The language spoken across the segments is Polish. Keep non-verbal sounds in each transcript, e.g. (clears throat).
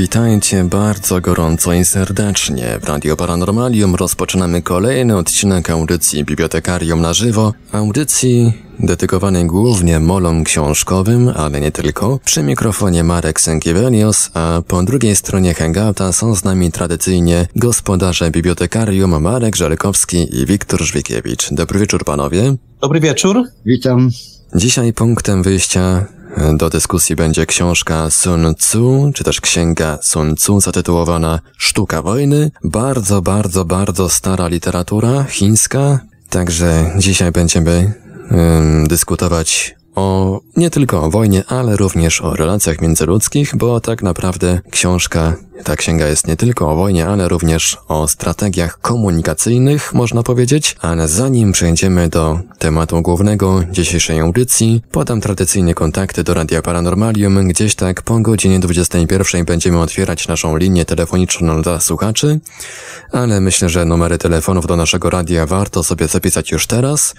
Witajcie bardzo gorąco i serdecznie. W Radio Paranormalium rozpoczynamy kolejny odcinek audycji Bibliotekarium na żywo. Audycji dedykowanej głównie molom książkowym, ale nie tylko. Przy mikrofonie Marek Sękiewelios, a po drugiej stronie hangouta są z nami tradycyjnie gospodarze Bibliotekarium Marek Żelkowski i Wiktor Żwikiewicz. Dobry wieczór panowie. Dobry wieczór. Witam. Dzisiaj punktem wyjścia do dyskusji będzie książka Sun Tzu, czy też księga Sun Tzu zatytułowana Sztuka wojny. Bardzo, bardzo, bardzo stara literatura chińska. Także dzisiaj będziemy ym, dyskutować o nie tylko o wojnie, ale również o relacjach międzyludzkich, bo tak naprawdę książka, ta księga jest nie tylko o wojnie, ale również o strategiach komunikacyjnych, można powiedzieć. Ale zanim przejdziemy do tematu głównego dzisiejszej audycji, podam tradycyjnie kontakty do Radia Paranormalium. Gdzieś tak po godzinie 21 będziemy otwierać naszą linię telefoniczną dla słuchaczy, ale myślę, że numery telefonów do naszego radia warto sobie zapisać już teraz.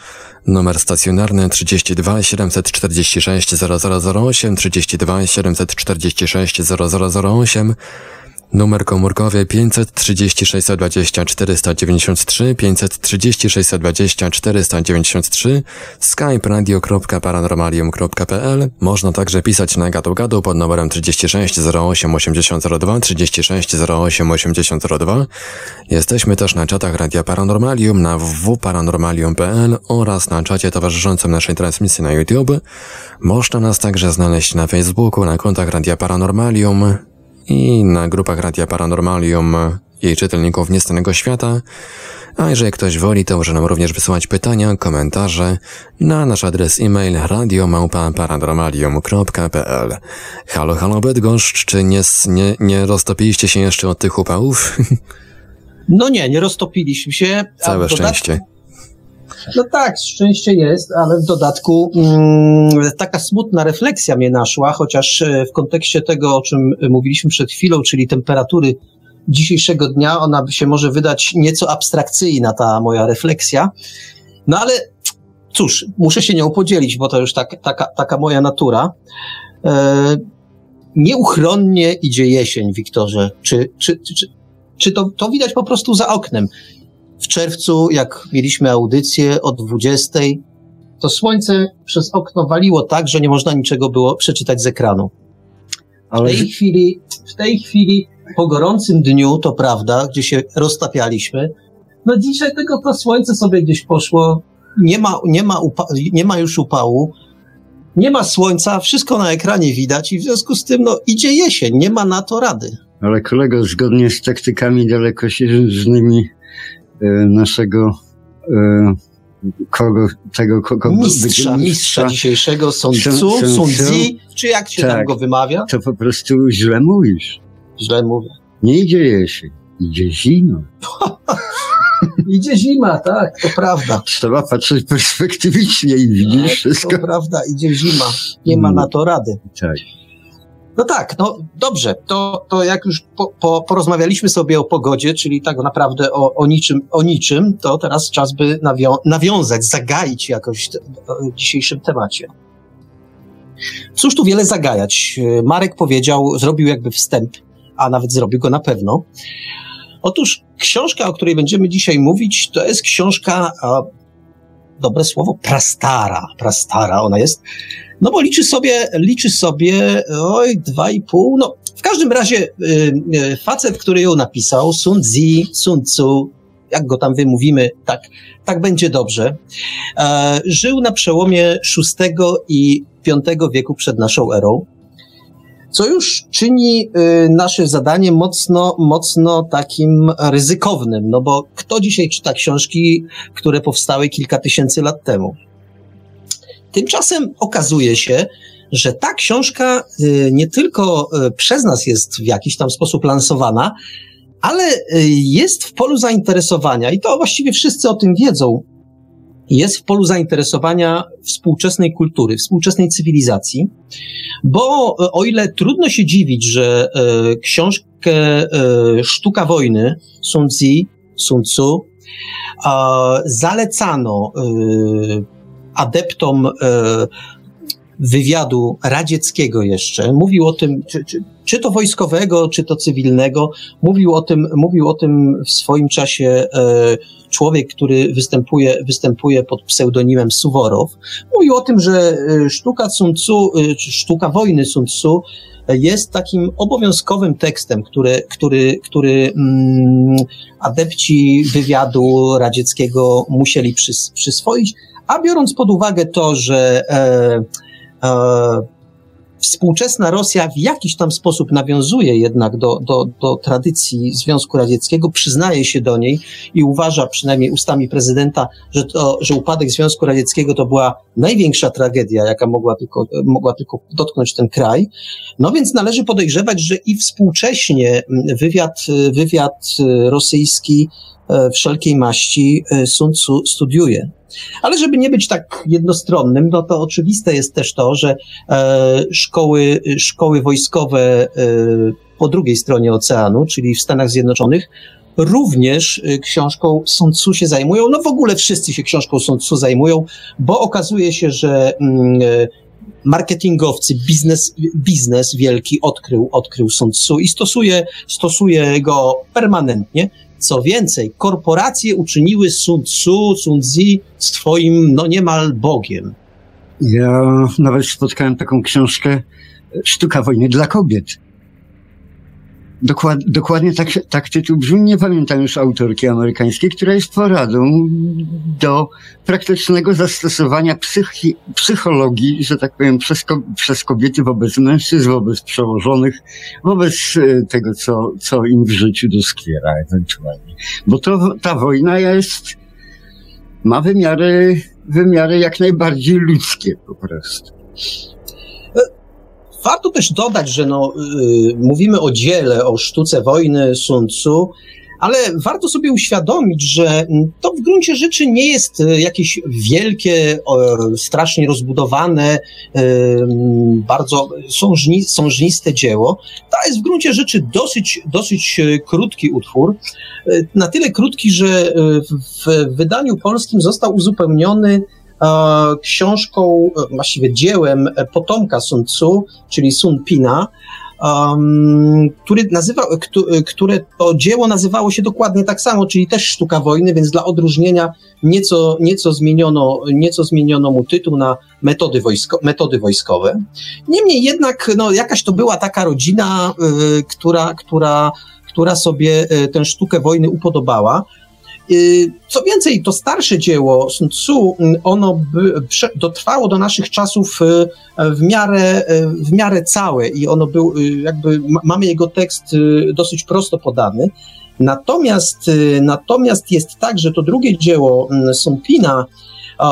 Numer stacjonarny 32 746 0008 32 746 0008 Numer komórkowy 536 20 493 536 20 493 skype radio.paranormalium.pl Można także pisać na gadu gadu pod numerem 36 08 8002 36 08 8002 Jesteśmy też na czatach Radia Paranormalium na www.paranormalium.pl oraz na czacie towarzyszącym naszej transmisji na YouTube. Można nas także znaleźć na Facebooku, na kontach Radia Paranormalium, i na grupach Radia Paranormalium i czytelników Niestanego Świata, a jeżeli ktoś woli, to może nam również wysyłać pytania, komentarze na nasz adres e-mail radiomałpa-paranormalium.pl Halo, halo Bydgoszcz, czy nie, nie, nie roztopiliście się jeszcze od tych upałów? (laughs) No nie, nie roztopiliśmy się. Całe szczęście. No tak, szczęście jest, ale w dodatku mm, taka smutna refleksja mnie naszła, chociaż e, w kontekście tego, o czym mówiliśmy przed chwilą, czyli temperatury dzisiejszego dnia, ona by się może wydać nieco abstrakcyjna, ta moja refleksja. No ale cóż, muszę się nią podzielić, bo to już tak, taka, taka moja natura. E, nieuchronnie idzie jesień, Wiktorze. Czy, czy, czy, czy to, to widać po prostu za oknem? W czerwcu, jak mieliśmy audycję o 20, to słońce przez okno waliło tak, że nie można niczego było przeczytać z ekranu. Ale... W tej chwili, w tej chwili, po gorącym dniu, to prawda, gdzie się roztapialiśmy, no dzisiaj tego to słońce sobie gdzieś poszło, nie ma, nie ma, nie ma już upału, nie ma słońca, wszystko na ekranie widać i w związku z tym, no, idzie jesień, nie ma na to rady. Ale kolego, zgodnie z taktykami dalekosiężnymi naszego e, kogo, tego, kogo mistrza, mistrza dzisiejszego Sun Tzu, Sun Tzu, czy jak się tak, tam go wymawia? To po prostu źle mówisz. Źle mówię. Nie idzie jesień, idzie zima. (laughs) idzie zima, tak, to prawda. Trzeba patrzeć perspektywicznie i widzisz tak, wszystko. To prawda, idzie zima. Nie ma na to rady. Tak. No tak, no dobrze, to, to jak już po, po, porozmawialiśmy sobie o pogodzie, czyli tak naprawdę o, o, niczym, o niczym, to teraz czas by nawią nawiązać, zagaić jakoś w dzisiejszym temacie. Cóż tu wiele zagajać? Marek powiedział, zrobił jakby wstęp, a nawet zrobił go na pewno. Otóż książka, o której będziemy dzisiaj mówić, to jest książka, dobre słowo, prastara, prastara ona jest, no bo liczy sobie, liczy sobie, oj, dwa i pół, no w każdym razie y, y, facet, który ją napisał, Sun Tzu, Sun Tzu, jak go tam wymówimy, tak, tak będzie dobrze, e, żył na przełomie VI i V wieku przed naszą erą, co już czyni y, nasze zadanie mocno, mocno takim ryzykownym, no bo kto dzisiaj czyta książki, które powstały kilka tysięcy lat temu? Tymczasem okazuje się, że ta książka y, nie tylko y, przez nas jest w jakiś tam sposób lansowana, ale jest w polu zainteresowania, i to właściwie wszyscy o tym wiedzą, jest w polu zainteresowania współczesnej kultury, współczesnej cywilizacji, bo o ile trudno się dziwić, że książkę Sztuka wojny Sun Tzu, Sun Tzu zalecano adeptom e, wywiadu radzieckiego jeszcze, mówił o tym, czy, czy, czy to wojskowego, czy to cywilnego, mówił o tym, mówił o tym w swoim czasie e, człowiek, który występuje, występuje pod pseudonimem Suworow. Mówił o tym, że e, sztuka Sun Tzu, e, sztuka wojny Sun Tzu jest takim obowiązkowym tekstem, który, który, który mm, adepci wywiadu radzieckiego musieli przys, przyswoić, a biorąc pod uwagę to, że e, e, współczesna Rosja w jakiś tam sposób nawiązuje jednak do, do, do tradycji Związku Radzieckiego, przyznaje się do niej i uważa, przynajmniej ustami prezydenta, że, to, że upadek Związku Radzieckiego to była największa tragedia, jaka mogła tylko, mogła tylko dotknąć ten kraj. No więc należy podejrzewać, że i współcześnie wywiad, wywiad rosyjski e, wszelkiej maści e, Sun Tzu studiuje. Ale żeby nie być tak jednostronnym, no to oczywiste jest też to, że e, szkoły, szkoły wojskowe e, po drugiej stronie oceanu, czyli w Stanach Zjednoczonych, również e, książką Sun Tzu się zajmują. No w ogóle wszyscy się książką Sun Tzu zajmują, bo okazuje się, że mm, e, marketingowcy, biznes, biznes wielki odkrył, odkrył Sun Tzu i stosuje, stosuje go permanentnie. Co więcej, korporacje uczyniły Sun Tzu, Sun Tzu swoim, no niemal Bogiem. Ja nawet spotkałem taką książkę Sztuka wojny dla kobiet. Dokład, dokładnie tak, tak tytuł brzmi. Nie pamiętam już autorki amerykańskiej, która jest poradą do praktycznego zastosowania psychi, psychologii, że tak powiem, przez, przez kobiety wobec mężczyzn, wobec przełożonych, wobec e, tego, co, co im w życiu doskwiera ewentualnie. Bo to, ta wojna jest, ma wymiary, wymiary jak najbardziej ludzkie po prostu. Warto też dodać, że no, yy, mówimy o dziele, o sztuce wojny Sun Tzu, ale warto sobie uświadomić, że to w gruncie rzeczy nie jest y, jakieś wielkie, strasznie rozbudowane, y, bardzo sążni, sążniste dzieło. To jest w gruncie rzeczy dosyć, dosyć y, krótki utwór. Na tyle krótki, że w wydaniu polskim został uzupełniony książką, właściwie dziełem potomka Sun Tzu, czyli Sun Pina, um, który nazywa, które to dzieło nazywało się dokładnie tak samo, czyli też Sztuka Wojny, więc dla odróżnienia nieco, nieco, zmieniono, nieco zmieniono mu tytuł na metody, wojsko, metody wojskowe. Niemniej jednak no, jakaś to była taka rodzina, y, która, która, która sobie tę sztukę wojny upodobała. Y, co więcej, to starsze dzieło Sun Tzu, mm, ono dotrwało do naszych czasów y, w miarę, y, w miarę całe i ono był, jakby mamy jego tekst dosyć prosto podany. Natomiast, natomiast jest tak, że to drugie dzieło mm, Sumpina,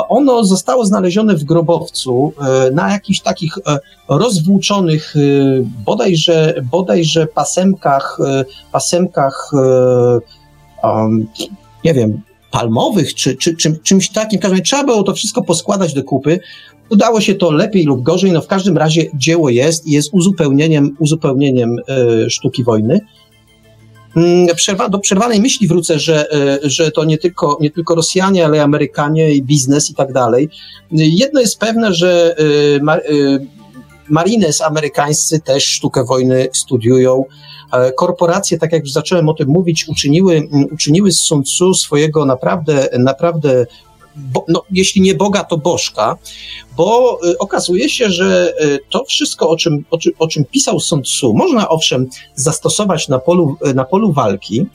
ono zostało znalezione w grobowcu na jakichś takich rozwłóczonych bodajże, bodajże pasemkach, pasemkach um, nie wiem, palmowych, czy, czy, czy czymś takim. W każdym razie trzeba było to wszystko poskładać do kupy. Udało się to lepiej lub gorzej, no w każdym razie dzieło jest i jest uzupełnieniem, uzupełnieniem y, sztuki wojny. Mm, przerwa, do przerwanej myśli wrócę, że, y, że to nie tylko, nie tylko Rosjanie, ale Amerykanie i biznes i tak dalej. Jedno jest pewne, że y, marines amerykańscy też sztukę wojny studiują. E, korporacje, tak jak już zacząłem o tym mówić, uczyniły, uczyniły z Sun Tzu swojego naprawdę, naprawdę Bo, no, jeśli nie Boga, to Bożka, bo y, okazuje się, że y, to wszystko, o czym, o, o czym pisał Sun Tzu, można owszem zastosować na polu, na polu walki,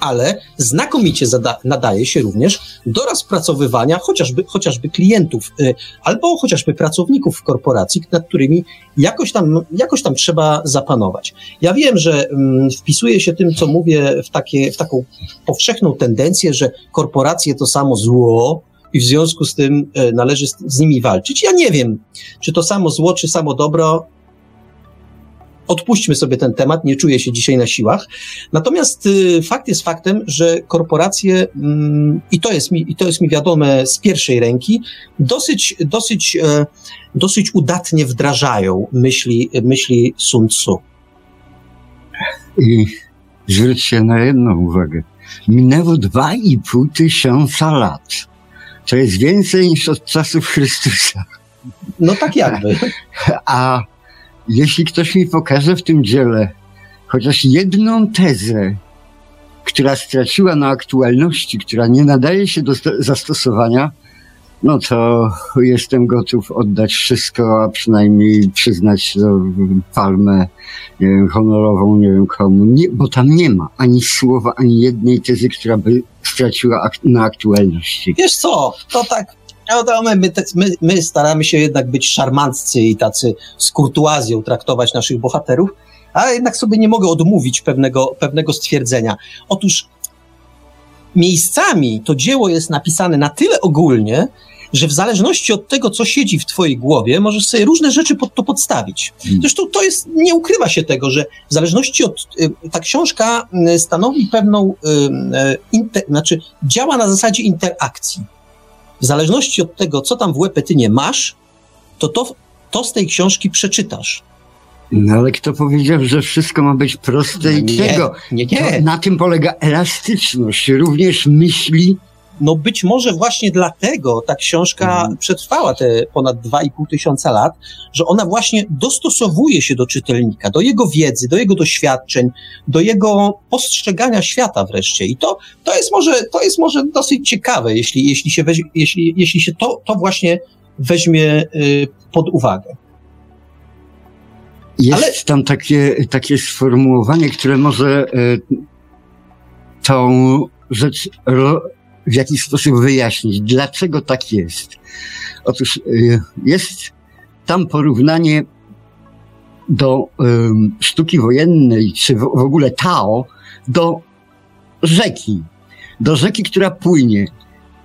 ale znakomicie nadaje się również do rozpracowywania chociażby, chociażby klientów y, albo chociażby pracowników w korporacji, nad którymi jakoś tam, jakoś tam trzeba zapanować. Ja wiem, że mm, wpisuję się tym, co mówię, w, takie, w taką powszechną tendencję, że korporacje to samo zło, i w związku z tym y, należy z, nimi walczyć. Ja nie wiem, czy to samo zło, czy samo dobro odpuśćmy sobie ten temat, nie czuję się dzisiaj na siłach. Natomiast y, fakt jest faktem, że korporacje, mm, i to jest mi, i to jest mi wiadome z pierwszej ręki, dosyć, dosyć, e, dosyć udatnie wdrażają myśli, myśli Sun Tzu. I zwróćcie na jedną uwagę. Minęło dwa i pół tysiąca lat. To jest więcej niż od czasów Chrystusa. No tak jakby. A jeśli ktoś mi pokaże w tym dziele chociaż jedną tezę, która straciła na aktualności, która nie nadaje się do zastosowania, no to jestem gotów oddać wszystko, a przynajmniej przyznać palmę nie wiem, honorową, nie wiem komu, nie, bo tam nie ma ani słowa, ani jednej tezy, która by straciła ak na aktualności. Wiesz co, to tak no my, my, my, staramy się jednak być szarmanccy i tacy z kurtuazją traktować naszych bohaterów, ale jednak sobie nie mogę odmówić pewnego, pewnego stwierdzenia. Otóż miejscami to dzieło jest napisane na tyle ogólnie, że w zależności od tego, co siedzi w twojej głowie, możesz sobie różne rzeczy pod to podstawić. Hmm. Zresztą to jest, nie ukrywa się tego, że w zależności od, y, ta książka y, stanowi pewną, y, inter, znaczy działa na zasadzie interakcji. W zależności od tego, co tam w łepetynie masz, to, to to z tej książki przeczytasz. No ale kto powiedział, że wszystko ma być proste i nie? Nie, nie. na tym polega elastyczność, również myśli. No być może właśnie dlatego ta książka mhm. przetrwała te ponad 2,5 tysiąca lat, że ona właśnie dostosowuje się do czytelnika, do jego wiedzy, do jego doświadczeń, do jego postrzegania świata wreszcie. I to, to jest może, to jest może dosyć ciekawe, jeśli, jeśli się, weźmie, jeśli, jeśli się to, to właśnie weźmie y, pod uwagę. Jest Ale... tam takie, takie sformułowanie, które może y, tą rzecz w jakiś sposób wyjaśnić, dlaczego tak jest. Otóż y, jest tam porównanie do sztuki wojennej, czy w, ogóle Tao, do rzeki. Do rzeki, która płynie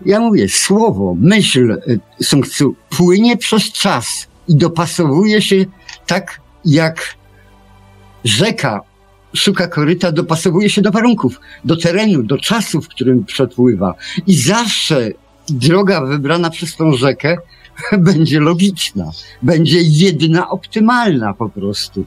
ja mówię, słowo, myśl y, Sun Tzu płynie przez czas i dopasowuje się tak, jak rzeka szuka koryta, dopasowuje się do warunków, do terenu, do czasu, w którym przepływa. I zawsze droga wybrana przez tą rzekę (laughs) będzie logiczna, będzie jedna optymalna po prostu.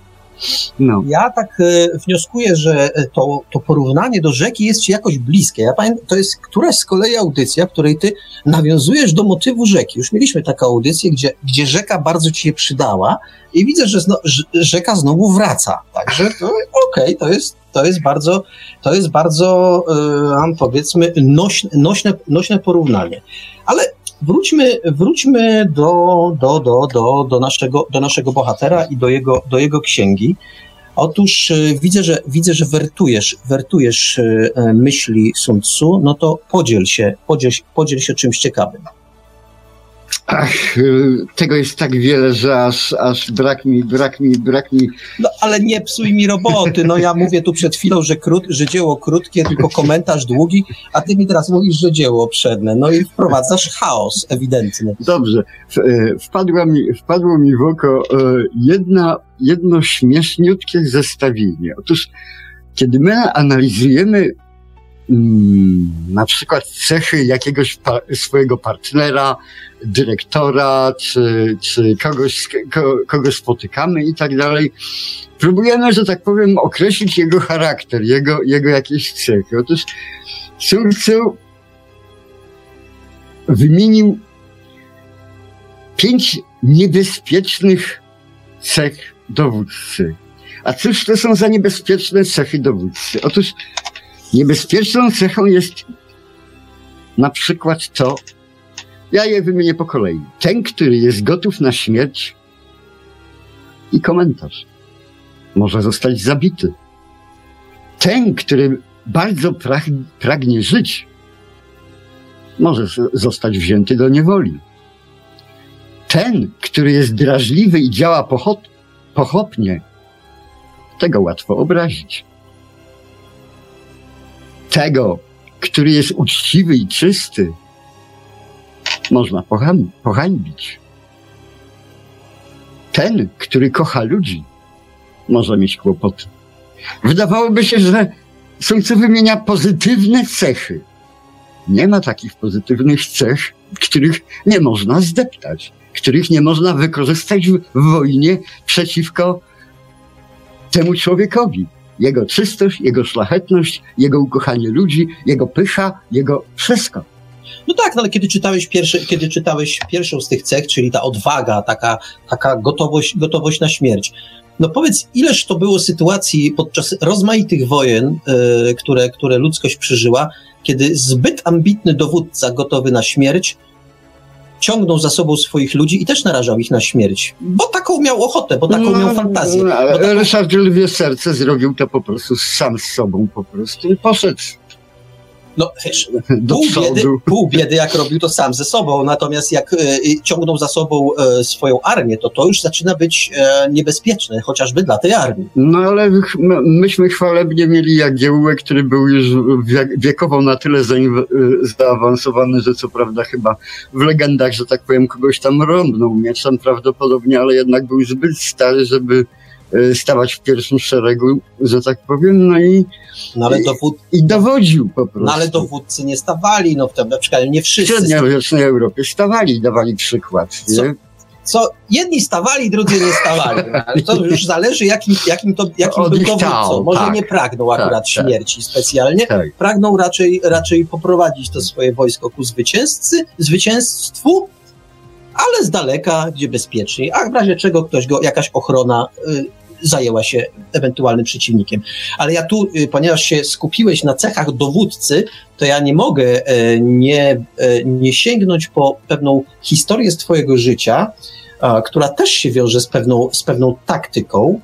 No. Ja tak e, wnioskuję, że e, to, to porównanie do rzeki jest ci jakoś bliskie. Ja pamiętam, to jest któraś z kolei audycja, w której ty nawiązujesz do motywu rzeki. Już mieliśmy taką audycję, gdzie, gdzie rzeka bardzo ci się przydała i widzę, że zno, rzeka znowu wraca. Także okej, okay, to jest to jest bardzo, to jest bardzo, um, powiedzmy, nośne, nośne, nośne porównanie. Ale wróćmy, wróćmy do, do, do, do, do, naszego, do naszego bohatera i do jego, do jego księgi. Otóż y, widzę, że widzę, że wertujesz, wertujesz y, myśli Sun Tzu, no to podziel się, podziel, podziel się czymś ciekawym. Ach, y, tego jest tak wiele, że aż, aż brak mi, brak mi, brak mi. No ale nie psuj mi roboty. No ja mówię tu przed chwilą, że, krót, że dzieło krótkie, tylko komentarz długi, a ty mi teraz mówisz, że dzieło obszerne. No i wprowadzasz chaos ewidentny. Dobrze. E, wpadła mi, wpadło mi w oko e, jedna, jedno śmieszniutkie zestawienie. Otóż, kiedy my analizujemy na przykład cechy jakiegoś pa swojego partnera, dyrektora, czy, czy kogoś, ko kogo spotykamy i tak dalej. Próbujemy, że tak powiem, określić jego charakter, jego, jego jakieś cechy. Otóż Tzu wymienił pięć niebezpiecznych cech dowódcy. A cóż to są za niebezpieczne cechy dowódcy? Otóż Niebezpieczną cechą jest na przykład to, ja je wymienię po kolei. Ten, który jest gotów na śmierć i komentarz. Może zostać zabity. Ten, który bardzo pragnie żyć, może zostać wzięty do niewoli. Ten, który jest drażliwy i działa pochop, pochopnie, tego łatwo obrazić tego, który jest uczciwy i czysty, można pohańbić. Ten, który kocha ludzi, może mieć kłopoty. Wydawałoby się, że Słońce wymienia pozytywne cechy. Nie ma takich pozytywnych cech, których nie można zdeptać, których nie można wykorzystać w wojnie przeciwko temu człowiekowi jego czystość, jego szlachetność, jego ukochanie ludzi, jego pycha, jego wszystko. No tak, no ale kiedy czytałeś, pierwszy, kiedy czytałeś pierwszą z tych cech, czyli ta odwaga, taka, taka gotowość, gotowość na śmierć, no powiedz, ileż to było sytuacji podczas rozmaitych wojen, y, które, które ludzkość przeżyła, kiedy zbyt ambitny dowódca gotowy na śmierć ciągnął za sobą swoich ludzi i też narażał ich na śmierć, bo taką miał ochotę, bo taką no, miał fantazję. No, ale taką... Ryszard Lwie Serce zrobił to po prostu sam z sobą po prostu i poszedł no wiesz, (laughs) pół biedy, (laughs) pół biedy jak robił to sam ze sobą, natomiast jak y, ciągnął za sobą y, swoją armię, to to już zaczyna być y, niebezpieczne, chociażby dla tej armii. No ale myśmy chwalebnie mieli Jagiełłę, który był już wiekowo na tyle zaawansowany, że co prawda chyba w legendach, że tak powiem, kogoś tam rąbnął mieczem prawdopodobnie, ale jednak był zbyt stary, żeby stawać w pierwszym szeregu, że tak powiem, no i, no ale dowód... i dowodził po prostu. No ale dowódcy nie stawali, no w na przykład nie wszyscy. W średniowiecznej Europie stawali, dawali przykład. Co, co jedni stawali, drudzy nie stawali. (laughs) Ale to już zależy, jakim, jakim, to, jakim był dowódcą. Może tak, nie pragnął tak, akurat tak, śmierci specjalnie, tak. pragnął raczej, raczej poprowadzić to swoje wojsko ku zwycięzcy, zwycięstwu, ale z daleka, gdzie bezpieczniej, a w razie czego ktoś go, jakaś ochrona y, zajęła się ewentualnym przeciwnikiem. Ale ja tu, y, ponieważ się skupiłeś na cechach dowódcy, to ja nie mogę e, nie, e, nie sięgnąć po pewną historię z Twojego życia, która też się wiąże z pewną, z pewną taktyką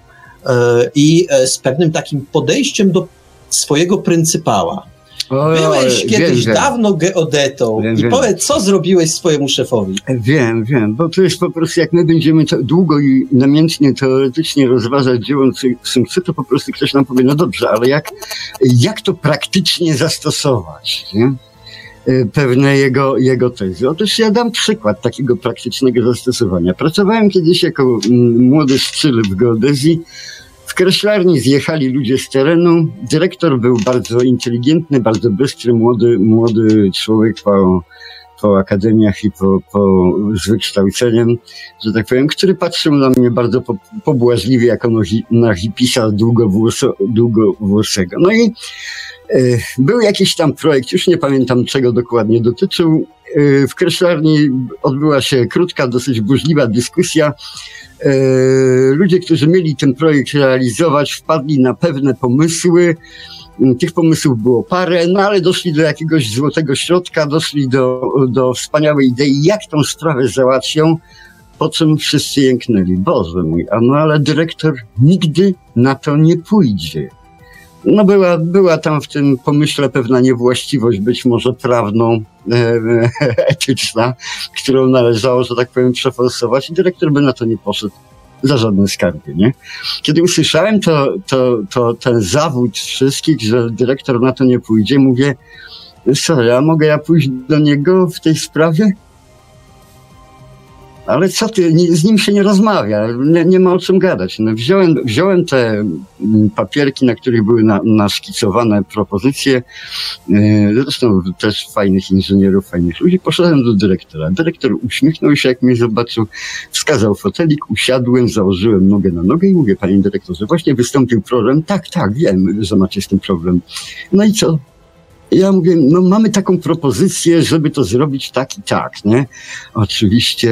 e, i z pewnym takim podejściem do swojego pryncypała. Byłeś kiedyś wiem, dawno geodetą wiem, i wiem. powiedz, co zrobiłeś swojemu szefowi. Wiem, wiem, bo to jest po prostu, jak my będziemy długo i namiętnie teoretycznie rozważać dzieło Sun to po prostu ktoś nam powie, no dobrze, ale jak, jak to praktycznie zastosować, nie? E, pewne jego, jego tezy. Otóż ja dam przykład takiego praktycznego zastosowania. Pracowałem kiedyś jako mm, młody szczyl w geodezji kreślarni zjechali ludzie z terenu. Dyrektor był bardzo inteligentny, bardzo bystry, młody, młody człowiek po, po akademiach i po, po z wykształceniem, że tak powiem, który patrzył na mnie bardzo po, pobłażliwie jako na hipisa długowłoso, długowłosego. No i y, był jakiś tam projekt, już nie pamiętam czego dokładnie dotyczył. Y, w kreślarni odbyła się krótka, dosyć burzliwa dyskusja E, ludzie, którzy mieli ten projekt realizować, wpadli na pewne pomysły. Mm, tych pomysłów było parę, no ale doszli do jakiegoś złotego środka, doszli do, do wspaniałej idei, jak tą sprawę załatwią, po czym wszyscy jęknęli. Boże mój, a no ale dyrektor nigdy na to nie pójdzie. No była, była tam w tym pomyśle pewna niewłaściwość, być może prawną, e, etyczna, którą należało, że tak powiem, przeforsować i dyrektor by na to nie poszedł za żadne skarby, nie? Kiedy usłyszałem to, to, to ten zawód wszystkich, że dyrektor na to nie pójdzie, mówię, sorry, a mogę ja pójść do niego w tej sprawie? Ale co ty, z nim się nie rozmawia, nie, nie ma o czym gadać. No, wziąłem, wziąłem te mm, papierki, na których były na, naszkicowane propozycje, yy, zresztą też fajnych inżynierów, fajnych ludzi, poszedłem do dyrektora. Dyrektor uśmiechnął się, jak mnie zobaczył, wskazał fotelik, usiadłem, założyłem nogę na nogę i mówię, panie dyrektorze, właśnie wystąpił problem. Tak, tak, wiem, że macie z tym problem. No i co? Ja mówię, no mamy taką propozycję, żeby to zrobić tak i tak, nie? Oczywiście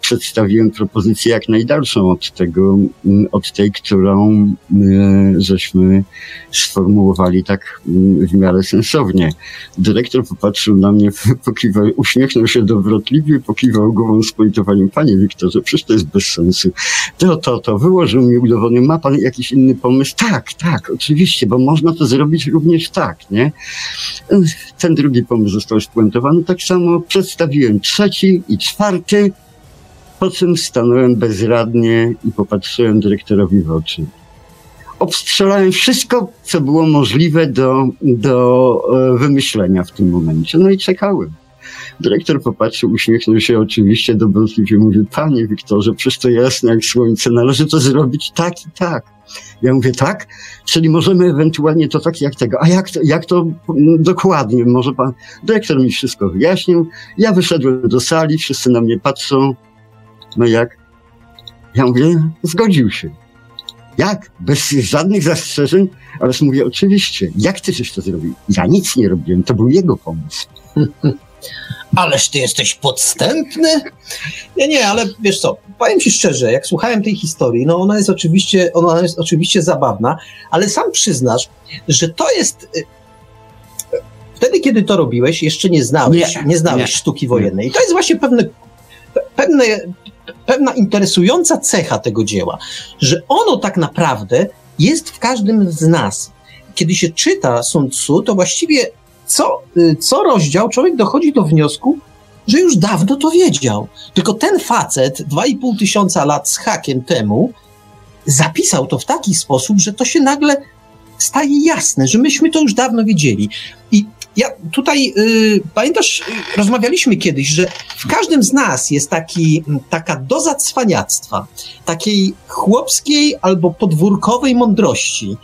przedstawiłem propozycję jak najdalszą od tego, mm, od tej, którą my, żeśmy sformułowali tak mm, w miarę sensownie. Dyrektor popatrzył na mnie, (laughs) pokiwał, uśmiechnął się dobrotliwie, pokiwał głową z politowaniem. Panie Wiktorze, przecież to jest bez sensu. To, to, to. Wyłożył mi udowodnił, ma pan jakiś inny pomysł? Tak, tak, oczywiście, bo można to zrobić również tak, nie? Ten drugi pomysł został spuentowany. Tak samo przedstawiłem trzeci i czwarty, po czym stanąłem bezradnie i popatrzyłem dyrektorowi w oczy. Obstrzelałem wszystko, co było możliwe do, do e, wymyślenia w tym momencie. No i czekałem. Dyrektor popatrzył, uśmiechnął się oczywiście dobrotliwie, mówi, panie Wiktorze, przecież to jasne jak słońce, należy to zrobić tak i tak. Ja mówię, tak? Czyli możemy ewentualnie to tak jak tego. A jak to, jak to dokładnie? Może pan dyrektor mi wszystko wyjaśnił. Ja wyszedłem do sali, wszyscy na mnie patrzą. No jak? Ja mówię, zgodził się. Jak? Bez żadnych zastrzeżeń? Ale mówię, oczywiście. Jak ty coś to zrobił? Ja nic nie robiłem, to był jego pomysł. Ależ ty jesteś podstępny. Nie, nie, ale wiesz co, powiem ci szczerze, jak słuchałem tej historii, no ona jest oczywiście, ona jest oczywiście zabawna, ale sam przyznasz, że to jest y, wtedy, kiedy to robiłeś, jeszcze nie znałeś, nie, nie znałeś nie. sztuki wojennej. I to jest właśnie pewne, pewne, pewna interesująca cecha tego dzieła, że ono tak naprawdę jest w każdym z nas. Kiedy się czyta Sun Tzu, to właściwie co, y, co rozdział człowiek dochodzi do wniosku, że już dawno to wiedział. Tylko ten facet, 2,5 tysiąca lat z hakiem temu, zapisał to w taki sposób, że to się nagle staje jasne, że myśmy to już dawno wiedzieli. I ja tutaj, yy, pamiętasz, yy, rozmawialiśmy kiedyś, że w każdym z nas jest taki, taka doza cwaniactwa, takiej chłopskiej albo podwórkowej mądrości.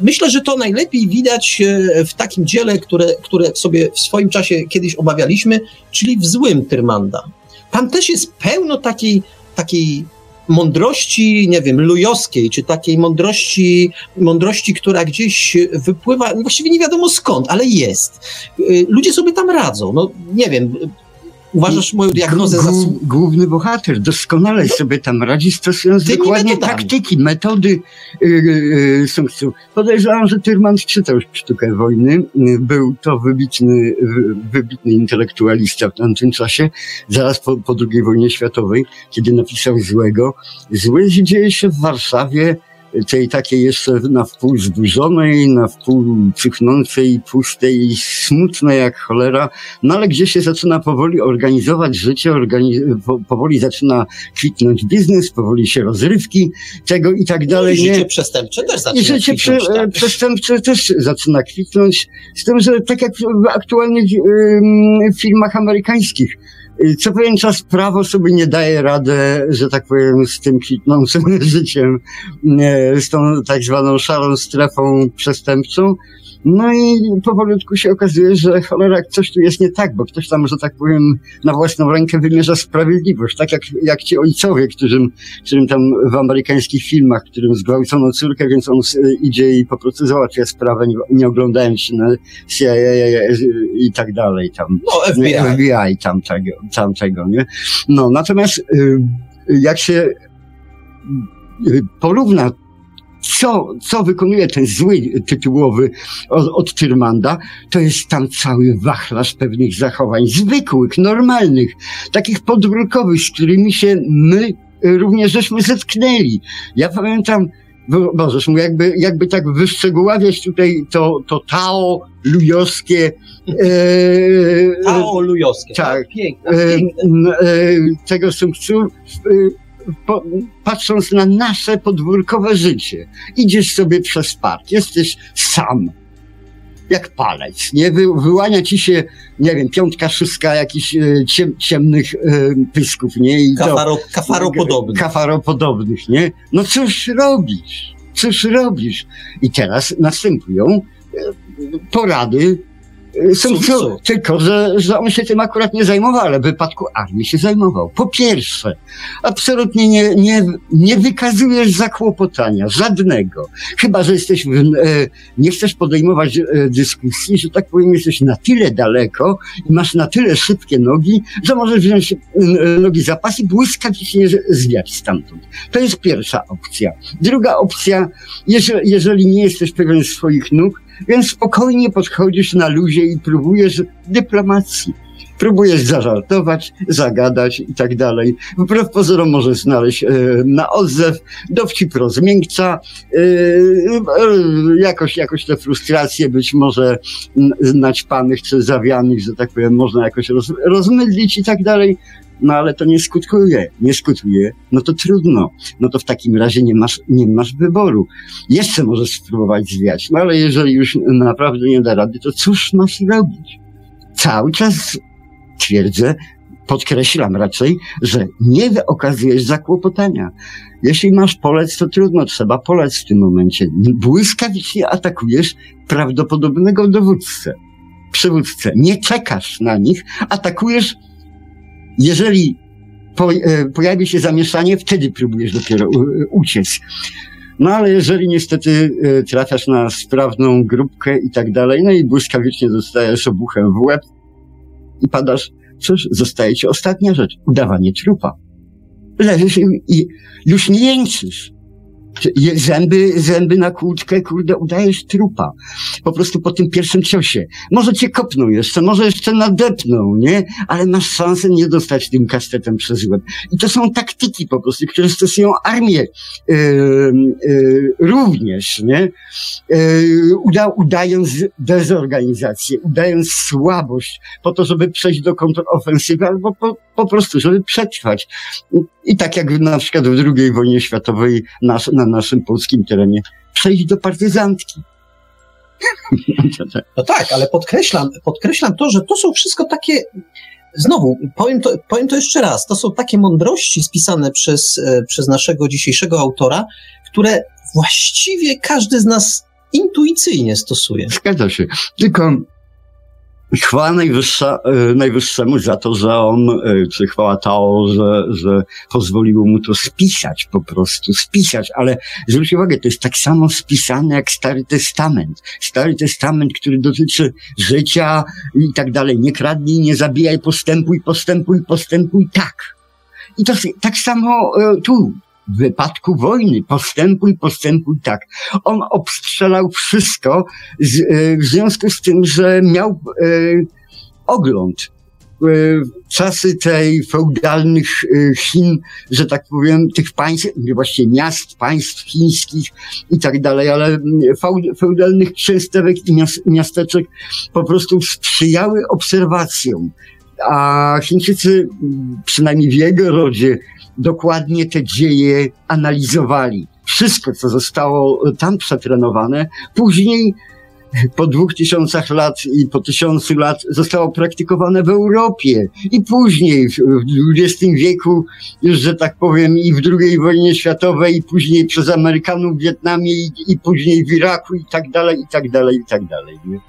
Myślę, że to najlepiej widać e, w takim dziele, które, które sobie w swoim czasie kiedyś obawialiśmy, czyli w złym Tyrmanda. Tam też jest pełno takiej, takiej mądrości, nie wiem, lujowskiej, czy takiej mądrości, mądrości, która gdzieś wypływa, właściwie nie wiadomo skąd, ale jest. E, ludzie sobie tam radzą. No, nie wiem, Uważasz moją diagnozę za? Główny bohater doskonale sobie tam radzi, stosując dokładnie taktyki, metody yy, yy, Podejrzewam, że Tyrman czytał już sztukę wojny. Był to wybitny, wybitny intelektualista w tamtym czasie, zaraz po, po II wojnie światowej, kiedy napisał Złego. Zły dzieje się w Warszawie, tej takiej jeszcze na wpół zburzonej, na wpół cychnącej, pustej, smutnej jak cholera, no ale gdzie się zaczyna powoli organizować życie, organiz- powoli zaczyna kwitnąć biznes, powoli się rozrywki, tego i tak dalej. No i życie nie? przestępcze też zaczyna I życie kwitnąć, prze- tak. przestępcze też zaczyna kwitnąć, z tym, że tak jak w aktualnych filmach amerykańskich, co pewien czas prawo sobie nie daje radę, że tak powiem, z tym kwitnącym życiem, z tą tak zwaną szarą strefą przestępczą. No i powolutku się okazuje, że cholera, coś tu jest nie tak, bo ktoś tam, że tak powiem, na własną rękę wymierza sprawiedliwość. Tak jak, jak ci ojcowie, którym, którym tam w amerykańskich filmach, którym zgwałcono córkę, więc on idzie i po prostu załatwia sprawę, nie, oglądając się na CIA i tak dalej tam. No, FBI. FBI tam tego, tam tego, nie? No, natomiast y, jak się y, porówna co, co wykonuje ten zły tytułowy od, od Tyrmanda, to jest tam cały wachlarz pewnych zachowań, zwykłych, normalnych, takich podwórkowych, z którymi się my również żeśmy zetknęli. Ja pamiętam, możesz mu jakby, jakby tak wyszczegóławiać tutaj to, to Tao lujowskie. E, Tao lujowskie, tak. tak piękne, piękne. E, e, tego po, patrząc na nasze podwórkowe życie. Idziesz sobie przez park, jesteś sam, jak palec, nie? Wy, wyłania ci się, nie wiem, piątka, szóstka jakichś e, ciem, ciemnych e, pysków, nie? I Kafaro, to, kafaropodobnych. Kafaropodobnych, nie? No cóż robisz? Cóż robisz? I teraz następują e, porady są, tylko, że, że on się tym akurat nie zajmował, ale w wypadku armii się zajmował. Po pierwsze, absolutnie nie, nie, nie wykazujesz zakłopotania, żadnego. Chyba, że jesteś, w, e, nie chcesz podejmować e, dyskusji, że tak powiem, jesteś na tyle daleko i masz na tyle szybkie nogi, że możesz wziąć nogi za pas i błyskawicznie zwiać stamtąd. To jest pierwsza opcja. Druga opcja, jeżeli, jeżeli nie jesteś pewien swoich nóg, więc spokojnie podchodzisz na luzie i próbujesz dyplomacji. Próbujesz zażartować, zagadać i tak dalej. Wbrew pozorom możesz znaleźć e, na odzew, dowcip rozmiękcza, e, e, jakoś, jakoś te frustracje być może naćpanych czy zawianych, że tak powiem, można jakoś roz, rozmydlić i tak dalej no ale to nie skutkuje, nie skutkuje, no to trudno. No to w takim razie nie masz, nie masz wyboru. Jeszcze możesz spróbować zwiać, no ale jeżeli już naprawdę nie da rady, to cóż masz robić? Cały czas twierdzę, podkreślam raczej, że nie okazujesz zakłopotania. Jeśli masz polec, to trudno, trzeba polec w tym momencie. Błyskawicznie atakujesz prawdopodobnego dowódcę, przywódcę. Nie czekasz na nich, atakujesz jeżeli e, pojawi się zamieszanie, wtedy próbujesz dopiero e, uciec. No ale jeżeli niestety e, trafiasz na sprawną grupkę i tak dalej, no i błyskawicznie dostajesz obuchem w łeb, i padasz, cóż, zostaje ci ostatnia rzecz, udawanie trupa. Leżysz i, i już nie jęczysz. Zęby, zęby na kłódkę, kurde, udajesz trupa. Po prostu po tym pierwszym ciosie. Może cię kopną jeszcze, może jeszcze nadepną, nie? Ale masz szansę nie dostać tym kastetem przez łeb. I to są taktyki po prostu, które stosują armię yy, yy, również, nie? Yy, uda, udając dezorganizację, udając słabość po to, żeby przejść do kontrofensywy albo po, po prostu, żeby przetrwać. I tak jak na przykład w II wojnie światowej nasz, na naszym polskim terenie, przejść do partyzantki. (laughs) No tak, ale podkreślam, podkreślam to, że to są wszystko takie, znowu, powiem to, powiem to jeszcze raz, to są takie mądrości spisane przez, e, przez naszego dzisiejszego autora, które właściwie każdy z nas intuicyjnie stosuje. Zgadza się. Tylko chwała najwyższa, e, najwyższemu za to, że on, e, czy chwała Tao, że, że pozwoliło mu to spisać po prostu, spisać, ale zwróć uwagę, to jest tak samo spisane jak Stary Testament. Stary Testament, który dotyczy życia i tak dalej. Nie kradnij, nie zabijaj, postępuj, postępuj, postępuj, tak. I to tak samo e, tu wypadku wojny. Postępuj, postępuj tak. On obstrzelał wszystko z, e, w związku z tym, że miał e, ogląd e, czasy tej feudalnych e, Chin, że tak powiem, tych państw, właściwie miast, państw chińskich i tak dalej, ale feudalnych księstewek i miasteczek po prostu sprzyjały obserwacjom. A Chińczycy, przynajmniej w jego rodzie, dokładnie te dzieje analizowali. Wszystko, co zostało tam przetrenowane, później po dwóch tysiącach lat i po tysiącu lat zostało praktykowane w Europie i później w XX wieku, już że tak powiem, i w II wojnie światowej, i później przez Amerykanów w Wietnamie, i, i później w Iraku, i tak dalej, i tak dalej, i tak dalej. Nie?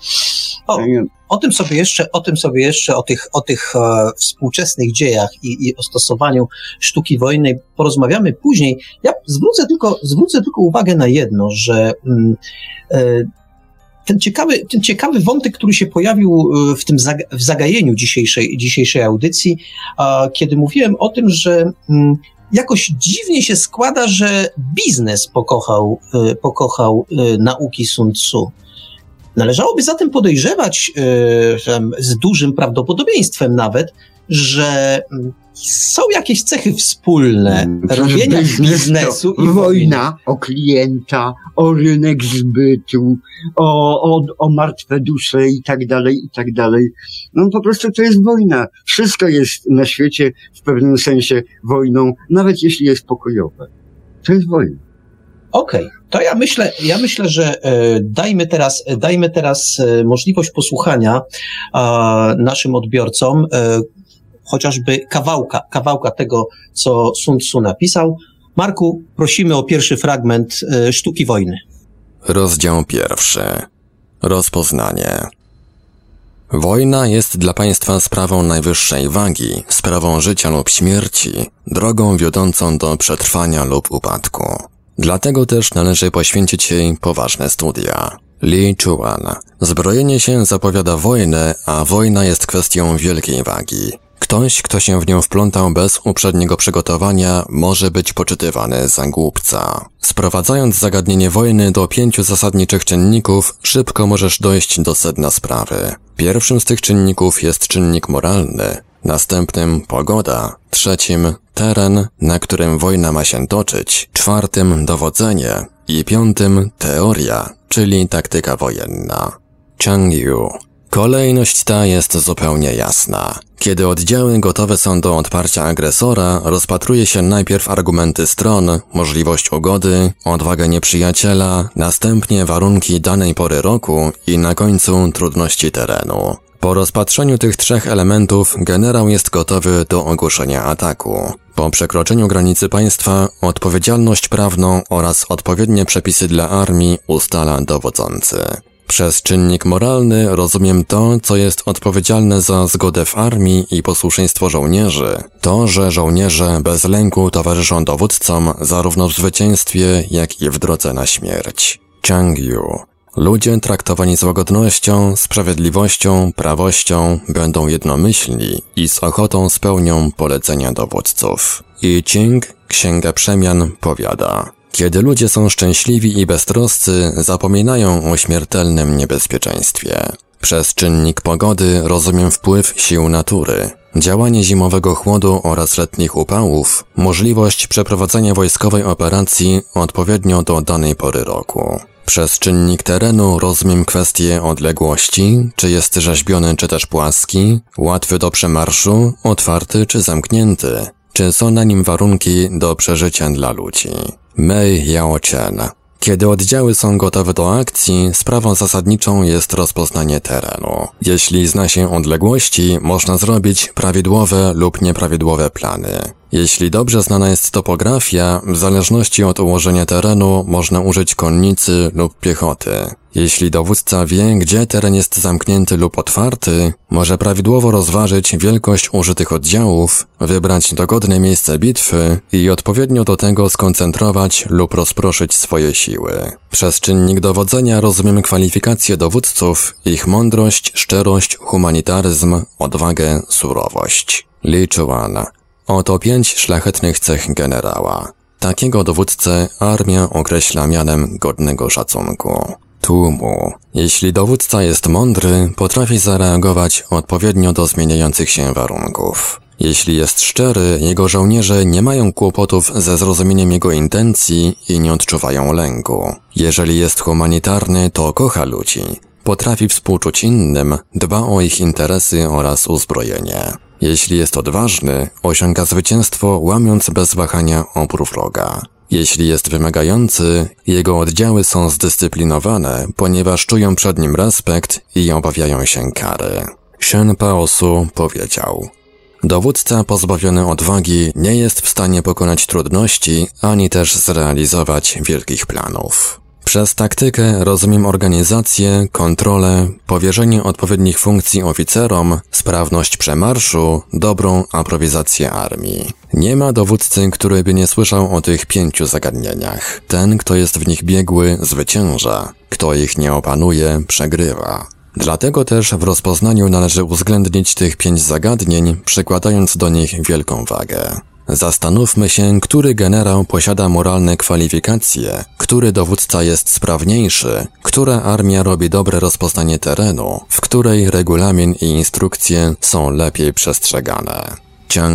O, o tym sobie jeszcze, o tym sobie jeszcze, o tych, o tych e, współczesnych dziejach i, i o stosowaniu sztuki wojennej porozmawiamy później. Ja zwrócę tylko, zwrócę tylko uwagę na jedno, że mm, e, ten ciekawy, ten ciekawy wątek, który się pojawił e, w tym w zagajeniu dzisiejszej, dzisiejszej audycji, kiedy mówiłem o tym, że mm, jakoś dziwnie się składa, że biznes pokochał, e, pokochał e, nauki Sun Tzu. Należałoby zatem podejrzewać z dużym prawdopodobieństwem nawet, że mm, są jakieś cechy wspólne mm, robienia biznes biznesu i wojna o klienta, o rynek zbytu, o, o, o martwe dusze i tak dalej, i tak dalej. No po prostu to jest wojna. Wszystko jest na świecie w pewnym sensie wojną, nawet jeśli jest pokojowe. To jest wojna. Okej, okay. to ja myślę, ja myślę, że e, dajmy teraz, dajmy teraz e, możliwość posłuchania e, naszym odbiorcom e, chociażby kawałka, kawałka tego, co Sun Tzu napisał. Marku, prosimy o pierwszy fragment e, Sztuki Wojny. Rozdział pierwszy. Rozpoznanie. Wojna jest dla państwa sprawą najwyższej wagi, sprawą życia lub śmierci, drogą wiodącą do przetrwania lub upadku. Dlatego też należy poświęcić jej poważne studia. Li Chuan. Zbrojenie się zapowiada wojnę, a wojna jest kwestią wielkiej wagi. Ktoś, kto się w nią wplątał bez uprzedniego przygotowania, może być poczytywany za głupca. Sprowadzając zagadnienie wojny do pięciu zasadniczych czynników, szybko możesz dojść do sedna sprawy. Pierwszym z tych czynników jest czynnik moralny, następnym pogoda, trzecim teren, na którym wojna ma się toczyć, czwartym dowodzenie i piątym teoria, czyli taktyka wojenna. Chang Yu Kolejność ta jest zupełnie jasna. Kiedy oddziały gotowe są do odparcia agresora, rozpatruje się najpierw argumenty stron, możliwość ugody, odwagę nieprzyjaciela, następnie warunki danej pory roku i na końcu trudności terenu. Po rozpatrzeniu tych trzech elementów generał jest gotowy do ogłoszenia ataku. Po przekroczeniu granicy państwa odpowiedzialność prawną oraz odpowiednie przepisy dla armii ustala dowodzący. Przez czynnik moralny rozumiem to, co jest odpowiedzialne za zgodę w armii i posłuszeństwo żołnierzy. To, że żołnierze bez lęku towarzyszą dowódcom zarówno w zwycięstwie, jak i w drodze na śmierć. Chang Yu. Ludzie traktowani z łagodnością, sprawiedliwością, prawością będą jednomyślni i z ochotą spełnią polecenia dowódców. I Ching, Księga Przemian, powiada Kiedy ludzie są szczęśliwi i beztroscy, zapominają o śmiertelnym niebezpieczeństwie. Przez czynnik pogody rozumiem wpływ sił natury, działanie zimowego chłodu oraz letnich upałów, możliwość przeprowadzenia wojskowej operacji odpowiednio do danej pory roku. Przez czynnik terenu rozumiem kwestię odległości, czy jest rzeźbiony czy też płaski, łatwy do przemarszu, otwarty czy zamknięty, czy są na nim warunki do przeżycia dla ludzi. Mei Yao Chen kiedy oddziały są gotowe do akcji, sprawą zasadniczą jest rozpoznanie terenu. Jeśli zna się odległości, można zrobić prawidłowe lub nieprawidłowe plany. Jeśli dobrze znana jest topografia, w zależności od ułożenia terenu można użyć konnicy lub piechoty. Jeśli dowódca wie, gdzie teren jest zamknięty lub otwarty, może prawidłowo rozważyć wielkość użytych oddziałów, wybrać dogodne miejsce bitwy i odpowiednio do tego skoncentrować lub rozproszyć swoje siły. Przez czynnik dowodzenia rozumiem kwalifikacje dowódców, ich mądrość, szczerość, humanitaryzm, odwagę, surowość. Li Chuan Oto pięć szlachetnych cech generała. Takiego dowódcę armia określa mianem godnego szacunku. Tłumu. Jeśli dowódca jest mądry, potrafi zareagować odpowiednio do zmieniających się warunków. Jeśli jest szczery, jego żołnierze nie mają kłopotów ze zrozumieniem jego intencji i nie odczuwają lęku. Jeżeli jest humanitarny, to kocha ludzi. Potrafi współczuć innym, dba o ich interesy oraz uzbrojenie. Jeśli jest odważny, osiąga zwycięstwo łamiąc bez wahania opór wroga. Jeśli jest wymagający, jego oddziały są zdyscyplinowane, ponieważ czują przed nim respekt i obawiają się kary. Shen Paosu powiedział, Dowódca pozbawiony odwagi nie jest w stanie pokonać trudności, ani też zrealizować wielkich planów. Przez taktykę rozumiem organizację, kontrolę, powierzenie odpowiednich funkcji oficerom, sprawność przemarszu, dobrą aprowizację armii. Nie ma dowódcy, który by nie słyszał o tych pięciu zagadnieniach. Ten, kto jest w nich biegły, zwycięża. Kto ich nie opanuje, przegrywa. Dlatego też w rozpoznaniu należy uwzględnić tych pięć zagadnień, przykładając do nich wielką wagę. Zastanówmy się, który generał posiada moralne kwalifikacje, który dowódca jest sprawniejszy, która armia robi dobre rozpoznanie terenu, w której regulamin i instrukcje są lepiej przestrzegane.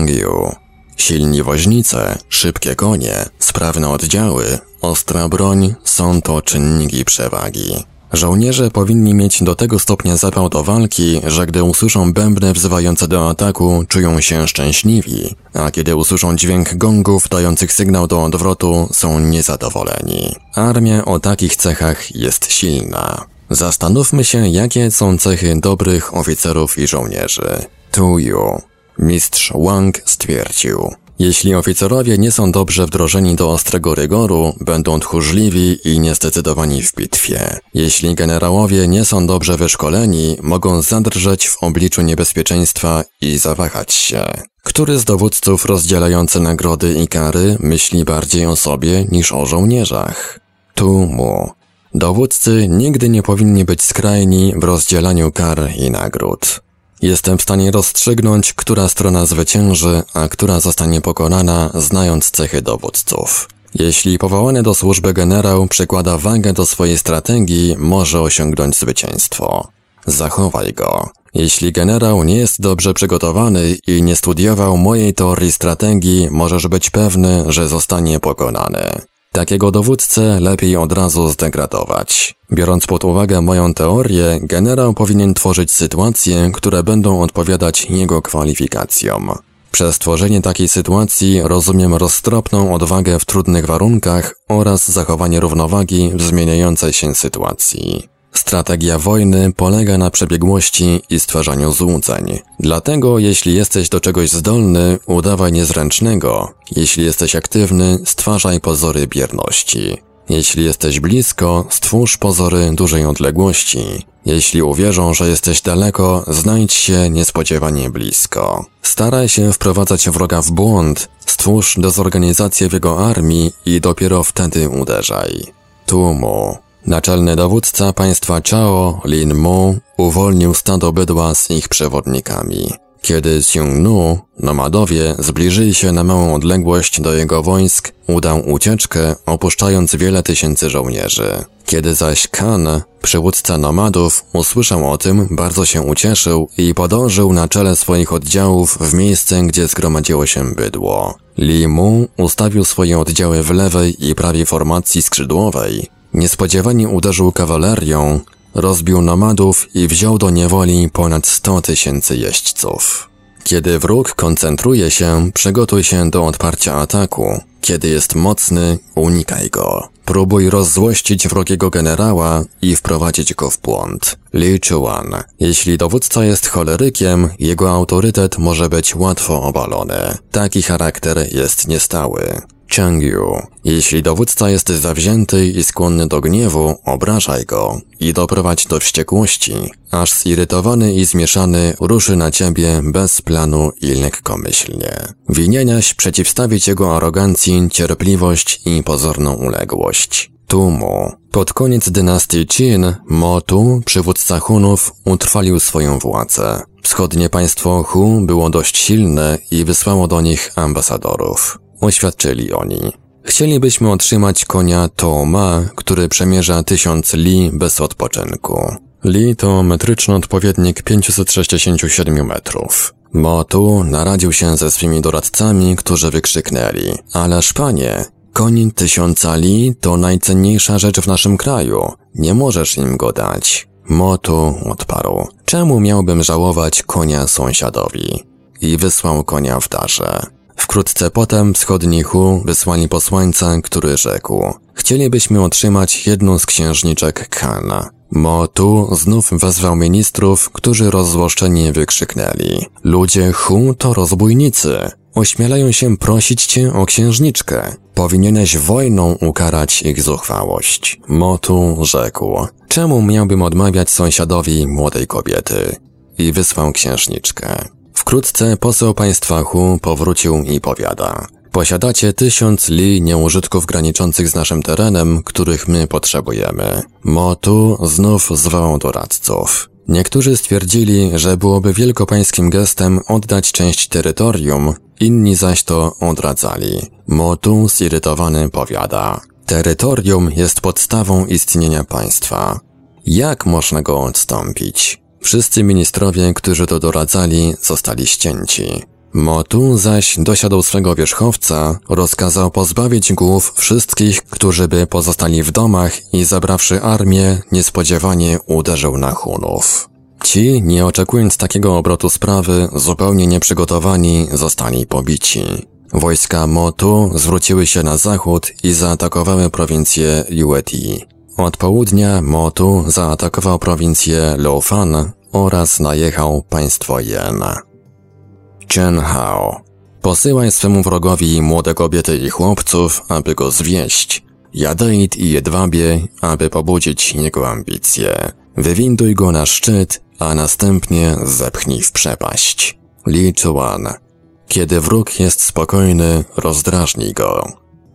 Yu. Silni woźnice, szybkie konie, sprawne oddziały, ostra broń są to czynniki przewagi. Żołnierze powinni mieć do tego stopnia zapał do walki, że gdy usłyszą bębny wzywające do ataku, czują się szczęśliwi, a kiedy usłyszą dźwięk gongów dających sygnał do odwrotu, są niezadowoleni. Armia o takich cechach jest silna. Zastanówmy się, jakie są cechy dobrych oficerów i żołnierzy. Tu Yu. Mistrz Wang stwierdził. Jeśli oficerowie nie są dobrze wdrożeni do ostrego rygoru, będą tchórzliwi i niezdecydowani w bitwie. Jeśli generałowie nie są dobrze wyszkoleni, mogą zadrżeć w obliczu niebezpieczeństwa i zawahać się. Który z dowódców rozdzielający nagrody i kary myśli bardziej o sobie niż o żołnierzach? Tu mu. Dowódcy nigdy nie powinni być skrajni w rozdzielaniu kar i nagród. Jestem w stanie rozstrzygnąć, która strona zwycięży, a która zostanie pokonana, znając cechy dowódców. Jeśli powołany do służby generał przykłada wagę do swojej strategii, może osiągnąć zwycięstwo. Zachowaj go. Jeśli generał nie jest dobrze przygotowany i nie studiował mojej teorii strategii, możesz być pewny, że zostanie pokonany. Takiego dowódcę lepiej od razu zdegradować. Biorąc pod uwagę moją teorię, generał powinien tworzyć sytuacje, które będą odpowiadać jego kwalifikacjom. Przez tworzenie takiej sytuacji rozumiem roztropną odwagę w trudnych warunkach oraz zachowanie równowagi w zmieniającej się sytuacji. Strategia wojny polega na przebiegłości i stwarzaniu złudzeń. Dlatego, jeśli jesteś do czegoś zdolny, udawaj niezręcznego. Jeśli jesteś aktywny, stwarzaj pozory bierności. Jeśli jesteś blisko, stwórz pozory dużej odległości. Jeśli uwierzą, że jesteś daleko, znajdź się niespodziewanie blisko. Staraj się wprowadzać wroga w błąd, stwórz dezorganizację w jego armii i dopiero wtedy uderzaj. Tłumu. Naczelny dowódca państwa Chao, Lin Mu, uwolnił stado bydła z ich przewodnikami. Kiedy Xiongnu, nomadowie, zbliżyli się na małą odległość do jego wojsk, udał ucieczkę, opuszczając wiele tysięcy żołnierzy. Kiedy zaś Kan, przywódca nomadów, usłyszał o tym, bardzo się ucieszył i podążył na czele swoich oddziałów w miejsce, gdzie zgromadziło się bydło. Li Mu ustawił swoje oddziały w lewej i prawej formacji skrzydłowej. Niespodziewanie uderzył kawalerią, rozbił nomadów i wziął do niewoli ponad 100 tysięcy jeźdźców. Kiedy wróg koncentruje się, przygotuj się do odparcia ataku. Kiedy jest mocny, unikaj go. Próbuj rozzłościć wrogiego generała i wprowadzić go w błąd. Li Chuan. Jeśli dowódca jest cholerykiem, jego autorytet może być łatwo obalony. Taki charakter jest niestały. Changyu. Jeśli dowódca jest zawzięty i skłonny do gniewu, obrażaj go i doprowadź do wściekłości, aż zirytowany i zmieszany ruszy na ciebie bez planu i lekkomyślnie. Winieniaś przeciwstawić jego arogancji cierpliwość i pozorną uległość. Tumu. Pod koniec dynastii Qin, Motu, przywódca Hunów, utrwalił swoją władzę. Wschodnie państwo Hu było dość silne i wysłało do nich ambasadorów. Oświadczyli oni. Chcielibyśmy otrzymać konia Toma, który przemierza tysiąc li bez odpoczynku. Li to metryczny odpowiednik 567 metrów. Motu naradził się ze swymi doradcami, którzy wykrzyknęli, ależ panie, koń tysiąca li to najcenniejsza rzecz w naszym kraju, nie możesz im go dać. Motu odparł, czemu miałbym żałować konia sąsiadowi? I wysłał konia w darze. Wkrótce potem wschodni Hu wysłali posłańca, który rzekł Chcielibyśmy otrzymać jedną z księżniczek Kana. Mo Tu znów wezwał ministrów, którzy rozzłoszczeni wykrzyknęli Ludzie Hu to rozbójnicy. Ośmielają się prosić cię o księżniczkę. Powinieneś wojną ukarać ich zuchwałość. Motu rzekł, czemu miałbym odmawiać sąsiadowi młodej kobiety? I wysłał księżniczkę. Wkrótce poseł państwa Hu powrócił i powiada. Posiadacie tysiąc li nieużytków graniczących z naszym terenem, których my potrzebujemy. Motu znów zwołał doradców. Niektórzy stwierdzili, że byłoby wielkopańskim gestem oddać część terytorium, inni zaś to odradzali. Motu zirytowany powiada. Terytorium jest podstawą istnienia państwa. Jak można go odstąpić? Wszyscy ministrowie, którzy to doradzali, zostali ścięci. Motu zaś dosiadł swego wierzchowca, rozkazał pozbawić głów wszystkich, którzy by pozostali w domach i zabrawszy armię, niespodziewanie uderzył na Hunów. Ci, nie oczekując takiego obrotu sprawy, zupełnie nieprzygotowani, zostali pobici. Wojska Motu zwróciły się na zachód i zaatakowały prowincję Yueti. Od południa Motu zaatakował prowincję Lofan oraz najechał państwo Yen. Chen Hao. Posyłaj swemu wrogowi młode kobiety i chłopców, aby go zwieść. Jadeit i jedwabie, aby pobudzić jego ambicje. Wywinduj go na szczyt, a następnie zepchnij w przepaść. Li Chuan. Kiedy wróg jest spokojny, rozdrażnij go.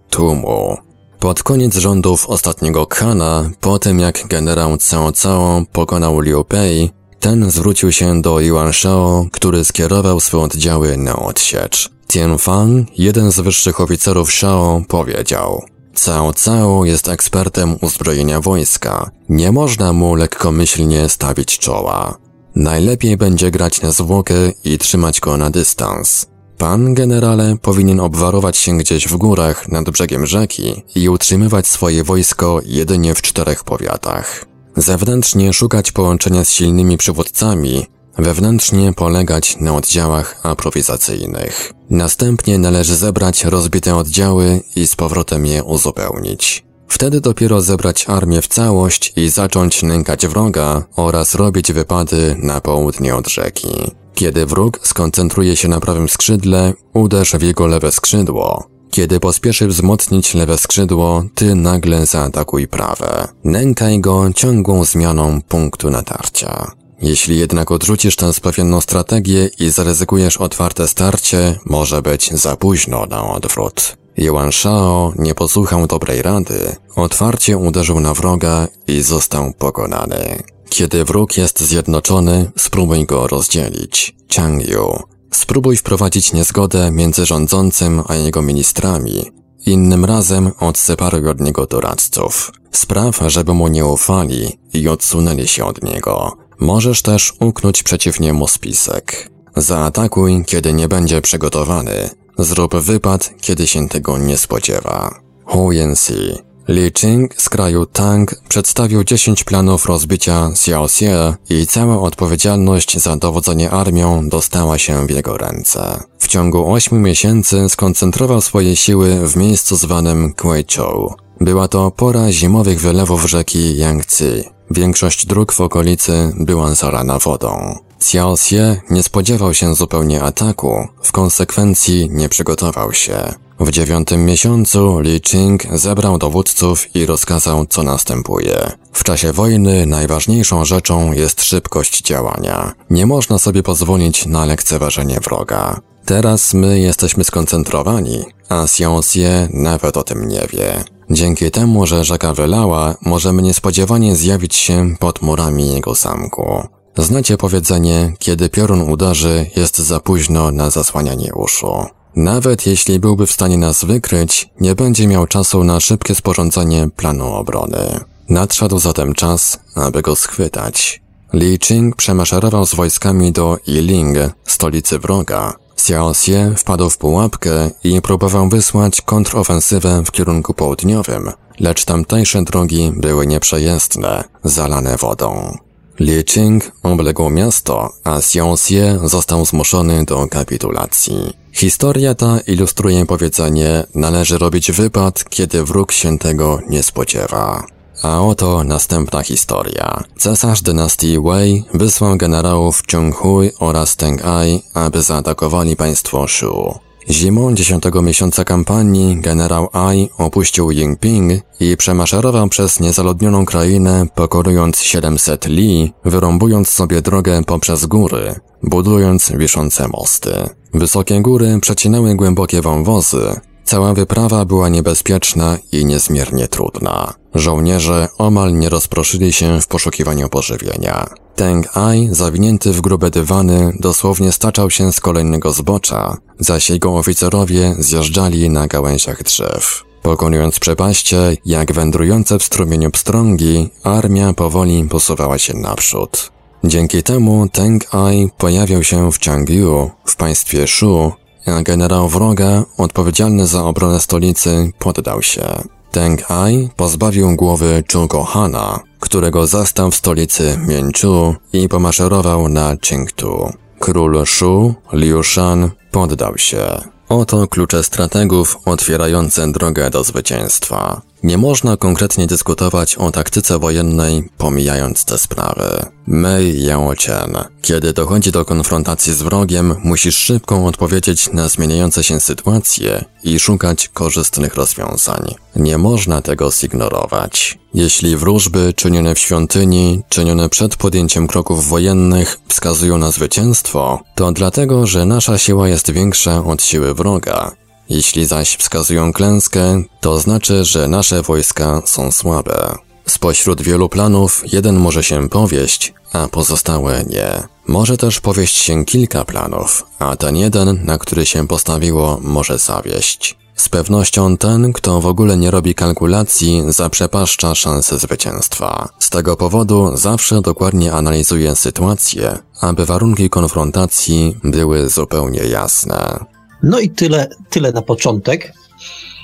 Tumu. Pod koniec rządów ostatniego Khana, po tym jak generał Cao Cao pokonał Liu Pei, ten zwrócił się do Yuan Shao, który skierował swoje oddziały na odsiecz. Tian Fan, jeden z wyższych oficerów Shao, powiedział Cao Cao jest ekspertem uzbrojenia wojska. Nie można mu lekkomyślnie stawić czoła. Najlepiej będzie grać na zwłokę i trzymać go na dystans. Pan, generale, powinien obwarować się gdzieś w górach nad brzegiem rzeki i utrzymywać swoje wojsko jedynie w czterech powiatach. Zewnętrznie szukać połączenia z silnymi przywódcami, wewnętrznie polegać na oddziałach aprowizacyjnych. Następnie należy zebrać rozbite oddziały i z powrotem je uzupełnić. Wtedy dopiero zebrać armię w całość i zacząć nękać wroga oraz robić wypady na południe od rzeki. Kiedy wróg skoncentruje się na prawym skrzydle, uderz w jego lewe skrzydło. Kiedy pospieszy wzmocnić lewe skrzydło, ty nagle zaatakuj prawe. Nękaj go ciągłą zmianą punktu natarcia. Jeśli jednak odrzucisz tę sprawioną strategię i zaryzykujesz otwarte starcie, może być za późno na odwrót. Yuan Shao nie posłuchał dobrej rady, otwarcie uderzył na wroga i został pokonany. Kiedy wróg jest zjednoczony, spróbuj go rozdzielić. Chang Yu. Spróbuj wprowadzić niezgodę między rządzącym a jego ministrami. Innym razem odseparuj od niego doradców. Spraw, żeby mu nie ufali i odsunęli się od niego. Możesz też uknąć przeciw niemu spisek. Zaatakuj, kiedy nie będzie przygotowany. Zrób wypad, kiedy się tego nie spodziewa. Hu Yanxi. Li Ching z kraju Tang przedstawił 10 planów rozbicia Xiaoxie i cała odpowiedzialność za dowodzenie armią dostała się w jego ręce. W ciągu 8 miesięcy skoncentrował swoje siły w miejscu zwanym Kuichou. Była to pora zimowych wylewów rzeki Yangtze. Większość dróg w okolicy była zalana wodą. Xiaoxie nie spodziewał się zupełnie ataku, w konsekwencji nie przygotował się. W dziewiątym miesiącu Li Ching zebrał dowódców i rozkazał, co następuje. W czasie wojny najważniejszą rzeczą jest szybkość działania. Nie można sobie pozwolić na lekceważenie wroga. Teraz my jesteśmy skoncentrowani, a Xiaoxie nawet o tym nie wie. Dzięki temu, że rzeka wylała, możemy niespodziewanie zjawić się pod murami jego zamku. Znacie powiedzenie, kiedy piorun uderzy, jest za późno na zasłanianie uszu. Nawet jeśli byłby w stanie nas wykryć, nie będzie miał czasu na szybkie sporządzenie planu obrony. Nadszedł zatem czas, aby go schwytać. Li Ching przemaszerował z wojskami do Yiling, stolicy wroga. Xiao Xie wpadł w pułapkę i próbował wysłać kontrofensywę w kierunku południowym, lecz tamtejsze drogi były nieprzejezdne, zalane wodą. Li Ching obległ miasto, a Xiao Xie został zmuszony do kapitulacji. Historia ta ilustruje powiedzenie należy robić wypad, kiedy wróg się tego nie spodziewa. A oto następna historia. Cesarz dynastii Wei wysłał generałów Chung Hui oraz Teng Ai, aby zaatakowali państwo Shu. Zimą dziesiątego miesiąca kampanii generał Ai opuścił Yingping i przemaszerował przez niezaludnioną krainę, pokorując 700 li, wyrąbując sobie drogę poprzez góry, budując wiszące mosty. Wysokie góry przecinały głębokie wąwozy, Cała wyprawa była niebezpieczna i niezmiernie trudna. Żołnierze omal nie rozproszyli się w poszukiwaniu pożywienia. Teng Ai, zawinięty w grube dywany, dosłownie staczał się z kolejnego zbocza, zaś jego oficerowie zjeżdżali na gałęziach drzew. Pokonując przepaście, jak wędrujące w strumieniu pstrągi, armia powoli posuwała się naprzód. Dzięki temu Teng Ai pojawił się w Changyu, w państwie Shu, a generał wroga, odpowiedzialny za obronę stolicy, poddał się. Teng Ai pozbawił głowy Zhugo Hana, którego zastał w stolicy Mianchu i pomaszerował na Qingtu. Król Shu, Liu Shan, poddał się. Oto klucze strategów otwierające drogę do zwycięstwa. Nie można konkretnie dyskutować o taktyce wojennej, pomijając te sprawy. Mei Yaochen. Kiedy dochodzi do konfrontacji z wrogiem, musisz szybko odpowiedzieć na zmieniające się sytuacje i szukać korzystnych rozwiązań. Nie można tego zignorować. Jeśli wróżby czynione w świątyni, czynione przed podjęciem kroków wojennych wskazują na zwycięstwo, to dlatego, że nasza siła jest większa od siły wroga jeśli zaś wskazują klęskę, to znaczy, że nasze wojska są słabe. Spośród wielu planów jeden może się powieść, a pozostałe nie. Może też powieść się kilka planów, a ten jeden, na który się postawiło, może zawieść. Z pewnością ten, kto w ogóle nie robi kalkulacji, zaprzepaszcza szansę zwycięstwa. Z tego powodu zawsze dokładnie analizuje sytuację, aby warunki konfrontacji były zupełnie jasne. No i tyle, tyle na początek.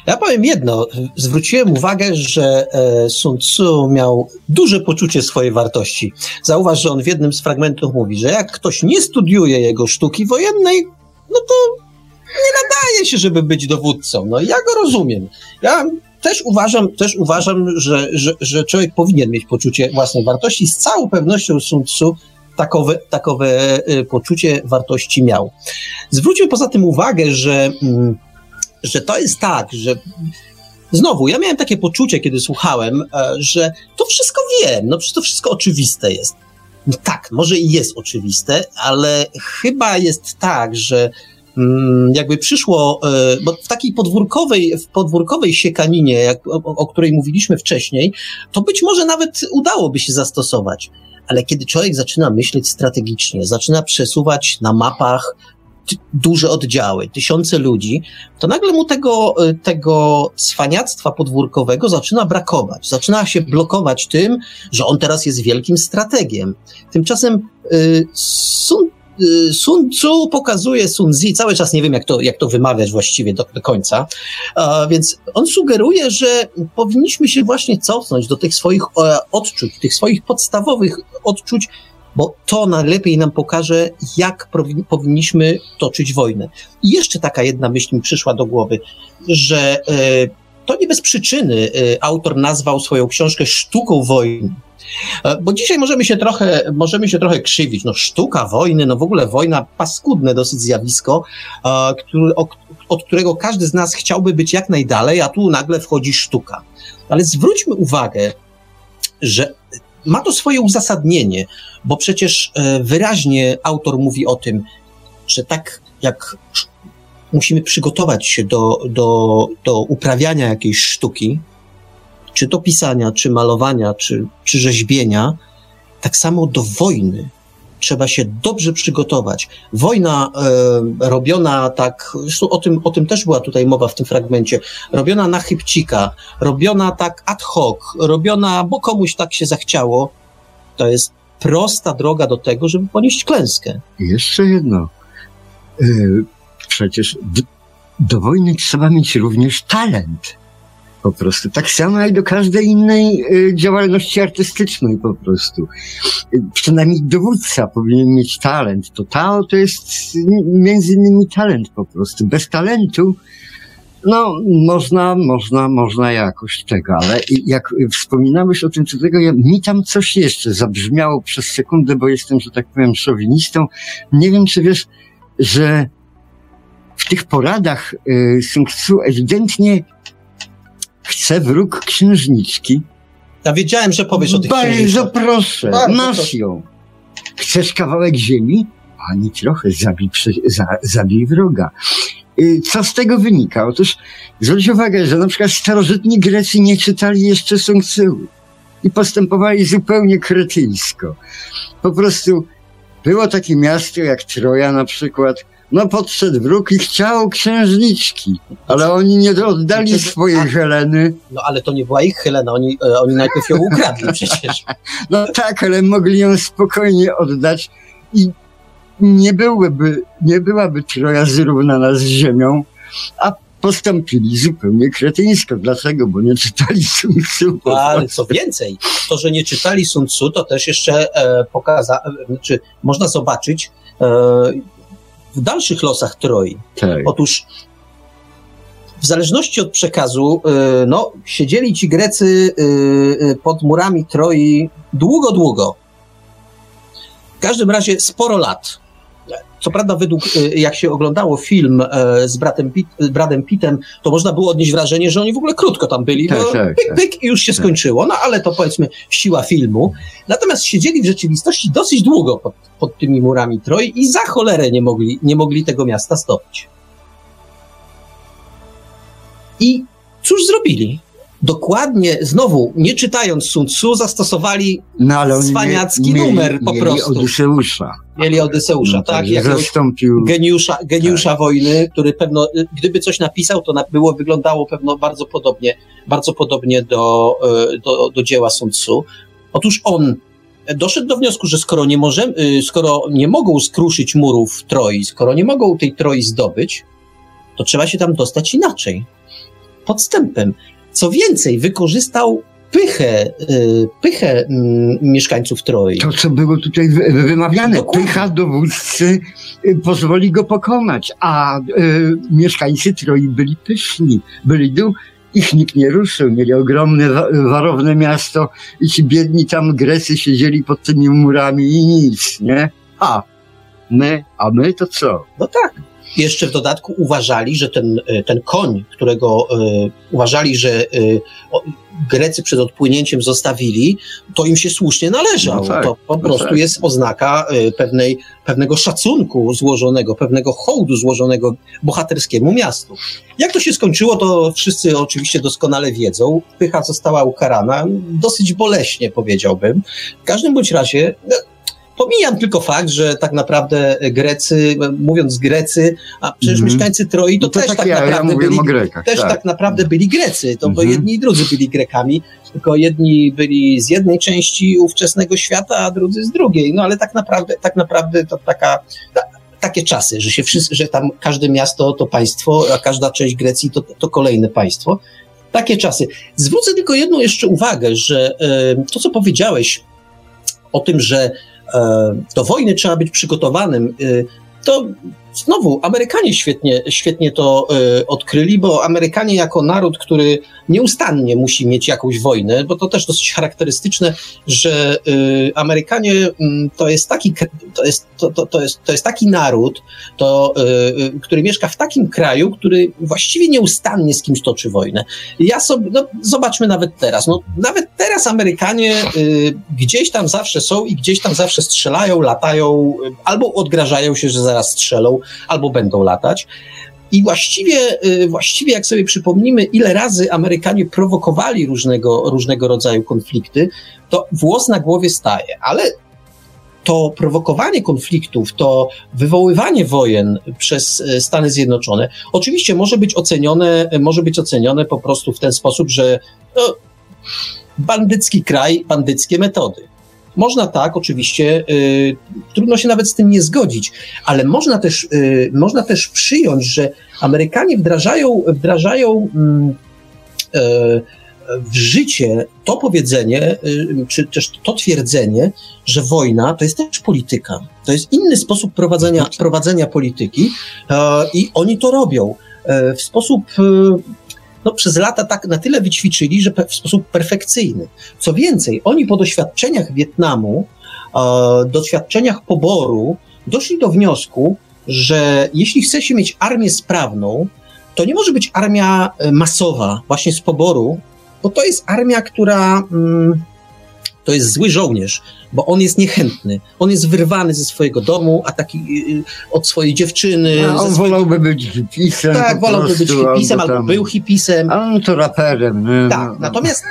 Ja powiem jedno. Zwróciłem uwagę, że e, Sun Tzu miał duże poczucie swojej wartości. Zauważ, że on w jednym z fragmentów mówi, że jak ktoś nie studiuje jego sztuki wojennej, no to nie nadaje się, żeby być dowódcą. No ja go rozumiem. Ja też uważam, też uważam że, że, że człowiek powinien mieć poczucie własnej wartości. Z całą pewnością Sun Tzu takowe, takowe y, poczucie wartości miał. Zwróćmy poza tym uwagę, że, mm, że to jest tak, że znowu, ja miałem takie poczucie, kiedy słuchałem, e, że to wszystko wiem, no przecież to wszystko oczywiste jest. No tak, może i jest oczywiste, ale chyba jest tak, że mm, jakby przyszło, e, bo w takiej podwórkowej, w podwórkowej siekaninie, jak, o, o której mówiliśmy wcześniej, to być może nawet udałoby się zastosować. Ale kiedy człowiek zaczyna myśleć strategicznie, zaczyna przesuwać na mapach duże oddziały, tysiące ludzi, to nagle mu tego, y, tego cwaniactwa podwórkowego zaczyna brakować. Zaczyna się blokować tym, że on teraz jest wielkim strategiem. Tymczasem y, y, Sun Tzu pokazuje Sun Zi, cały czas nie wiem, jak to, jak to wymawiać właściwie do, do końca, a, więc on sugeruje, że powinniśmy się właśnie cofnąć do tych swoich e, odczuć, tych swoich podstawowych odczuć, bo to najlepiej nam pokaże, jak powinniśmy toczyć wojnę. I jeszcze taka jedna myśl mi przyszła do głowy, że e, to nie bez przyczyny e, autor nazwał swoją książkę Sztuką wojny. E, bo dzisiaj możemy się trochę, możemy się trochę krzywić. No, sztuka wojny, no w ogóle wojna, paskudne dosyć zjawisko, który, od którego każdy z nas chciałby być jak najdalej, a tu nagle wchodzi sztuka. Ale zwróćmy uwagę, że ma to swoje uzasadnienie, bo przecież e, wyraźnie autor mówi o tym, że tak jak musimy przygotować się do, do, do uprawiania jakiejś sztuki, czy do pisania, czy malowania, czy, czy rzeźbienia, tak samo do wojny trzeba się dobrze przygotować. Wojna e, robiona tak, zresztą o tym, o tym też była tutaj mowa w tym fragmencie, robiona na chybcika, robiona tak ad hoc, robiona, bo komuś tak się zachciało, to jest prosta droga do tego, żeby ponieść klęskę. Jeszcze jedno. Przecież do wojny trzeba mieć również talent po prostu. Tak samo jak do każdej innej y, działalności artystycznej po prostu. Y, przynajmniej dowódca powinien mieć talent. To Tao to jest między innymi talent po prostu. Bez talentu no, można, można, można jakoś tego, ale jak wspominałeś o tym, co tego, ja, mi tam coś jeszcze zabrzmiało przez sekundę, bo jestem, że tak powiem, szowinistą. Nie wiem, czy wiesz, że w tych poradach y, Sun Tzu ewidentnie Chce wróg księżniczki. Ja wiedziałem, że powiesz o tych Bardzo proszę, Bardzo masz ją. Chcesz kawałek ziemi? Ani trochę, zabij, za, zabij wroga. Y, co z tego wynika? Otóż zwróć uwagę, że na przykład starożytni Grecy nie czytali jeszcze Sun Tzu i postępowali zupełnie kretyńsko. Po prostu było takie miasto jak Troja na przykład, no podszedł wróg i chciał księżniczki, ale oni nie oddali swojej Heleny. No ale to nie była ich Helena, oni, e, oni najpierw ją ukradli przecież. (laughs) No tak, ale mogli ją spokojnie oddać i nie, byłyby, nie byłaby Troja zrównana z ziemią, a postąpili zupełnie kretyńsko. Dlaczego? Bo nie czytali Sun Tzu. No, ale co więcej, to, że nie czytali Sun Tzu, to też jeszcze e, pokaza, e, czy można zobaczyć, e, w dalszych losach Troi. Tak. Otóż w zależności od przekazu, y, no, siedzieli ci Grecy y, y, pod murami Troi długo, długo. W każdym razie sporo lat. Co prawda, według, jak się oglądało film z bratem Pitt, Bradem Pittem, to można było odnieść wrażenie, że oni w ogóle krótko tam byli, tak, bo tak, pyk, tak. pyk i już się tak. skończyło. No ale to powiedzmy siła filmu. Natomiast siedzieli w rzeczywistości dosyć długo pod, pod tymi murami Troi i za cholerę nie mogli, nie mogli tego miasta stopić. I cóż zrobili? Dokładnie, znowu, nie czytając Sun Tzu, zastosowali no, cwaniacki mieli, numer po mieli prostu. Odyseusza. Mieli Odyseusza, no, tak? Zastąpił... Geniusza, geniusza tak. wojny, który pewno, gdyby coś napisał, to było, wyglądało pewno bardzo podobnie, bardzo podobnie do, e, do, do dzieła Sun Tzu. Otóż on doszedł do wniosku, że skoro nie, możemy, y, skoro nie mogą skruszyć murów Troi, skoro nie mogą tej Troi zdobyć, to trzeba się tam dostać inaczej. Podstępem. Co więcej, wykorzystał pychę, y, pychę mm, mieszkańców Troi. To, co było tutaj wymawiane, Dokładnie. pycha dowódcy y, pozwoli go pokonać, a y, mieszkańcy Troi byli pyszni, byli dół, ich nikt nie ruszył, mieli ogromne, warowne miasto i ci biedni tam Grecy siedzieli pod tymi murami i nic, nie? A my, a my to co? No tak. Jeszcze w dodatku uważali, że ten, ten koń, którego uważali, że Grecy przed odpłynięciem zostawili, to im się słusznie należał. No tak, to po no prostu tak. jest oznaka pewnej, pewnego szacunku złożonego, pewnego hołdu złożonego bohaterskiemu miastu. Jak to się skończyło, to wszyscy oczywiście doskonale wiedzą. Pycha została ukarana, dosyć boleśnie powiedziałbym. W każdym bądź razie, no, Pomijam tylko fakt, że tak naprawdę Grecy, mówiąc Grecy, a przecież mm -hmm. mieszkańcy Troi to, no to też tak, tak ja, naprawdę ja byli, Grekach, też tak. tak. naprawdę byli Grecy, to mm -hmm. bo jedni i drudzy byli Grekami, tylko jedni byli z jednej części ówczesnego świata, a drudzy z drugiej. No ale tak naprawdę, tak naprawdę to taka, takie czasy, że się wszyscy, że tam każde miasto to państwo, a każda część Grecji to, to kolejne państwo. Takie czasy. Zwrócę tylko jedną jeszcze uwagę, że to, co powiedziałeś o tym, że do wojny trzeba być przygotowanym, y, to znowu Amerykanie świetnie, świetnie to y, odkryli, bo Amerykanie jako naród, który nieustannie musi mieć jakąś wojnę, bo to też dosyć charakterystyczne, że y, Amerykanie y, to jest taki, to jest, to, to, to, jest, to jest taki naród, to, y, który mieszka w takim kraju, który właściwie nieustannie z kimś toczy wojnę. Ja sobie, no, zobaczmy nawet teraz, no, nawet teraz Amerykanie gdzieś tam zawsze są i gdzieś tam zawsze strzelają, latają, albo odgrażają się, że zaraz strzelą, albo będą latać. I właściwie, y, właściwie, jak sobie przypomnimy, ile razy Amerykanie prowokowali różnego, różnego rodzaju konflikty, to włos na głowie staje. Ale to prowokowanie konfliktów, to wywoływanie wojen przez y, Stany Zjednoczone, oczywiście może być ocenione, może być ocenione po prostu w ten sposób, że no, bandycki kraj, bandyckie metody. Można tak, oczywiście, y, trudno się nawet z tym nie zgodzić, ale można też, y, można też przyjąć, że Amerykanie wdrażają, wdrażają mm, y, w życie to powiedzenie, y, czy też to twierdzenie, że wojna to jest też polityka. To jest inny sposób prowadzenia, prowadzenia polityki i oni to robią w sposób no, przez lata tak na tyle wyćwiczyli, że w sposób perfekcyjny. Co więcej, oni po doświadczeniach Wietnamu, e, doświadczeniach poboru, doszli do wniosku, że jeśli chce się mieć armię sprawną, to nie może być armia e, masowa, właśnie z poboru, bo to jest armia, która. Mm, to jest zły żołnierz, bo on jest niechętny. On jest wyrwany ze swojego domu, a taki y, od swojej dziewczyny. A on wolałby być hipisem. Tak, wolałby prostu, być hipisem, albo, albo był hipisem. A on to raperem. No, tak, natomiast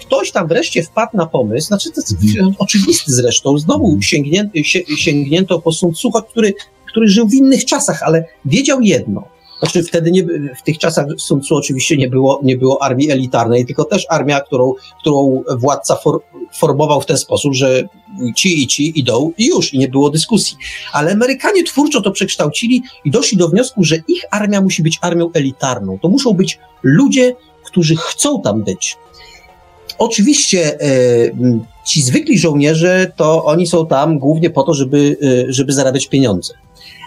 ktoś tam wreszcie wpadł na pomysł, znaczy to jest oczywisty zresztą, znowu sięgnięto, sięgnięto po Sun Tzu, który, który żył w innych czasach, ale wiedział jedno – znaczy wtedy nie, w tych czasach Sun Tzu oczywiście nie było, nie było armii elitarnej, tylko też armia, którą, którą władca for, formował w ten sposób, że ci i ci idą i już, i nie było dyskusji. Ale Amerykanie twórczo to przekształcili i doszli do wniosku, że ich armia musi być armią elitarną. To muszą być ludzie, którzy chcą tam być. Oczywiście e, ci zwykli żołnierze, to oni są tam głównie po to, żeby, e, żeby zarabiać pieniądze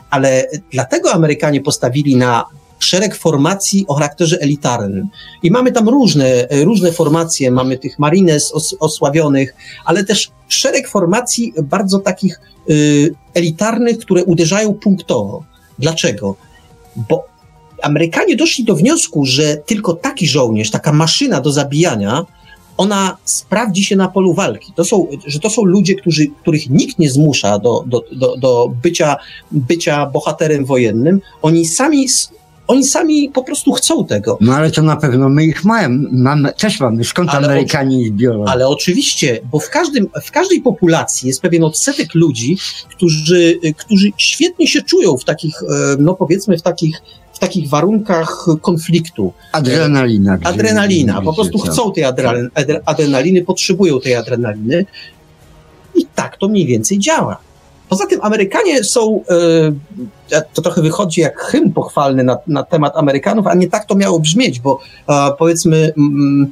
ale dlatego Amerykanie postawili na szereg formacji o charakterze elitarnym. I mamy tam różne, różne formacje, mamy tych marines os, osławionych, ale też szereg formacji bardzo takich y, elitarnych, które uderzają punktowo. Dlaczego? Bo Amerykanie doszli do wniosku, że tylko taki żołnierz, taka maszyna do zabijania, ona sprawdzi się na polu walki. To są, że to są ludzie, którzy, których nikt nie zmusza do, do, do, do bycia, bycia bohaterem wojennym. Oni sami oni sami po prostu chcą tego. No ale to na pewno my ich mamy, mamy też mamy. Skąd ale Amerykanie ich biorą? Ale oczywiście, bo w, każdym, w każdej populacji jest pewien odsetek ludzi, którzy, którzy świetnie się czują w takich, e, no powiedzmy, w takich w takich warunkach konfliktu. Adrenalina. Adrenalina. Po prostu chcą tej adrenaliny, potrzebują tej adrenaliny. I tak to mniej więcej działa. Poza tym Amerykanie są, e, to trochę wychodzi jak hymn pochwalny na, na temat Amerykanów, a nie tak to miało brzmieć, bo e, powiedzmy, mm,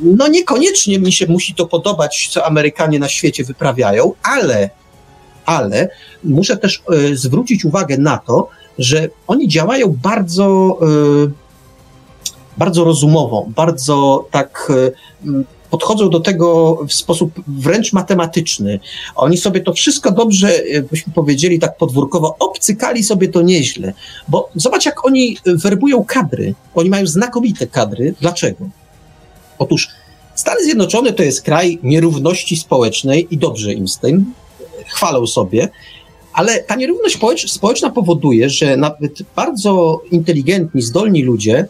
no niekoniecznie mi się musi to podobać, co Amerykanie na świecie wyprawiają, ale, ale muszę też e, zwrócić uwagę na to, że oni działają bardzo, bardzo rozumowo, bardzo tak podchodzą do tego w sposób wręcz matematyczny. Oni sobie to wszystko dobrze, byśmy powiedzieli tak podwórkowo, obcykali sobie to nieźle. Bo zobacz, jak oni werbują kadry. Oni mają znakomite kadry. Dlaczego? Otóż Stany Zjednoczone to jest kraj nierówności społecznej i dobrze im z tym, chwalą sobie, ale ta nierówność społeczna powoduje, że nawet bardzo inteligentni, zdolni ludzie,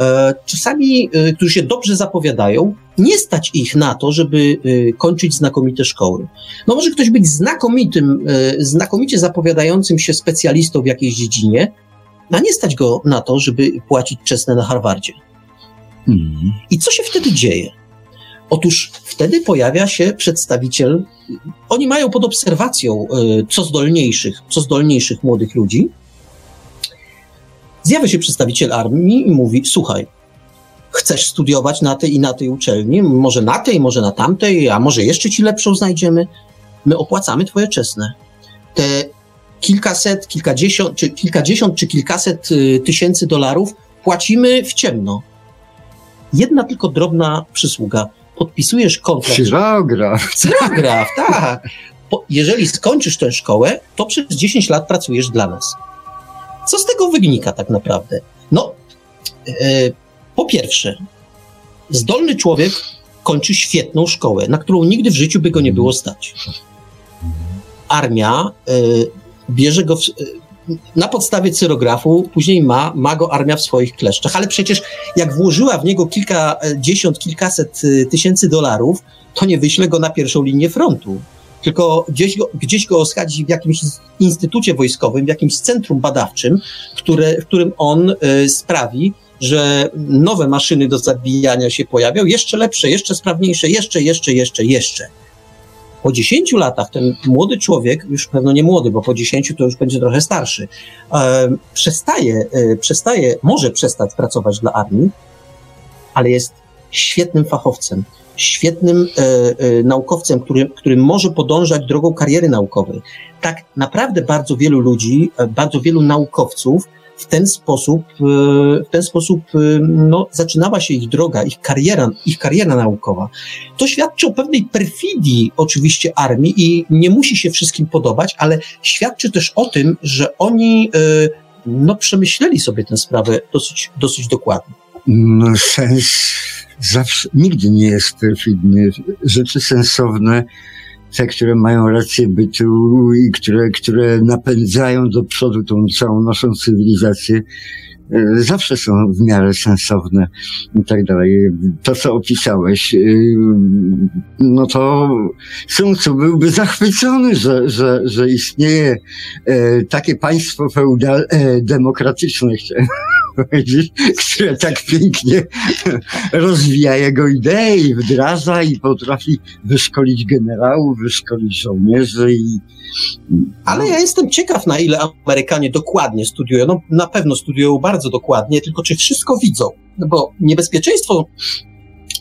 e, czasami, e, którzy się dobrze zapowiadają, nie stać ich na to, żeby e, kończyć znakomite szkoły. No może ktoś być znakomitym, znakomicie zapowiadającym się specjalistą w jakiejś dziedzinie, a nie stać go na to, żeby płacić czesne na Harvardzie. Hmm. I co się wtedy dzieje? Otóż wtedy pojawia się przedstawiciel, oni mają pod obserwacją y, co zdolniejszych, co zdolniejszych młodych ludzi. Zjawia się przedstawiciel armii i mówi: Słuchaj, chcesz studiować na tej i na tej uczelni, może na tej, może na tamtej, a może jeszcze ci lepszą znajdziemy. My opłacamy twoje czesne. Te kilkaset, kilkadziesiąt, czy kilkadziesiąt, czy kilkaset y, tysięcy dolarów płacimy w ciemno. Jedna tylko drobna przysługa podpisujesz kontrakt. Cyrograf. Cyrograf, (laughs) tak. Po, jeżeli skończysz tę szkołę, to przez 10 lat pracujesz dla nas. Co z tego wynika tak naprawdę? No, e, po pierwsze, zdolny człowiek kończy świetną szkołę, na którą nigdy w życiu by go nie było stać. Armia e, bierze go w, na podstawie cyrografu później ma, ma go armia w swoich kleszczach. Ale przecież jak włożyła w niego kilkadziesiąt, kilkaset y, tysięcy dolarów, to nie wyśle go na pierwszą linię frontu. Tylko gdzieś go, gdzieś go osadzi w jakimś instytucie wojskowym, w jakimś centrum badawczym, które, w którym on y, sprawi, że nowe maszyny do zabijania się pojawią, jeszcze lepsze, jeszcze sprawniejsze, jeszcze, jeszcze, jeszcze, jeszcze. Po 10 latach ten młody człowiek, już pewno nie młody, bo po 10 to już będzie trochę starszy, przestaje, e, przestaje, może przestać pracować dla armii, ale jest świetnym fachowcem, świetnym e, e, naukowcem, który, który może podążać drogą kariery naukowej. Tak naprawdę bardzo wielu ludzi, e, bardzo wielu naukowców w ten sposób, e, w ten sposób e, no, zaczynała się ich droga, ich kariera, ich kariera naukowa. To świadczy o pewnej perfidii oczywiście armii i nie musi się wszystkim podobać, ale świadczy też o tym, że oni e, no, przemyśleli sobie tę sprawę dosyć, dosyć dokładnie. No, sens zawsze, nigdy nie jest perfidny. Rzeczy sensowne te, które mają rację bytu i które, które napędzają do przodu tą całą naszą cywilizację, e, zawsze są w miarę sensowne i tak dalej. To, co opisałeś, e, no to Sun Tzu byłby zachwycony, że, że, że istnieje e, takie państwo feudal, demokratyczne, które tak pięknie rozwija jego idee i wdraża i potrafi wyszkolić generałów, wyszkolić żołnierzy i ale ja jestem ciekaw, na ile Amerykanie dokładnie studiują. No, na pewno studiują bardzo dokładnie, tylko czy wszystko widzą? No bo niebezpieczeństwo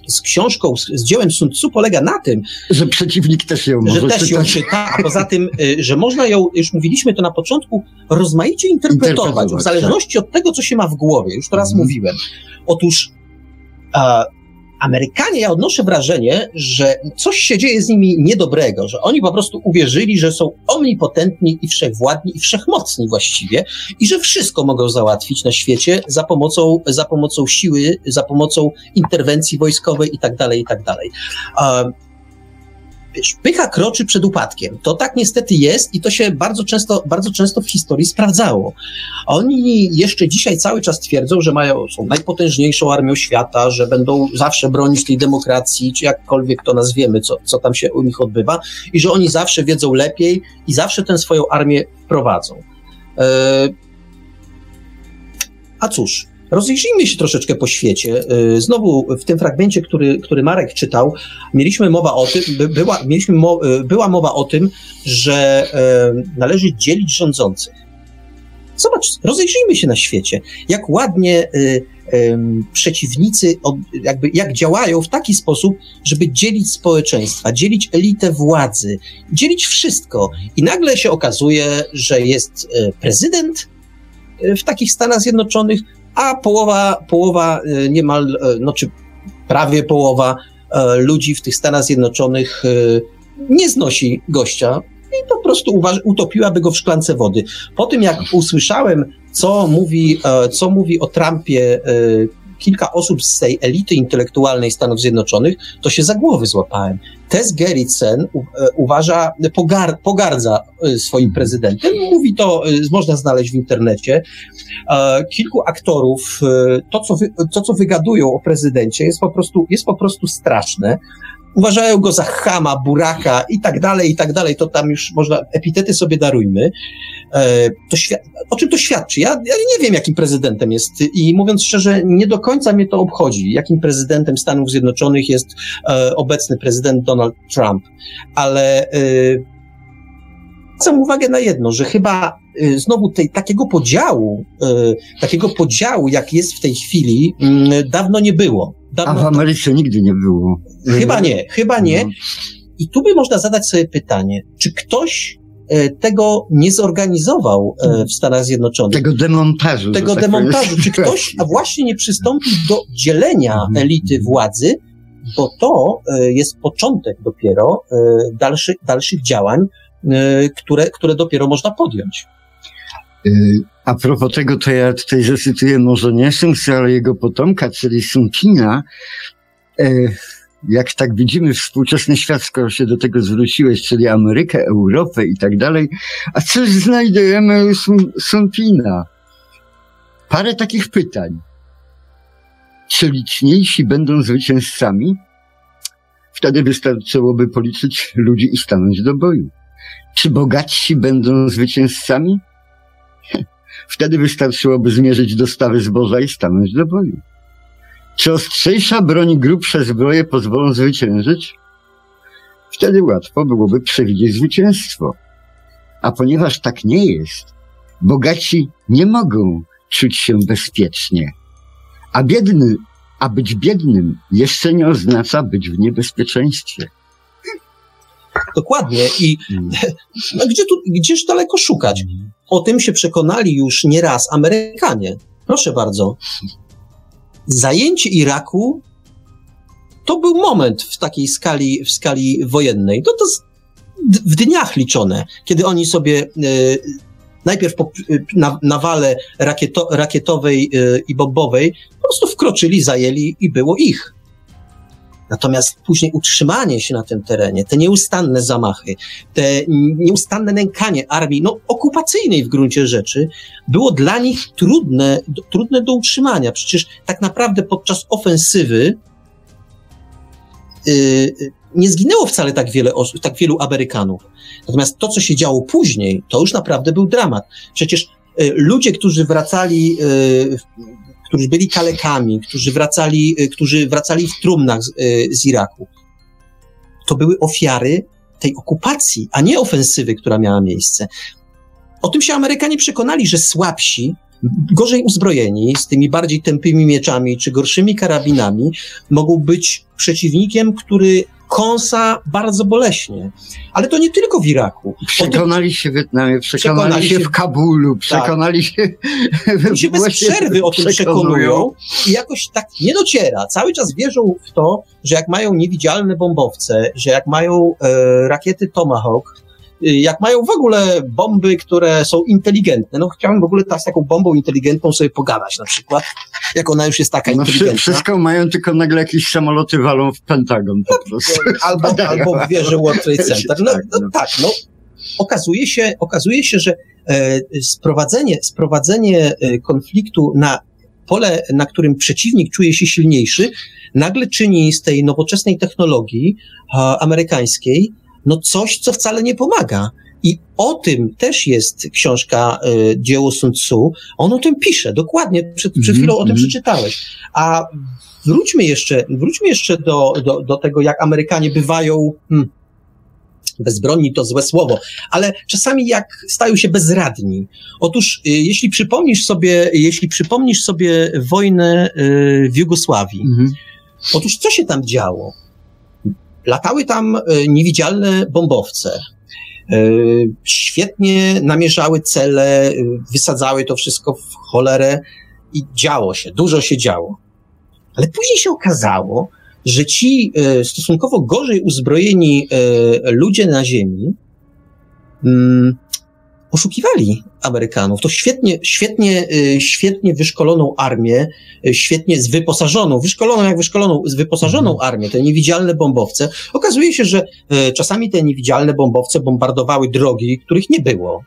z książką, z, z dziełem Sun Tzu polega na tym, że przeciwnik też ją może że też ją czyta, a poza tym, y, że można ją, już mówiliśmy to na początku, rozmaicie interpretować, interpretować w zależności tak. od tego, co się ma w głowie. Już to raz mhm. mówiłem. Otóż Amerykanie, ja odnoszę wrażenie, że coś się dzieje z nimi niedobrego, że oni po prostu uwierzyli, że są omnipotentni i wszechwładni i wszechmocni właściwie i że wszystko mogą załatwić na świecie za pomocą, za pomocą siły, za pomocą interwencji wojskowej i tak dalej, i tak dalej wiesz, pycha kroczy przed upadkiem. To tak niestety jest i to się bardzo często, bardzo często w historii sprawdzało. Oni jeszcze dzisiaj cały czas twierdzą, że mają, są najpotężniejszą armią świata, że będą zawsze bronić tej demokracji, czy jakkolwiek to nazwiemy, co, co tam się u nich odbywa, i że oni zawsze wiedzą lepiej i zawsze tę swoją armię prowadzą. E, a cóż, Rozejrzyjmy się troszeczkę po świecie. Y, znowu w tym fragmencie, który, który Marek czytał, mieliśmy mowa o tym, była, mieliśmy mo, y, była mowa o tym, że y, należy dzielić rządzących. Zobacz, rozejrzyjmy się na świecie, jak ładnie przeciwnicy, jakby jak działają w taki sposób, żeby dzielić społeczeństwa, dzielić elitę władzy, dzielić wszystko. I nagle się okazuje, że jest prezydent w takich Stanach Zjednoczonych, a połowa, połowa y, niemal, y, no czy prawie połowa e, ludzi w tych Stanach Zjednoczonych e, nie znosi gościa i po prostu utopiłaby go w szklance wody. Po tym, jak usłyszałem, co mówi, e, co mówi o Trumpie e, kilka osób z tej elity intelektualnej Stanów Zjednoczonych, to się za głowy złapałem. Tess Gerritsen e, uważa, pogar, pogardza e, swoim prezydentem. Mówi to, e, można znaleźć w internecie. Kilku aktorów, to co, wy, to co wygadują o prezydencie jest po prostu, jest po prostu straszne uważają go za chama, buraka i tak dalej, i tak dalej, to tam już można, epitety sobie darujmy. E, to o czym to świadczy? Ja, ja nie wiem, jakim prezydentem jest i mówiąc szczerze, nie do końca mnie to obchodzi, jakim prezydentem Stanów Zjednoczonych jest e, obecny prezydent Donald Trump, ale e, uwagę na jedno, że chyba y, znowu tej, takiego podziału, y, takiego podziału, jak jest w tej chwili, y, dawno nie było. Dawno, A w Ameryce nigdy nie było. Chyba nie, chyba nie. No. I tu by można zadać sobie pytanie, czy ktoś tego nie zorganizował w Stanach Zjednoczonych. Tego demontażu. Tego tak demontażu. Czy ktoś a właśnie nie przystąpił do dzielenia mhm. elity władzy, bo to jest początek dopiero dalszych, dalszych działań, które, które dopiero można podjąć. Y, a propos tego, to ja tutaj zacytuję może nie Simsa, ale jego potomka, czyli Sumpina. Y, jak tak widzimy współczesny świat, skoro się do tego zwróciłeś, czyli Amerykę, Europę i tak dalej, a coś znajdujemy u Sumpina. Parę takich pytań. Czy liczniejsi będą zwycięzcami? Wtedy wystarczyłoby policzyć ludzi i stanąć do boju. Czy bogatsi będą zwycięzcami? Wtedy wystarczyłoby zmierzyć dostawy zboża i stanąć do boju. Czy ostrzejsza broń, grubsze zbroje pozwolą zwyciężyć? Wtedy łatwo byłoby przewidzieć zwycięstwo. A ponieważ tak nie jest, bogaci nie mogą czuć się bezpiecznie. A biedny, a być biednym jeszcze nie oznacza być w niebezpieczeństwie. Dokładnie. I mm. (laughs) no, gdzie tu, gdzież daleko szukać? O tym się przekonali już nieraz Amerykanie. Proszę bardzo. Zajęcie Iraku to był moment w takiej skali, w skali wojennej. To, to w dniach liczone, kiedy oni sobie e, najpierw po, na, na wale rakieto, rakietowej e, i bombowej po prostu wkroczyli, zajęli i było ich. Natomiast później utrzymanie się na tym terenie, te nieustanne zamachy, te nieustanne nękanie armii, no okupacyjnej w gruncie rzeczy, było dla nich trudne, trudne do utrzymania. Przecież tak naprawdę podczas ofensywy yy, nie zginęło wcale tak wiele osób, tak wielu Amerykanów. Natomiast to, co się działo później, to już naprawdę był dramat. Przecież y, ludzie, którzy wracali y, którzy byli kalekami, którzy wracali, y, którzy wracali w trumnach z, y, z Iraku. To były ofiary tej okupacji, a nie ofensywy, która miała miejsce. O tym się Amerykanie przekonali, że słabsi, gorzej uzbrojeni, z tymi bardziej tępymi mieczami czy gorszymi karabinami, mogą być przeciwnikiem, który kąsa bardzo boleśnie. Ale to nie tylko w Iraku. Przekonali się w Wietnamie, przekonali, przekonali się w Kabulu, tak. przekonali tak. się... Się bez przerwy o tym przekonują i jakoś tak nie dociera. Cały czas wierzą w to, że jak mają niewidzialne bombowce, że jak mają e, rakiety Tomahawk, jak mają w ogóle bomby, które są inteligentne, no chciałem w ogóle z taką bombą inteligentną sobie pogadać na przykład, jak ona już jest taka no, inteligentna. Wszystko mają, tylko nagle jakieś samoloty walą w Pentagon po no, prostu. Albo, (laughs) albo w wieży World Trade Center. No, tak, no, no tak, no. Okazuje się, okazuje się, że e, sprowadzenie, sprowadzenie e, konfliktu na pole, na którym przeciwnik czuje się silniejszy, nagle czyni z tej nowoczesnej technologii a, amerykańskiej no coś, co wcale nie pomaga. I o tym też jest książka y, dzieło Sun Tzu. On o tym pisze, dokładnie, przed, przed chwilą mm -hmm. o tym mhm. przeczytałeś. A wróćmy jeszcze, wróćmy jeszcze do, do, do tego, jak Amerykanie bywają, hmm, bezbronni to złe słowo, ale czasami jak stają się bezradni. Otóż, y, jeśli przypomnisz sobie, jeśli przypomnisz sobie wojnę y, w Jugosławii, -hmm. otóż co się tam działo? Latały tam e, niewidzialne bombowce. E, świetnie namierzały cele, e, wysadzały to wszystko w cholerę i działo się, dużo się działo. Ale później się okazało, że ci stosunkowo gorzej uzbrojeni ludzie na Ziemi mm, oszukiwali Amerykanów. To świetnie, świetnie, e, świetnie wyszkoloną armię, świetnie wyposażoną, wyszkoloną jak wyszkoloną, wyposażoną mhm. armię, te niewidzialne bombowce. Okazuje się, że czasami te niewidzialne bombowce bombardowały drogi, których nie było.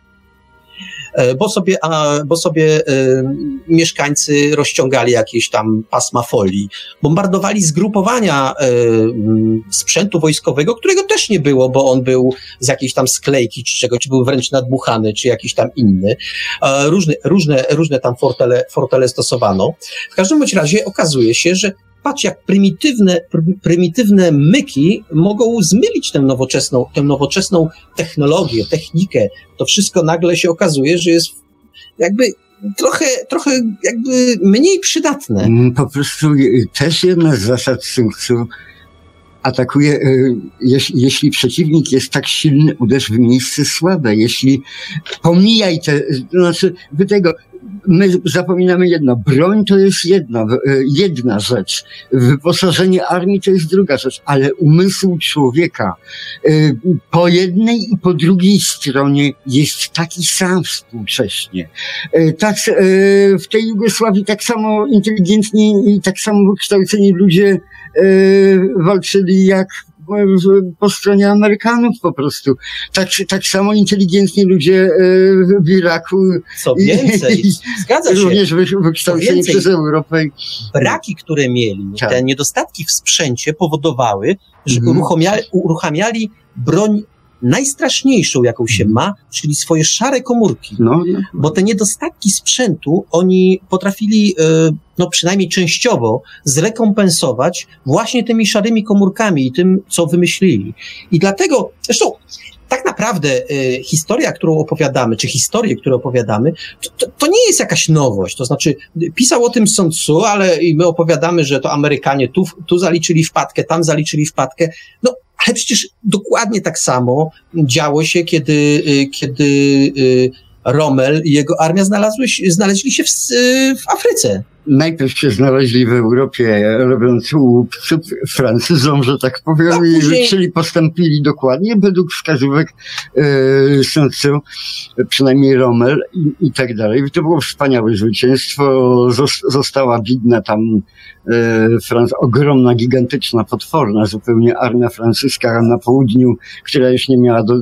E, bo sobie, a, bo sobie y, mieszkańcy rozciągali jakieś tam pasma folii, bombardowali zgrupowania y, sprzętu wojskowego, którego też nie było, bo on był z jakiejś tam sklejki czy czegoś, czy był wręcz nadmuchany, czy jakiś tam inny. E, różne, różne, różne tam fortele, fortele stosowano. W każdym bądź razie okazuje się, że patrz, jak prymitywne, prymitywne myki mogą zmylić tę nowoczesną, tę nowoczesną technologię, technikę. To wszystko nagle się okazuje, że jest jakby trochę, trochę jakby mniej przydatne. Mm, po prostu też jedna z zasad sukcesu atakuje, y, jeśli, jeśli przeciwnik jest tak silny, uderz w miejsce słabe. Jeśli pomijaj te, znaczy, wy tego, my zapominamy jedno. Broń to jest jedna, e, jedna rzecz. Wyposażenie armii to jest druga rzecz, ale umysł człowieka e, po jednej i po drugiej stronie jest taki sam współcześnie. E, tak, w tej Jugosławii tak samo inteligentni i tak samo wykształceni ludzie walczyli jak po stronie Amerykanów po prostu. Tak, tak samo inteligentni ludzie e, w Iraku. Co więcej, (laughs) zgadza się. Również wykształceni przez Europę. Braki, które mieli, tak. te niedostatki w sprzęcie powodowały, że mhm. uruchamiali, uruchamiali broń najstraszniejszą, jaką się mhm. ma, czyli swoje szare komórki. No, no. Bo te niedostatki sprzętu oni potrafili, e, no przynajmniej częściowo, zrekompensować właśnie tymi szarymi komórkami i tym, co wymyślili. I dlatego, zresztą, tak naprawdę y, historia, którą opowiadamy, czy historie, które opowiadamy, to, to, to, nie jest jakaś nowość. To znaczy, pisał o tym Sun Tzu, ale my opowiadamy, że to Amerykanie tu, tu zaliczyli wpadkę, tam zaliczyli wpadkę. No, ale przecież dokładnie tak samo działo się, kiedy, y, kiedy y, Rommel i jego armia znalazły, znaleźli się w, w Afryce najpierw się znaleźli w Europie, robiąc łup Francuzom, że tak powiem, tak, później... czyli postąpili dokładnie według wskazówek e, Sun Tzu, przynajmniej Rommel i, i tak dalej. To było wspaniałe zwycięstwo. Została widna tam e, Franc ogromna, gigantyczna, potworna zupełnie armia francuska na południu, która już nie miała do, (laughs)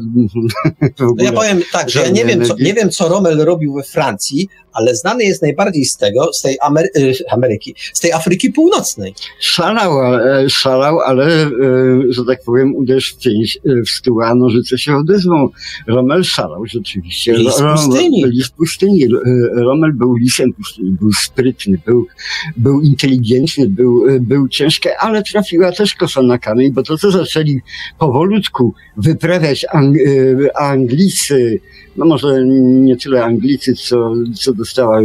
no ja powiem tak, że ja nie wiem, co, nie wiem, co Rommel robił we Francji, ale znany jest najbardziej z tego, z tej Amery y, Ameryki, z tej Afryki Północnej. Szalał, e, szalał, ale, e, że tak powiem, uderz w pięć, e, w stół, a nożyce się odezwą. Rommel szalał rzeczywiście. Lis pustyni. Lis pustyni. Rommel był lisem pustyni, był sprytny, był, był inteligentny, był, był ciężki, ale trafiła też kosa na kamień, bo to, co zaczęli powolutku wyprawiać Ang Anglicy, no może nie tyle Anglicy, co, co dostała,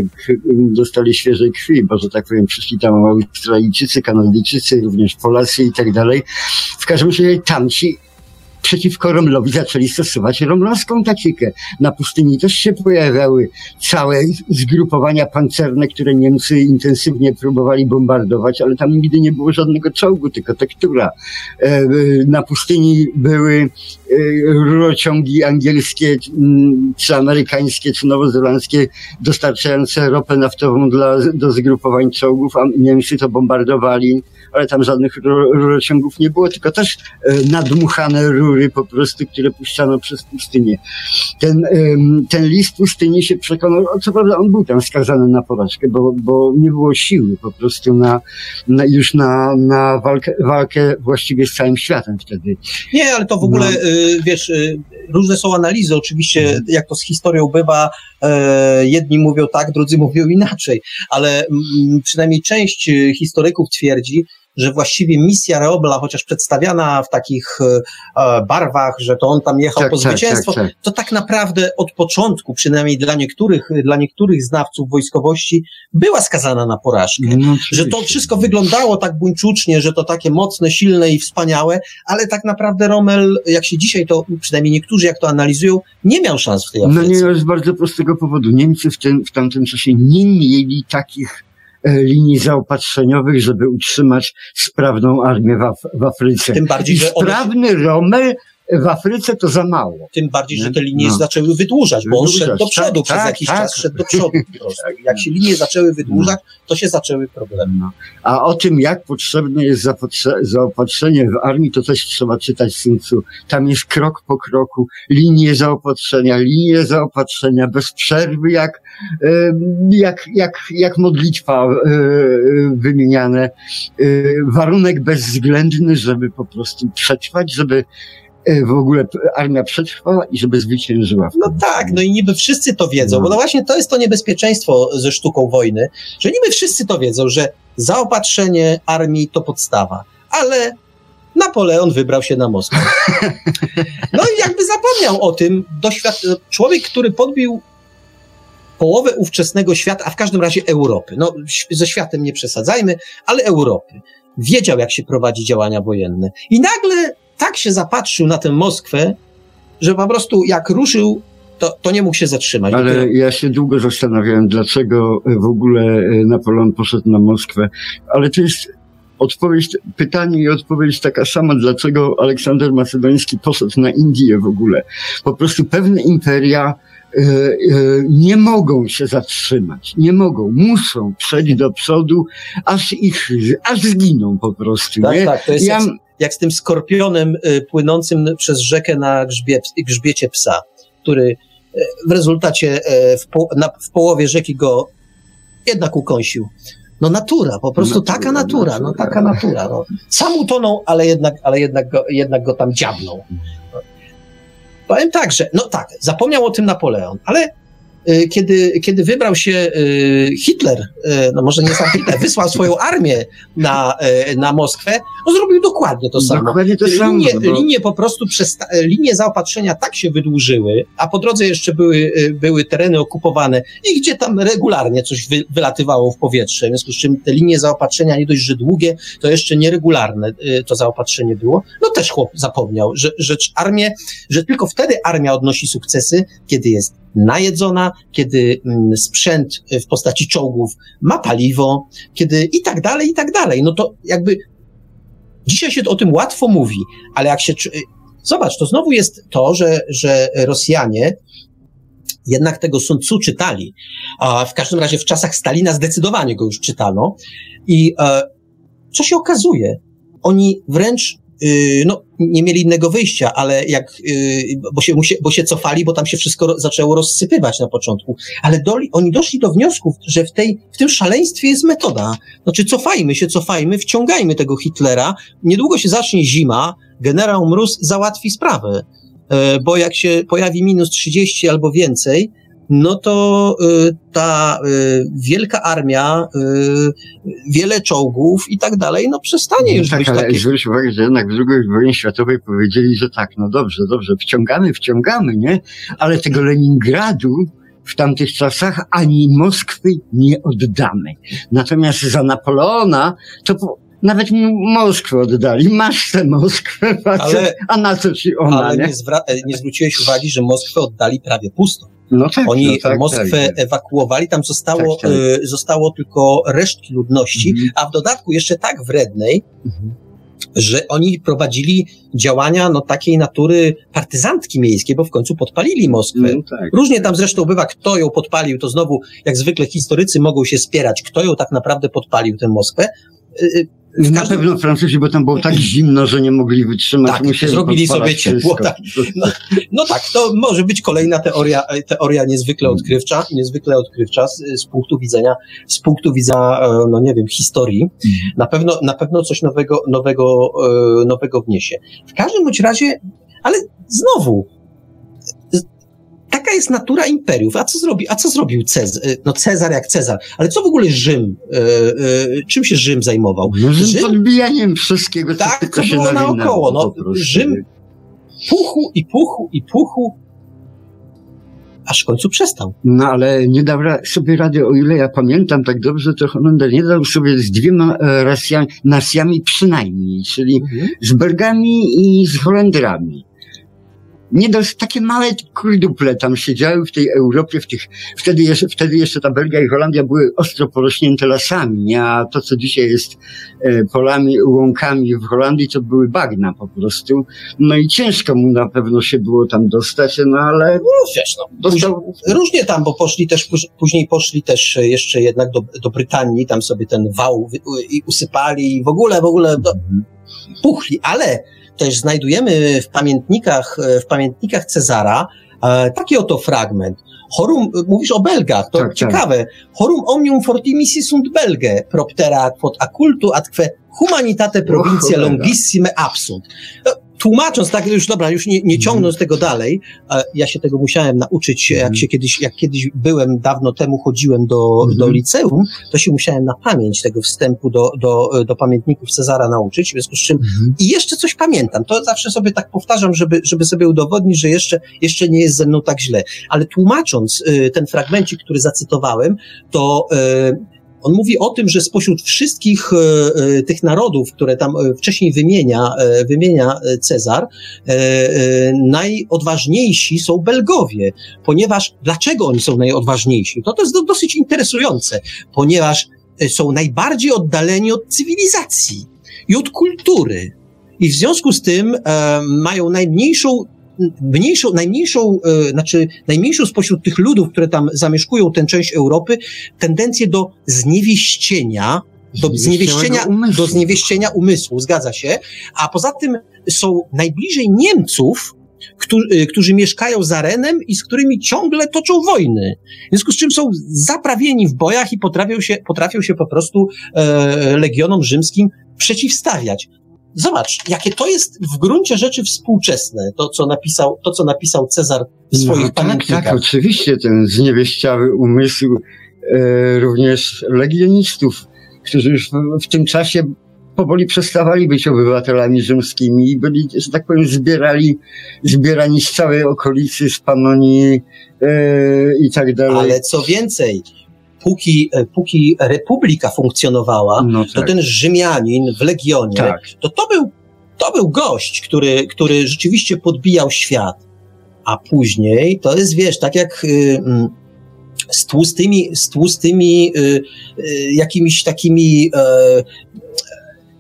dostali świeżej krwi, bo że tak powiem, przyszli tam Australijczycy, Kanadyjczycy, również Polacy i tak dalej. W każdym razie tamci przeciwko Romlowi zaczęli stosować romlowską taktykę. Na pustyni też się pojawiały całe zgrupowania pancerne, które Niemcy intensywnie próbowali bombardować, ale tam nigdy nie było żadnego czołgu, tylko tektura. E, na pustyni były e, rurociągi angielskie, czy amerykańskie, czy nowozelandzkie, dostarczające ropę naftową dla, do zgrupowań czołgów, a Niemcy to bombardowali ale tam żadnych rurociągów nie było, tylko też e, nadmuchane rury po prostu, które puszczano przez pustynię. Ten, ten list pustyni się przekonał, co prawda on był tam skazany na porażkę, bo, bo nie było siły po prostu na, na już na, na walkę, walkę właściwie z całym światem wtedy. Nie, ale to w ogóle, no. Y, wiesz, y, różne są analizy, oczywiście, mhm. jak to z historią bywa, e, jedni mówią tak, drudzy mówią inaczej, ale mm, przynajmniej część historyków twierdzi, że właściwie misja Reobla, chociaż przedstawiana w takich e, barwach, że to on tam jechał tak, po tak, zwycięstwo, tak, tak, to tak naprawdę od początku, przynajmniej dla niektórych, dla niektórych znawców wojskowości, była skazana na porażkę. No, że to wszystko wyglądało tak buńczucznie, że to takie mocne, silne i wspaniałe, ale tak naprawdę Rommel, jak się dzisiaj to, przynajmniej niektórzy jak to analizują, nie miał szans w tej Afryce. No nie, z bardzo prostego powodu. Niemcy w, tym, w tamtym czasie nie mieli takich e, linii zaopatrzeniowych, żeby utrzymać sprawną armię w, Af w Afryce. Tym bardziej, że one... Sprawny Rommel w Afryce to za mało. Tym bardziej, że te linie no. zaczęły wydłużać, bo on szedł do przodu tak, przez tak, jakiś tak. czas, szedł do przodu po prostu. Jak się linie zaczęły wydłużać, to się zaczęły problemy. No. A o tym, jak potrzebne jest zaopatrzenie w armii, to też trzeba czytać Sun Tzu. Tam jest krok po kroku, linie zaopatrzenia, linie zaopatrzenia, bez przerwy, jak, jak, jak, jak modlitwa e, wymieniane. E, warunek bezwzględny, żeby po prostu przetrwać, żeby w ogóle armia przetrwała i żeby zwyciężyła. No tak, no i niby wszyscy to wiedzą, no. bo no właśnie to jest to niebezpieczeństwo ze sztuką wojny, że niby wszyscy to wiedzą, że zaopatrzenie armii to podstawa, ale Napoleon wybrał się na Moskwę. (laughs) No i jakby zapomniał o tym doświad- człowiek, który podbił połowę ówczesnego świata, a w każdym razie Europy. No, ze światem nie przesadzajmy, ale Europy. Wiedział, jak się prowadzi działania wojenne. I nagle tak się zapatrzył na tę Moskwę, że po prostu jak ruszył, to, to nie mógł się zatrzymać. Ale ja się długo zastanawiałem, dlaczego w ogóle e, Napoleon poszedł na Moskwę. Ale to jest odpowiedź, pytanie i odpowiedź taka sama, dlaczego Aleksander Macedoński poszedł na Indię w ogóle. Po prostu pewne imperia e, e, nie mogą się zatrzymać, nie mogą, muszą przejść do przodu, aż ich, aż zginą po prostu. Tak, nie? tak, to jest ja, jak z tym skorpionem y, płynącym przez rzekę na grzbie, grzbiecie psa, który y, w rezultacie y, w, po, na, w połowie rzeki go jednak ukąsił. No natura, po prostu natura, taka natura, natura, no taka natura. No. Sam utonął, ale jednak, ale jednak, go, jednak go tam dziabnął. Powiem tak, że, no tak, zapomniał o tym Napoleon, ale kiedy, kiedy wybrał się y, Hitler, y, no może nie sam Hitler, wysłał swoją armię na, na Moskwę, no zrobił dokładnie to samo. Dokładnie to samo. Linie, no. linie po prostu, przesta- linie zaopatrzenia tak się wydłużyły, a po drodze jeszcze były, były tereny okupowane i gdzie tam regularnie coś wy, wylatywało w powietrze, w związku z czym te linie zaopatrzenia nie dość, że długie, to jeszcze nieregularne to zaopatrzenie było. No też chłop zapomniał, że, że armię, że tylko wtedy armia odnosi sukcesy, kiedy jest najedzona, kiedy mm, sprzęt w postaci czołgów ma paliwo, kiedy i tak dalej, i tak dalej. No to jakby dzisiaj się o tym łatwo mówi, ale jak się. Zobacz, to znowu jest to, że, że Rosjanie jednak tego Sun Tzu czytali. A w każdym razie w czasach Stalina zdecydowanie go już czytano. I e, co się okazuje? Oni wręcz no, nie mieli innego wyjścia, ale jak, y, bo się, bo się cofali, bo tam się wszystko zaczęło rozsypywać na początku. Ale doli, oni doszli do wniosków, że w tej, w tym szaleństwie jest metoda. Znaczy, cofajmy się, cofajmy, wciągajmy tego Hitlera. Niedługo się zacznie zima, generał Mróz załatwi sprawę. E, bo jak się pojawi minus 30 albo więcej, no to y, ta y, wielka armia, y, wiele czołgów i tak dalej, no przestanie no już tak, być ale takie... zwróć uwagę, że jednak w II wojnie światowej powiedzieli, że tak, no dobrze, dobrze, wciągamy, wciągamy, nie? Ale tego Leningradu w tamtych czasach ani Moskwy nie oddamy. Natomiast za Napoleona to nawet Moskwę oddali. Masz tę Moskwę, (laughs) ale, a na co ci ona, Ale nie? Nie, nie zwróciłeś uwagi, że Moskwę oddali prawie pusto. No tak, Oni no tak, Moskwę tak, ewakuowali, tam zostało, tak, tak. Y, zostało tylko resztki ludności, mhm. a w dodatku jeszcze tak wrednej, mhm. że oni prowadzili działania no, takiej natury partyzantki miejskiej, bo w końcu podpalili Moskwę. No, tak, Różnie tam zresztą bywa, kto ją podpalił, to znowu, jak zwykle historycy mogą się spierać, kto ją tak naprawdę podpalił, tę Moskwę. Y, y, na pewno Francuzi, bo tam było tak zimno, że nie mogli wytrzymać. Tak, musieli zrobili sobie ciepło. Tak. No, no, tak, to może być kolejna teoria, teoria niezwykle odkrywcza, niezwykle odkrywcza z, z punktu widzenia, z punktu widzenia, e, no nie wiem, historii. Mhm. Na pewno, na pewno coś nowego, nowego, e, nowego wniesie. W każdym bądź razie, ale znowu, taka jest natura imperiów. A co, zrobi, a co zrobił Cezar? No Cezar jak Cezar. Ale co w ogóle Rzym? E, e, czym się Rzym zajmował? No, Rzym, Rzym podbijaniem wszystkiego, tak, tylko to było naokoło. No, Rzym puchu i puchu i puchu, aż w końcu przestał. No ale nie dał sobie rady, o ile ja pamiętam tak dobrze, to Holender nie dał sobie z dwiema e, rasjami, nacjami przynajmniej, czyli mhm. z Belgami i z Holendrami nie dos, takie małe kurduple tam siedziały w tej Europie, w tych, wtedy jeszcze, wtedy jeszcze ta Belgia i Holandia były ostro porośnięte lasami? A to, co dzisiaj jest e, polami, łąkami w Holandii, to były bagna po prostu. No i ciężko mu na pewno się było tam dostać, no ale... No wiesz, no, dostał... różnie tam, bo poszli też, później poszli też jeszcze jednak do, do Brytanii, tam sobie ten wał i usypali i w ogóle, w ogóle do, mhm. puchli, ale też znajdujemy w pamiętnikach, e, w pamiętnikach Cezara e, taki oto fragment. Horum, mówisz o Belgach, to tak, tak. ciekawe. Tak. Horum omnium fortimisi sunt Belge, proptera quod acultu atque humanitate provincia longissime absunt tłumacząc, tak, już dobra, już nie, nie ciągnąc tego dalej, ja się tego musiałem nauczyć, jak mhm. się kiedyś, jak kiedyś byłem, dawno temu chodziłem do, mhm. do liceum, to się musiałem na pamięć tego wstępu do, do, do pamiętników Cezara nauczyć, w związku z czym mhm. i jeszcze coś pamiętam, to zawsze sobie tak powtarzam, żeby, żeby sobie udowodnić, że jeszcze, jeszcze nie jest ze mną tak źle, ale tłumacząc y, ten fragmencik, który zacytowałem, to y, on mówi o tym, że spośród wszystkich e, e, tych narodów, które tam e, wcześniej wymienia, wymienia Cezar, najodważniejsi są Belgowie, ponieważ dlaczego oni są najodważniejsi? To, to jest dosyć interesujące, ponieważ są najbardziej oddaleni od cywilizacji i od kultury. I w związku z tym e, mają najmniejszą mniejszą, najmniejszą, e, znaczy najmniejszą spośród tych ludów, które tam zamieszkują tę część Europy, tendencję do zniewieścienia, do zniewieścienia, do zniewieścienia umysłu, zgadza się. A poza tym są najbliżej Niemców, którzy, e, którzy mieszkają za Renem i z którymi ciągle toczą wojny. W związku z czym są zaprawieni w bojach i potrafią się, potrafią się po prostu e, legionom rzymskim przeciwstawiać zobacz, jakie to jest w gruncie rzeczy współczesne, to co napisał, to, co napisał Cezar w swoich no, tak, pamiętnikach. Tak, oczywiście, ten zniewieściały umysł e, również legionistów, którzy już w, w, tym czasie powoli przestawali być obywatelami rzymskimi i byli, że tak powiem, zbierali, zbierani z całej okolicy, z Panonii e, i tak dalej. Ale co więcej, póki, e, póki republika funkcjonowała, no tak. to ten Rzymianin w Legionie, tak. to to był, to był gość, który, który rzeczywiście podbijał świat. A później to jest, wiesz, tak jak y, mm, z tłustymi, z tłustymi y, y, jakimiś takimi e,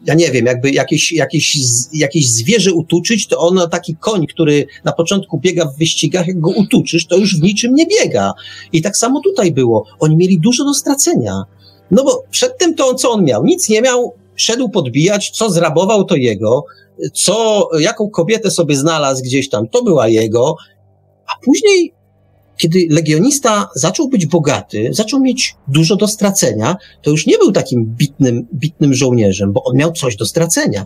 ja nie wiem, jakby jakieś, jakieś, jakieś zwierzę utuczyć, to ono taki koń, który na początku biega w wyścigach, jak go utuczysz, to już w niczym nie biega. I tak samo tutaj było. Oni mieli dużo do stracenia. No bo przedtem to, co on miał, nic nie miał, szedł podbijać, co zrabował, to jego, co, jaką kobietę sobie znalazł gdzieś tam, to była jego, a później kiedy legionista zaczął być bogaty, zaczął mieć dużo do stracenia, to już nie był takim bitnym, bitnym żołnierzem, bo on miał coś do stracenia.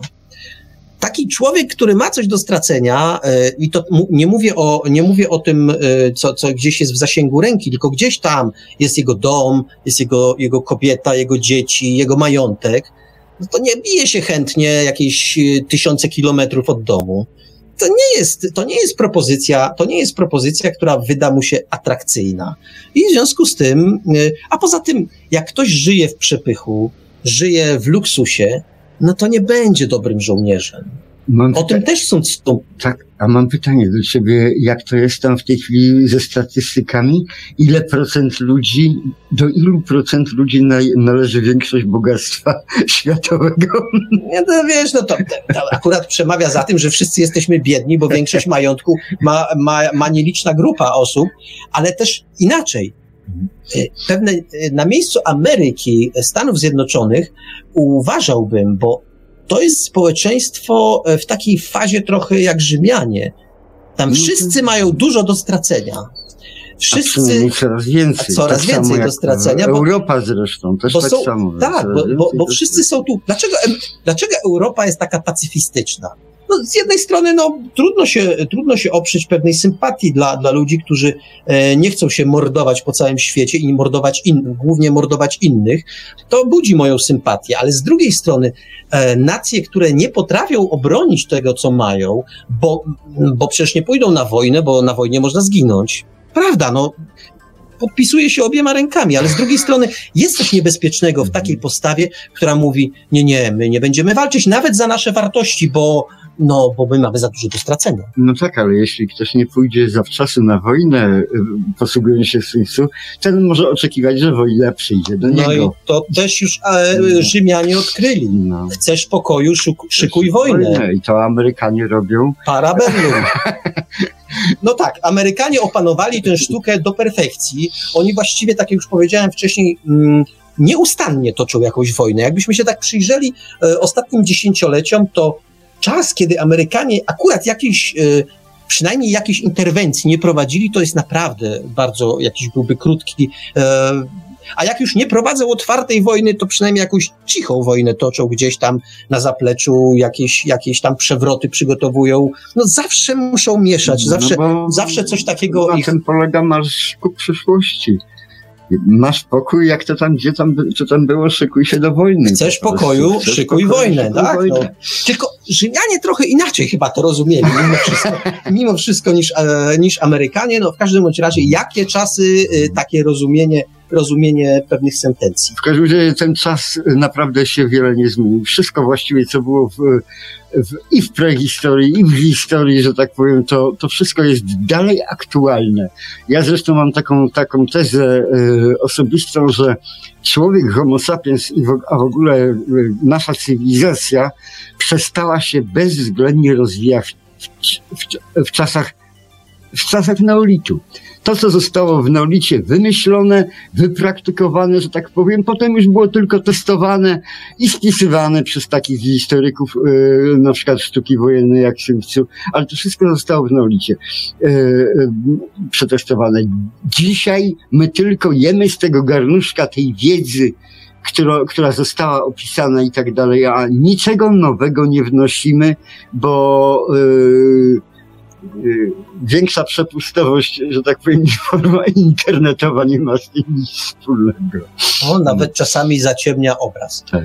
Taki człowiek, który ma coś do stracenia, e, i to nie mówię o, nie mówię o tym, e, co, co gdzieś jest w zasięgu ręki, tylko gdzieś tam jest jego dom, jest jego, jego kobieta, jego dzieci, jego majątek, no to nie bije się chętnie jakieś e, tysiące kilometrów od domu to nie jest, to nie jest propozycja, to nie jest propozycja, która wyda mu się atrakcyjna. I w związku z tym, y, a poza tym, jak ktoś żyje w przepychu, żyje w luksusie, no to nie będzie dobrym żołnierzem. Mam o tym też są, są. Tak, a mam pytanie do ciebie, jak to jest tam w tej chwili ze statystykami? Ile procent ludzi, do ilu procent ludzi na, należy większość bogactwa (laughs) światowego? Nie, no wiesz, no to, to, akurat przemawia za tym, że wszyscy jesteśmy biedni, bo większość majątku ma, ma, ma nieliczna grupa osób, ale też inaczej. Pewne, na miejscu Ameryki, Stanów Zjednoczonych uważałbym, bo to jest społeczeństwo e, w takiej fazie trochę jak Rzymianie. Tam mhm. wszyscy mają dużo do stracenia. Wszyscy. coraz więcej. Coraz tak więcej do stracenia. Bo, Europa zresztą też tak są, samo. Tak, bo, bo, bo wszyscy są tu. Dlaczego, dlaczego Europa jest taka pacyfistyczna? No, z jednej strony no, trudno, się, trudno się oprzeć pewnej sympatii dla, dla ludzi, którzy e, nie chcą się mordować po całym świecie i mordować in, głównie mordować innych. To budzi moją sympatię, ale z drugiej strony e, nacje, które nie potrafią obronić tego, co mają, bo, bo przecież nie pójdą na wojnę, bo na wojnie można zginąć. Prawda, no podpisuje się obiema rękami, ale z drugiej strony jest coś niebezpiecznego w takiej postawie, która mówi, nie, nie, my nie będziemy walczyć nawet za nasze wartości, bo no bo my mamy za dużo do stracenia. No tak, ale jeśli ktoś nie pójdzie zawczasu na wojnę, y, posługując się Tzu, ten może oczekiwać, że wojna przyjdzie do niego. No i to też już e. Rzymianie odkryli. No. Chcesz pokoju, szyk- szykuj wojnę. I to Amerykanie robią. Parabellum. (laughs) No tak, Amerykanie opanowali tę sztukę do perfekcji. Oni właściwie, tak jak już powiedziałem wcześniej, mm, nieustannie toczą jakąś wojnę. Jakbyśmy się tak przyjrzeli e, ostatnim dziesięcioleciom, to czas, kiedy Amerykanie akurat jakiejś, e, przynajmniej jakiejś interwencji nie prowadzili, to jest naprawdę bardzo jakiś byłby krótki. E, a jak już nie prowadzą otwartej wojny, to przynajmniej jakąś cichą wojnę toczą gdzieś tam na zapleczu, jakieś, jakieś tam przewroty przygotowują. No zawsze muszą mieszać, zawsze, no zawsze coś takiego Na ich... tym polega marsz ku przyszłości. Masz pokój, jak to tam, gdzie tam, co tam było, szykuj się do wojny. Chcesz pokoju, Chcesz szykuj pokoju, wojnę, szykuj tak? wojnę. No. Tylko Rzymianie trochę inaczej chyba to rozumieli, mimo wszystko, (laughs) mimo wszystko niż, e, niż Amerykanie. No w każdym bądź razie, jakie czasy, e, takie rozumienie, rozumienie pewnych sentencji. W każdym razie ten czas naprawdę się wiele nie zmienił. Wszystko właściwie, co było w, w, i w prehistorii, i w historii, że tak powiem, to, to wszystko jest dalej aktualne. Ja zresztą mam taką, taką tezę y, osobistą, że człowiek homo sapiens, i w, a w ogóle y, nasza cywilizacja przestała się bezwzględnie rozwijać w, w, w czasach w czasach neolitu. To, co zostało w neolicie wymyślone, wypraktykowane, że tak powiem, potem już było tylko testowane i spisywane przez takich historyków, yy, na przykład sztuki wojennej jak Tzu, ale to wszystko zostało w neolicie yy, przetestowane. Dzisiaj my tylko jemy z tego garnuszka tej wiedzy, która, która została opisana i tak dalej, a niczego nowego nie wnosimy, bo yy, większa przepustowość, że tak powiem, forma internetowa nie ma z tym nic wspólnego. No, nawet czasami zaciemnia obraz. Tak.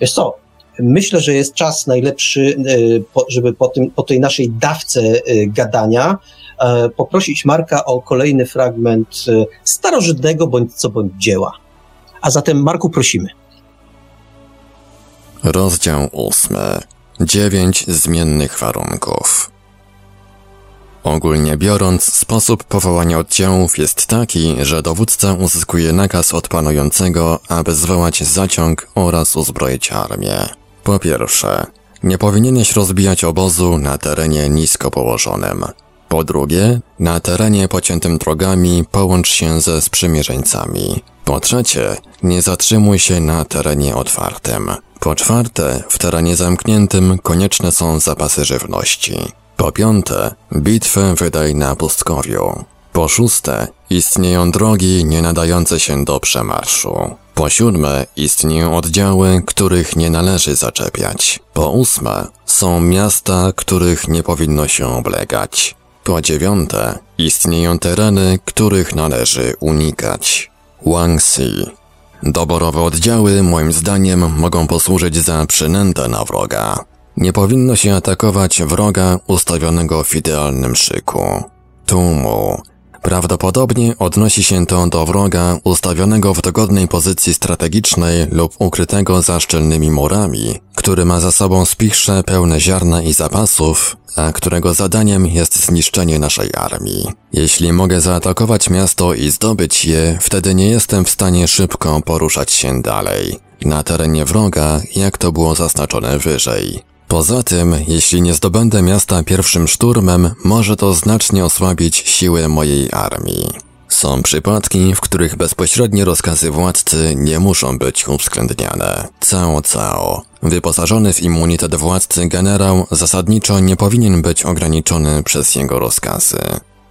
Wiesz co, myślę, że jest czas najlepszy, po- żeby po, tym, po tej naszej dawce e, gadania e, poprosić Marka o kolejny fragment starożytnego bądź co bądź dzieła. A zatem, Marku, prosimy. Rozdział ósmy. Dziewięć zmiennych warunków. Ogólnie biorąc, sposób powołania oddziałów jest taki, że dowódca uzyskuje nakaz od panującego, aby zwołać zaciąg oraz uzbroić armię. Po pierwsze, nie powinieneś rozbijać obozu na terenie nisko położonym. Po drugie, na terenie pociętym drogami połącz się ze sprzymierzeńcami. Po trzecie, nie zatrzymuj się na terenie otwartym. Po czwarte, w terenie zamkniętym konieczne są zapasy żywności. Po piąte, bitwę wydaj na pustkowiu. Po szóste, istnieją drogi nie nadające się do przemarszu. Po siódme, istnieją oddziały, których nie należy zaczepiać. Po ósme, są miasta, których nie powinno się oblegać. Po dziewiąte, istnieją tereny, których należy unikać. Wangxi. Doborowe oddziały, moim zdaniem, mogą posłużyć za przynętę na wroga. Nie powinno się atakować wroga ustawionego w idealnym szyku. Tłumu. Prawdopodobnie odnosi się to do wroga ustawionego w dogodnej pozycji strategicznej lub ukrytego za szczelnymi murami, który ma za sobą spichrze pełne ziarna i zapasów, a którego zadaniem jest zniszczenie naszej armii. Jeśli mogę zaatakować miasto i zdobyć je, wtedy nie jestem w stanie szybko poruszać się dalej. Na terenie wroga, jak to było zaznaczone wyżej. Poza tym, jeśli nie zdobędę miasta pierwszym szturmem, może to znacznie osłabić siły mojej armii. Są przypadki, w których bezpośrednie rozkazy władcy nie muszą być uwzględniane. Cao Cao. Wyposażony w immunitet władcy generał zasadniczo nie powinien być ograniczony przez jego rozkazy.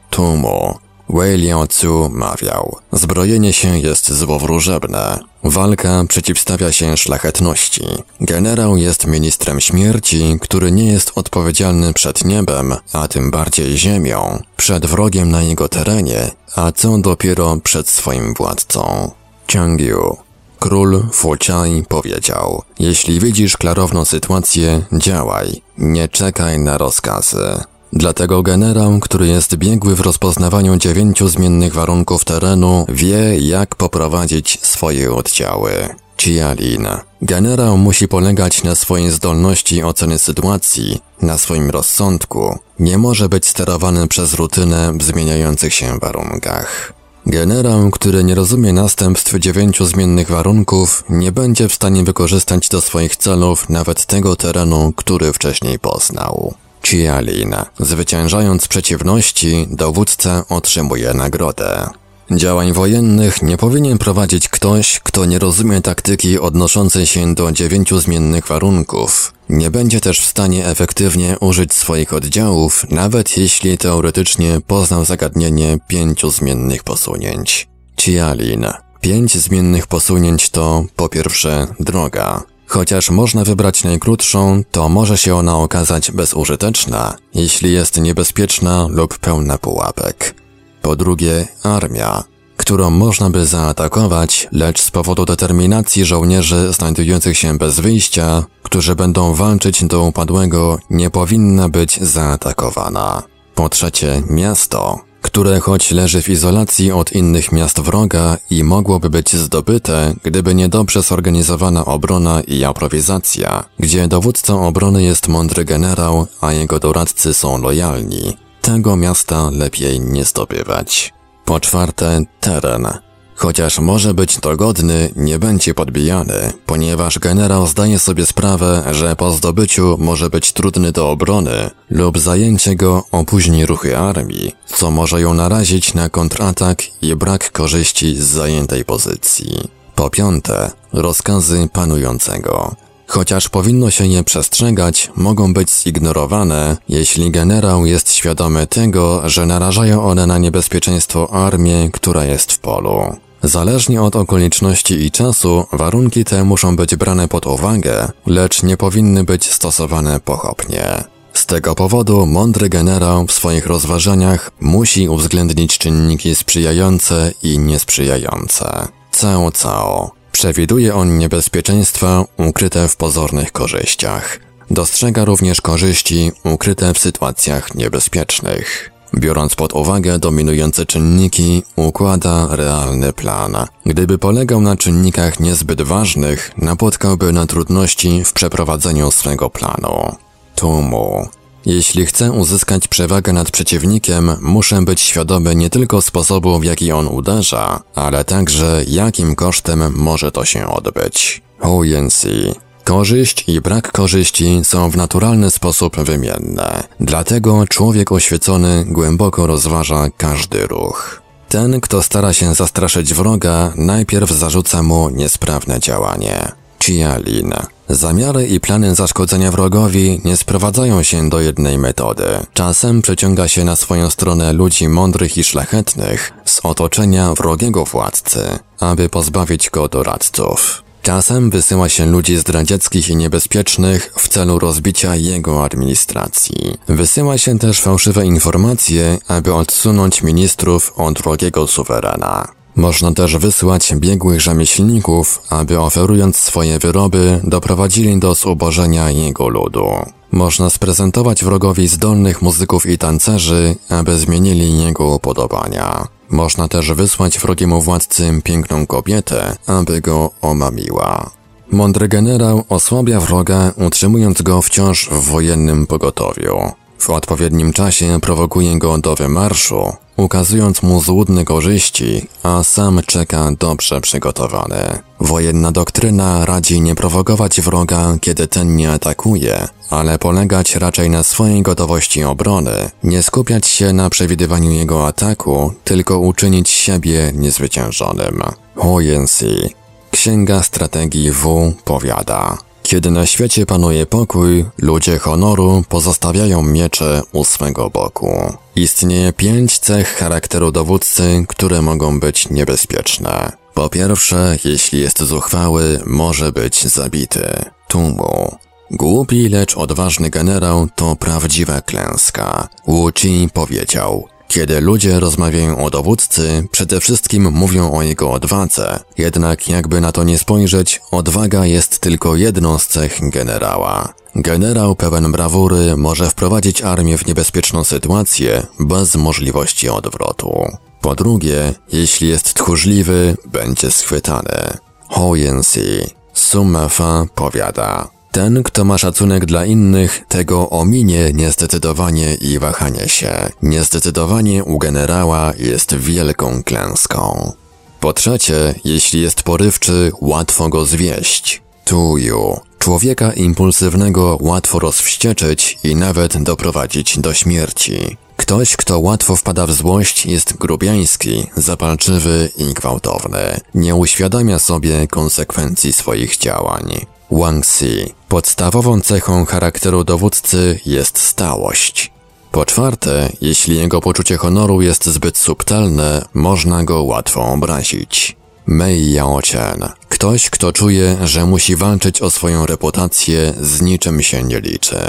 Tumu. Wei Liaozu mawiał, zbrojenie się jest złowróżebne. Walka przeciwstawia się szlachetności. Generał jest ministrem śmierci, który nie jest odpowiedzialny przed niebem, a tym bardziej ziemią, przed wrogiem na jego terenie, a co dopiero przed swoim władcą. Changyu. Król Fuchai powiedział, jeśli widzisz klarowną sytuację, działaj, nie czekaj na rozkazy. Dlatego generał, który jest biegły w rozpoznawaniu dziewięciu zmiennych warunków terenu, wie, jak poprowadzić swoje oddziały. Cialin. Generał musi polegać na swojej zdolności oceny sytuacji, na swoim rozsądku. Nie może być sterowany przez rutynę w zmieniających się warunkach. Generał, który nie rozumie następstw dziewięciu zmiennych warunków, nie będzie w stanie wykorzystać do swoich celów nawet tego terenu, który wcześniej poznał. Cialin. Zwyciężając przeciwności, dowódca otrzymuje nagrodę. Działań wojennych nie powinien prowadzić ktoś, kto nie rozumie taktyki odnoszącej się do dziewięciu zmiennych warunków. Nie będzie też w stanie efektywnie użyć swoich oddziałów, nawet jeśli teoretycznie poznał zagadnienie pięciu zmiennych posunięć. Cialin. Pięć zmiennych posunięć to, po pierwsze, droga. Chociaż można wybrać najkrótszą, to może się ona okazać bezużyteczna, jeśli jest niebezpieczna lub pełna pułapek. Po drugie, armia, którą można by zaatakować, lecz z powodu determinacji żołnierzy znajdujących się bez wyjścia, którzy będą walczyć do upadłego, nie powinna być zaatakowana. Po trzecie, miasto, które choć leży w izolacji od innych miast wroga i mogłoby być zdobyte, gdyby nie dobrze zorganizowana obrona i aprowizacja, gdzie dowódcą obrony jest mądry generał, a jego doradcy są lojalni. Tego miasta lepiej nie zdobywać. Po czwarte, teren. Chociaż może być dogodny, nie będzie podbijany, ponieważ generał zdaje sobie sprawę, że po zdobyciu może być trudny do obrony lub zajęcie go opóźni ruchy armii, co może ją narazić na kontratak i brak korzyści z zajętej pozycji. Po piąte, rozkazy panującego. Chociaż powinno się je przestrzegać, mogą być zignorowane, jeśli generał jest świadomy tego, że narażają one na niebezpieczeństwo armię, która jest w polu. Zależnie od okoliczności i czasu, warunki te muszą być brane pod uwagę, lecz nie powinny być stosowane pochopnie. Z tego powodu mądry generał w swoich rozważaniach musi uwzględnić czynniki sprzyjające i niesprzyjające. Cao cao. Przewiduje on niebezpieczeństwa ukryte w pozornych korzyściach. Dostrzega również korzyści ukryte w sytuacjach niebezpiecznych. Biorąc pod uwagę dominujące czynniki, układa realny plan. Gdyby polegał na czynnikach niezbyt ważnych, napotkałby na trudności w przeprowadzeniu swego planu. Tumu. Jeśli chcę uzyskać przewagę nad przeciwnikiem, muszę być świadomy nie tylko sposobu, w jaki on uderza, ale także jakim kosztem może to się odbyć. Huyensi. Korzyść i brak korzyści są w naturalny sposób wymienne. Dlatego człowiek oświecony głęboko rozważa każdy ruch. Ten, kto stara się zastraszyć wroga, najpierw zarzuca mu niesprawne działanie. Cialin. Zamiary i plany zaszkodzenia wrogowi nie sprowadzają się do jednej metody. Czasem przyciąga się na swoją stronę ludzi mądrych i szlachetnych z otoczenia wrogiego władcy, aby pozbawić go doradców. Czasem wysyła się ludzi zdradzieckich i niebezpiecznych w celu rozbicia jego administracji. Wysyła się też fałszywe informacje, aby odsunąć ministrów od wrogiego suwerena. Można też wysłać biegłych rzemieślników, aby oferując swoje wyroby doprowadzili do zubożenia jego ludu. Można sprezentować wrogowi zdolnych muzyków i tancerzy, aby zmienili jego upodobania. Można też wysłać wrogiemu władcy piękną kobietę, aby go omamiła. Mądry generał osłabia wroga, utrzymując go wciąż w wojennym pogotowiu. W odpowiednim czasie prowokuje go do wymarszu, ukazując mu złudne korzyści, a sam czeka dobrze przygotowany. Wojenna doktryna radzi nie prowokować wroga, kiedy ten nie atakuje, ale polegać raczej na swojej gotowości obrony, nie skupiać się na przewidywaniu jego ataku, tylko uczynić siebie niezwyciężonym. Huyensi Księga Strategii W powiada kiedy na świecie panuje pokój, ludzie honoru pozostawiają miecze u swego boku. Istnieje pięć cech charakteru dowódcy, które mogą być niebezpieczne. Po pierwsze, jeśli jest zuchwały, może być zabity. Tumu. Głupi, lecz odważny generał to prawdziwa klęska. Wu powiedział, kiedy ludzie rozmawiają o dowódcy, przede wszystkim mówią o jego odwadze. Jednak jakby na to nie spojrzeć, odwaga jest tylko jedną z cech generała. Generał pełen brawury może wprowadzić armię w niebezpieczną sytuację bez możliwości odwrotu. Po drugie, jeśli jest tchórzliwy, będzie schwytany. Hoyensi Sumafa powiada ten, kto ma szacunek dla innych, tego ominie niezdecydowanie i wahanie się. Niezdecydowanie u generała jest wielką klęską. Po trzecie, jeśli jest porywczy, łatwo go zwieść. Tuju. Człowieka impulsywnego łatwo rozwścieczyć i nawet doprowadzić do śmierci. Ktoś, kto łatwo wpada w złość, jest grubiański, zapalczywy i gwałtowny. Nie uświadamia sobie konsekwencji swoich działań. Wangxi. Podstawową cechą charakteru dowódcy jest stałość. Po czwarte, jeśli jego poczucie honoru jest zbyt subtelne, można go łatwo obrazić. Mei Yaochen. Ktoś, kto czuje, że musi walczyć o swoją reputację, z niczym się nie liczy.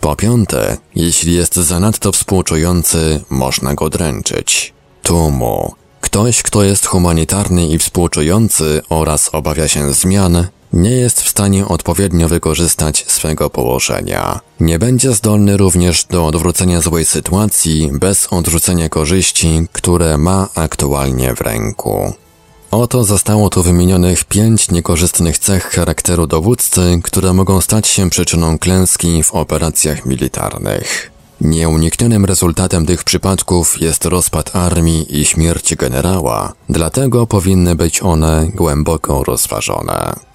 Po piąte, jeśli jest zanadto współczujący, można go dręczyć. Tumu. Ktoś, kto jest humanitarny i współczujący oraz obawia się zmian, nie jest w stanie odpowiednio wykorzystać swego położenia. Nie będzie zdolny również do odwrócenia złej sytuacji bez odrzucenia korzyści, które ma aktualnie w ręku. Oto zostało tu wymienionych pięć niekorzystnych cech charakteru dowódcy, które mogą stać się przyczyną klęski w operacjach militarnych. Nieuniknionym rezultatem tych przypadków jest rozpad armii i śmierć generała, dlatego powinny być one głęboko rozważone.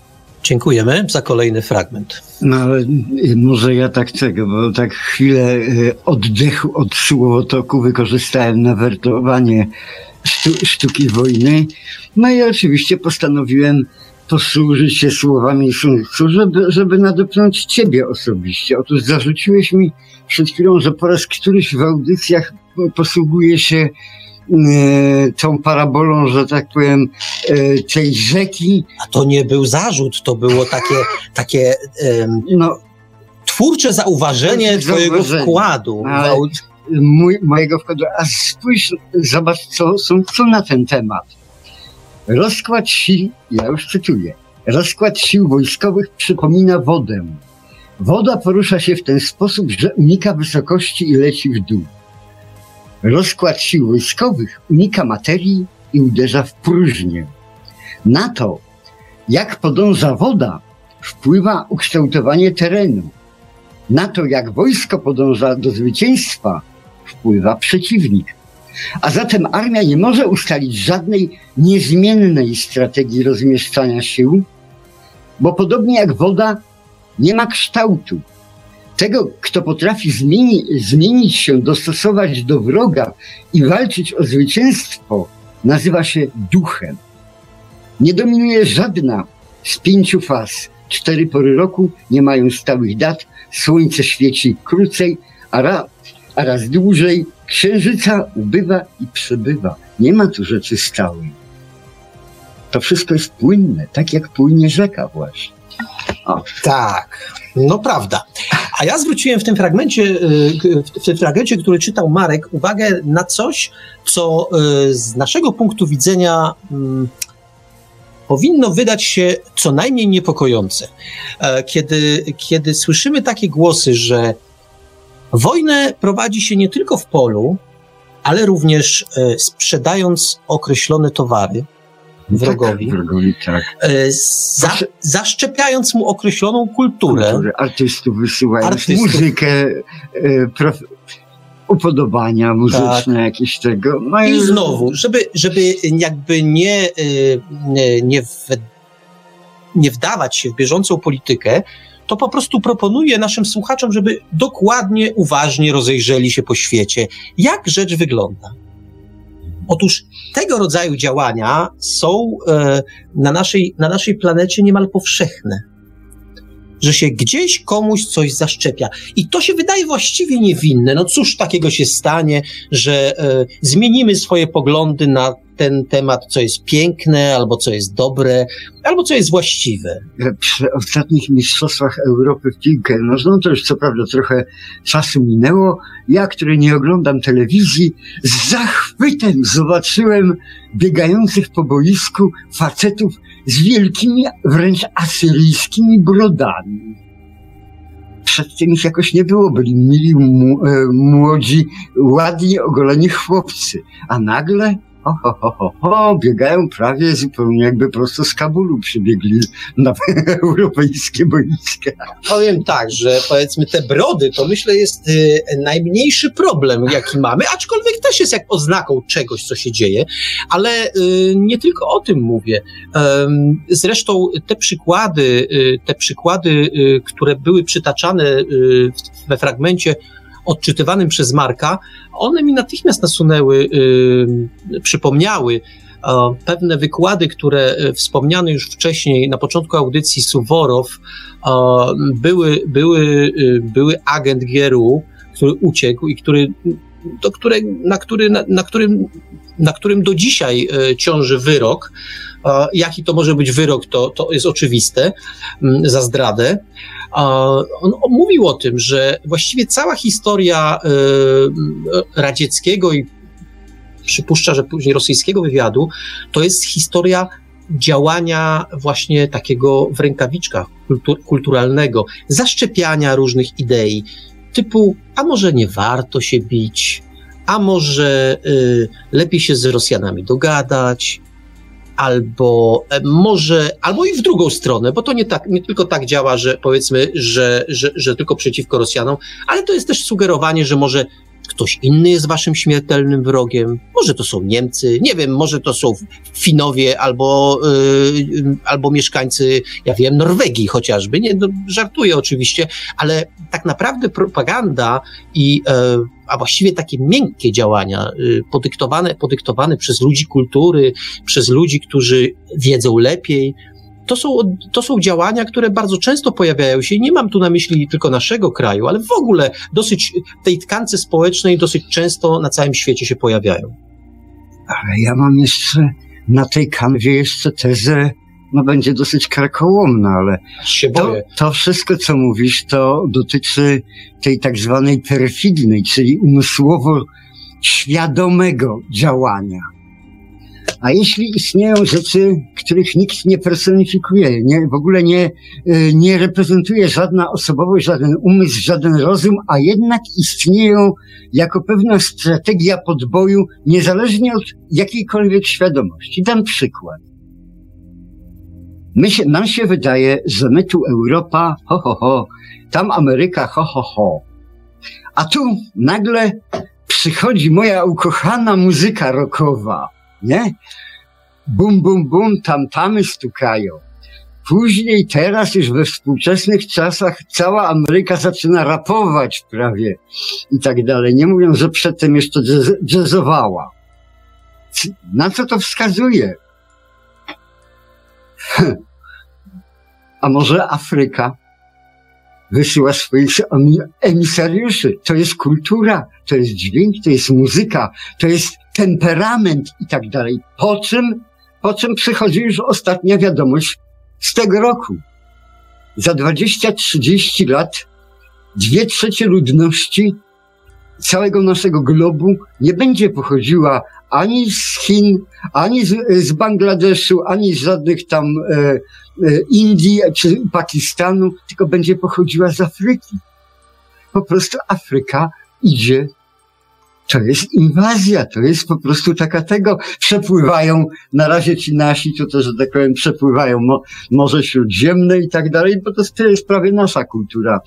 Dziękujemy za kolejny fragment. No ale y, może ja tak tego, bo tak chwilę y, oddechu od słowotoku wykorzystałem na wertowanie sztuki wojny. No i oczywiście postanowiłem posłużyć się słowami Sun żeby, żeby nadepnąć ciebie osobiście. Otóż zarzuciłeś mi przed chwilą, że po raz któryś w audycjach posługuje się tą parabolą, że tak powiem, e, tej rzeki. A to nie był zarzut, to było takie, takie no, twórcze zauważenie twojego wkładu. Ale mój, mojego wkładu. A spójrz, zobacz, co są co na ten temat. Rozkład sił, ja już cytuję, rozkład sił wojskowych przypomina wodę. Woda porusza się w ten sposób, że unika wysokości i leci w dół. Rozkład sił wojskowych unika materii i uderza w próżnię. Na to, jak podąża woda, wpływa ukształtowanie terenu. Na to, jak wojsko podąża do zwycięstwa, wpływa przeciwnik. A zatem armia nie może ustalić żadnej niezmiennej strategii rozmieszczania sił, bo podobnie jak woda nie ma kształtu. Tego, kto potrafi zmieni, zmienić się, dostosować do wroga i walczyć o zwycięstwo, nazywa się duchem. Nie dominuje żadna z pięciu faz. Cztery pory roku nie mają stałych dat, słońce świeci krócej, a, ra, a raz dłużej księżyca ubywa i przybywa. Nie ma tu rzeczy stałej. To wszystko jest płynne, tak jak płynie rzeka właśnie. O. Tak, no prawda. A ja zwróciłem w tym fragmencie, y, w tym fragmencie, który czytał Marek, uwagę na coś, co y, z naszego punktu widzenia mm, powinno wydać się co najmniej niepokojące. E, kiedy, kiedy słyszymy takie głosy, że wojnę prowadzi się nie tylko w polu, ale również e, sprzedając określone towary, wrogowi, tak, wrogowi tak. E, za, zaszczepiając mu określoną kulturę. Kultury, artystów wysyłając artystów. muzykę, prof, upodobania muzyczne tak. jakieś tego. No i, znowu, żeby, żeby jakby nie, y, nie, w, nie wdawać się w bieżącą politykę, to po prostu proponuję naszym słuchaczom, żeby dokładnie, uważnie rozejrzeli się po świecie, jak rzecz wygląda. Otóż tego rodzaju działania są e, na naszej, na naszej planecie niemal powszechne że się gdzieś komuś coś zaszczepia. I to się wydaje właściwie niewinne. No cóż takiego się stanie, że e, zmienimy swoje poglądy na ten temat, co jest piękne, albo co jest dobre, albo co jest właściwe. Przy ostatnich mistrzostwach Europy w piłkę nożną, to już co prawda trochę czasu minęło, ja, który nie oglądam telewizji, z zachwytem zobaczyłem biegających po boisku facetów z wielkimi, wręcz asyryjskimi brodami. Przedtem ich jakoś nie było, byli mili, e, młodzi, ładnie ogoleni chłopcy, a nagle ho, ho, ho, ho, biegają prawie zupełnie jakby prosto z Kabulu przybiegli na (laughs) europejskie boiska. Powiem tak, że powiedzmy te brody to myślę jest y, najmniejszy problem, jaki mamy, aczkolwiek też jest jak oznaką czegoś, co się dzieje, ale y, nie tylko o tym mówię. Zresztą te przykłady, y, te przykłady, y, które były przytaczane y, we fragmencie odczytywanym przez Marka, one mi natychmiast nasunęły, yy, przypomniały pewne wykłady, które y, wspomniany już wcześniej na początku audycji Suworow, były, były, y, były agent GRU, który uciekł i który, do które, na, który, na, na, którym, na którym do dzisiaj ciąży wyrok. Jaki to może być wyrok, to, to jest oczywiste mm, za zdradę. On mówił o tym, że właściwie cała historia radzieckiego i przypuszcza, że później rosyjskiego wywiadu, to jest historia działania właśnie takiego w rękawiczkach kultur kulturalnego, zaszczepiania różnych idei, typu, a może nie warto się bić, a może y, lepiej się z Rosjanami dogadać, albo e, może, albo i w drugą stronę, bo to nie, tak, nie tylko tak działa, że powiedzmy, że, że, że tylko przeciwko Rosjanom, ale to jest też sugerowanie, że może ktoś inny jest waszym śmiertelnym wrogiem. Może to są Niemcy, nie wiem, może to są Finowie albo, yy, albo mieszkańcy, ja wiem, Norwegii chociażby. Nie, no, żartuję oczywiście, ale tak naprawdę propaganda i, yy, a właściwie takie miękkie działania, yy, podyktowane, podyktowane przez ludzi kultury, przez ludzi, którzy wiedzą lepiej, to są, to są działania, które bardzo często pojawiają się i nie mam tu na myśli tylko naszego kraju, ale w ogóle dosyć tej tkance społecznej dosyć często na całym świecie się pojawiają. Ale ja mam jeszcze na tej kanwie jeszcze tezę, no będzie dosyć karkołomna, ale to, to wszystko, co mówisz, to dotyczy tej tak zwanej perfidnej, czyli umysłowo świadomego działania. A jeśli istnieją rzeczy, których nikt nie personifikuje, nie, w ogóle nie, y, nie reprezentuje żadna osobowość, żaden umysł, żaden rozum, a jednak istnieją jako pewna strategia podboju, niezależnie od jakiejkolwiek świadomości. Dam przykład. My się, nam się wydaje, że my tu Europa, ho, ho, ho, tam Ameryka, ho, ho, ho. A tu nagle przychodzi moja ukochana muzyka rockowa nie? Bum, bum, bum, tamtamy stukają. Później, teraz już we współczesnych czasach cała Ameryka zaczyna rapować prawie i tak dalej. Nie mówiąc, że przedtem jeszcze jazzowała. Na co to wskazuje? A może Afryka wysyła swoich emisariuszy? To jest kultura, to jest dźwięk, to jest muzyka, to jest temperament i tak dalej. Po czym, po czym przychodzi już ostatnia wiadomość z tego roku. Za 20-30 lat dwie trzecie ludności całego naszego globu nie będzie pochodziła ani z Chin, ani z, z Bangladeszu, ani z żadnych tam e, e, Indii czy Pakistanu, tylko będzie pochodziła z Afryki. Po prostu Afryka idzie to jest inwazja, to jest po prostu taka tego, przepływają, na razie ci nasi, to też, że tak powiem, przepływają mo, Morze Śródziemne i tak dalej, bo to jest, to jest prawie nasza kultura,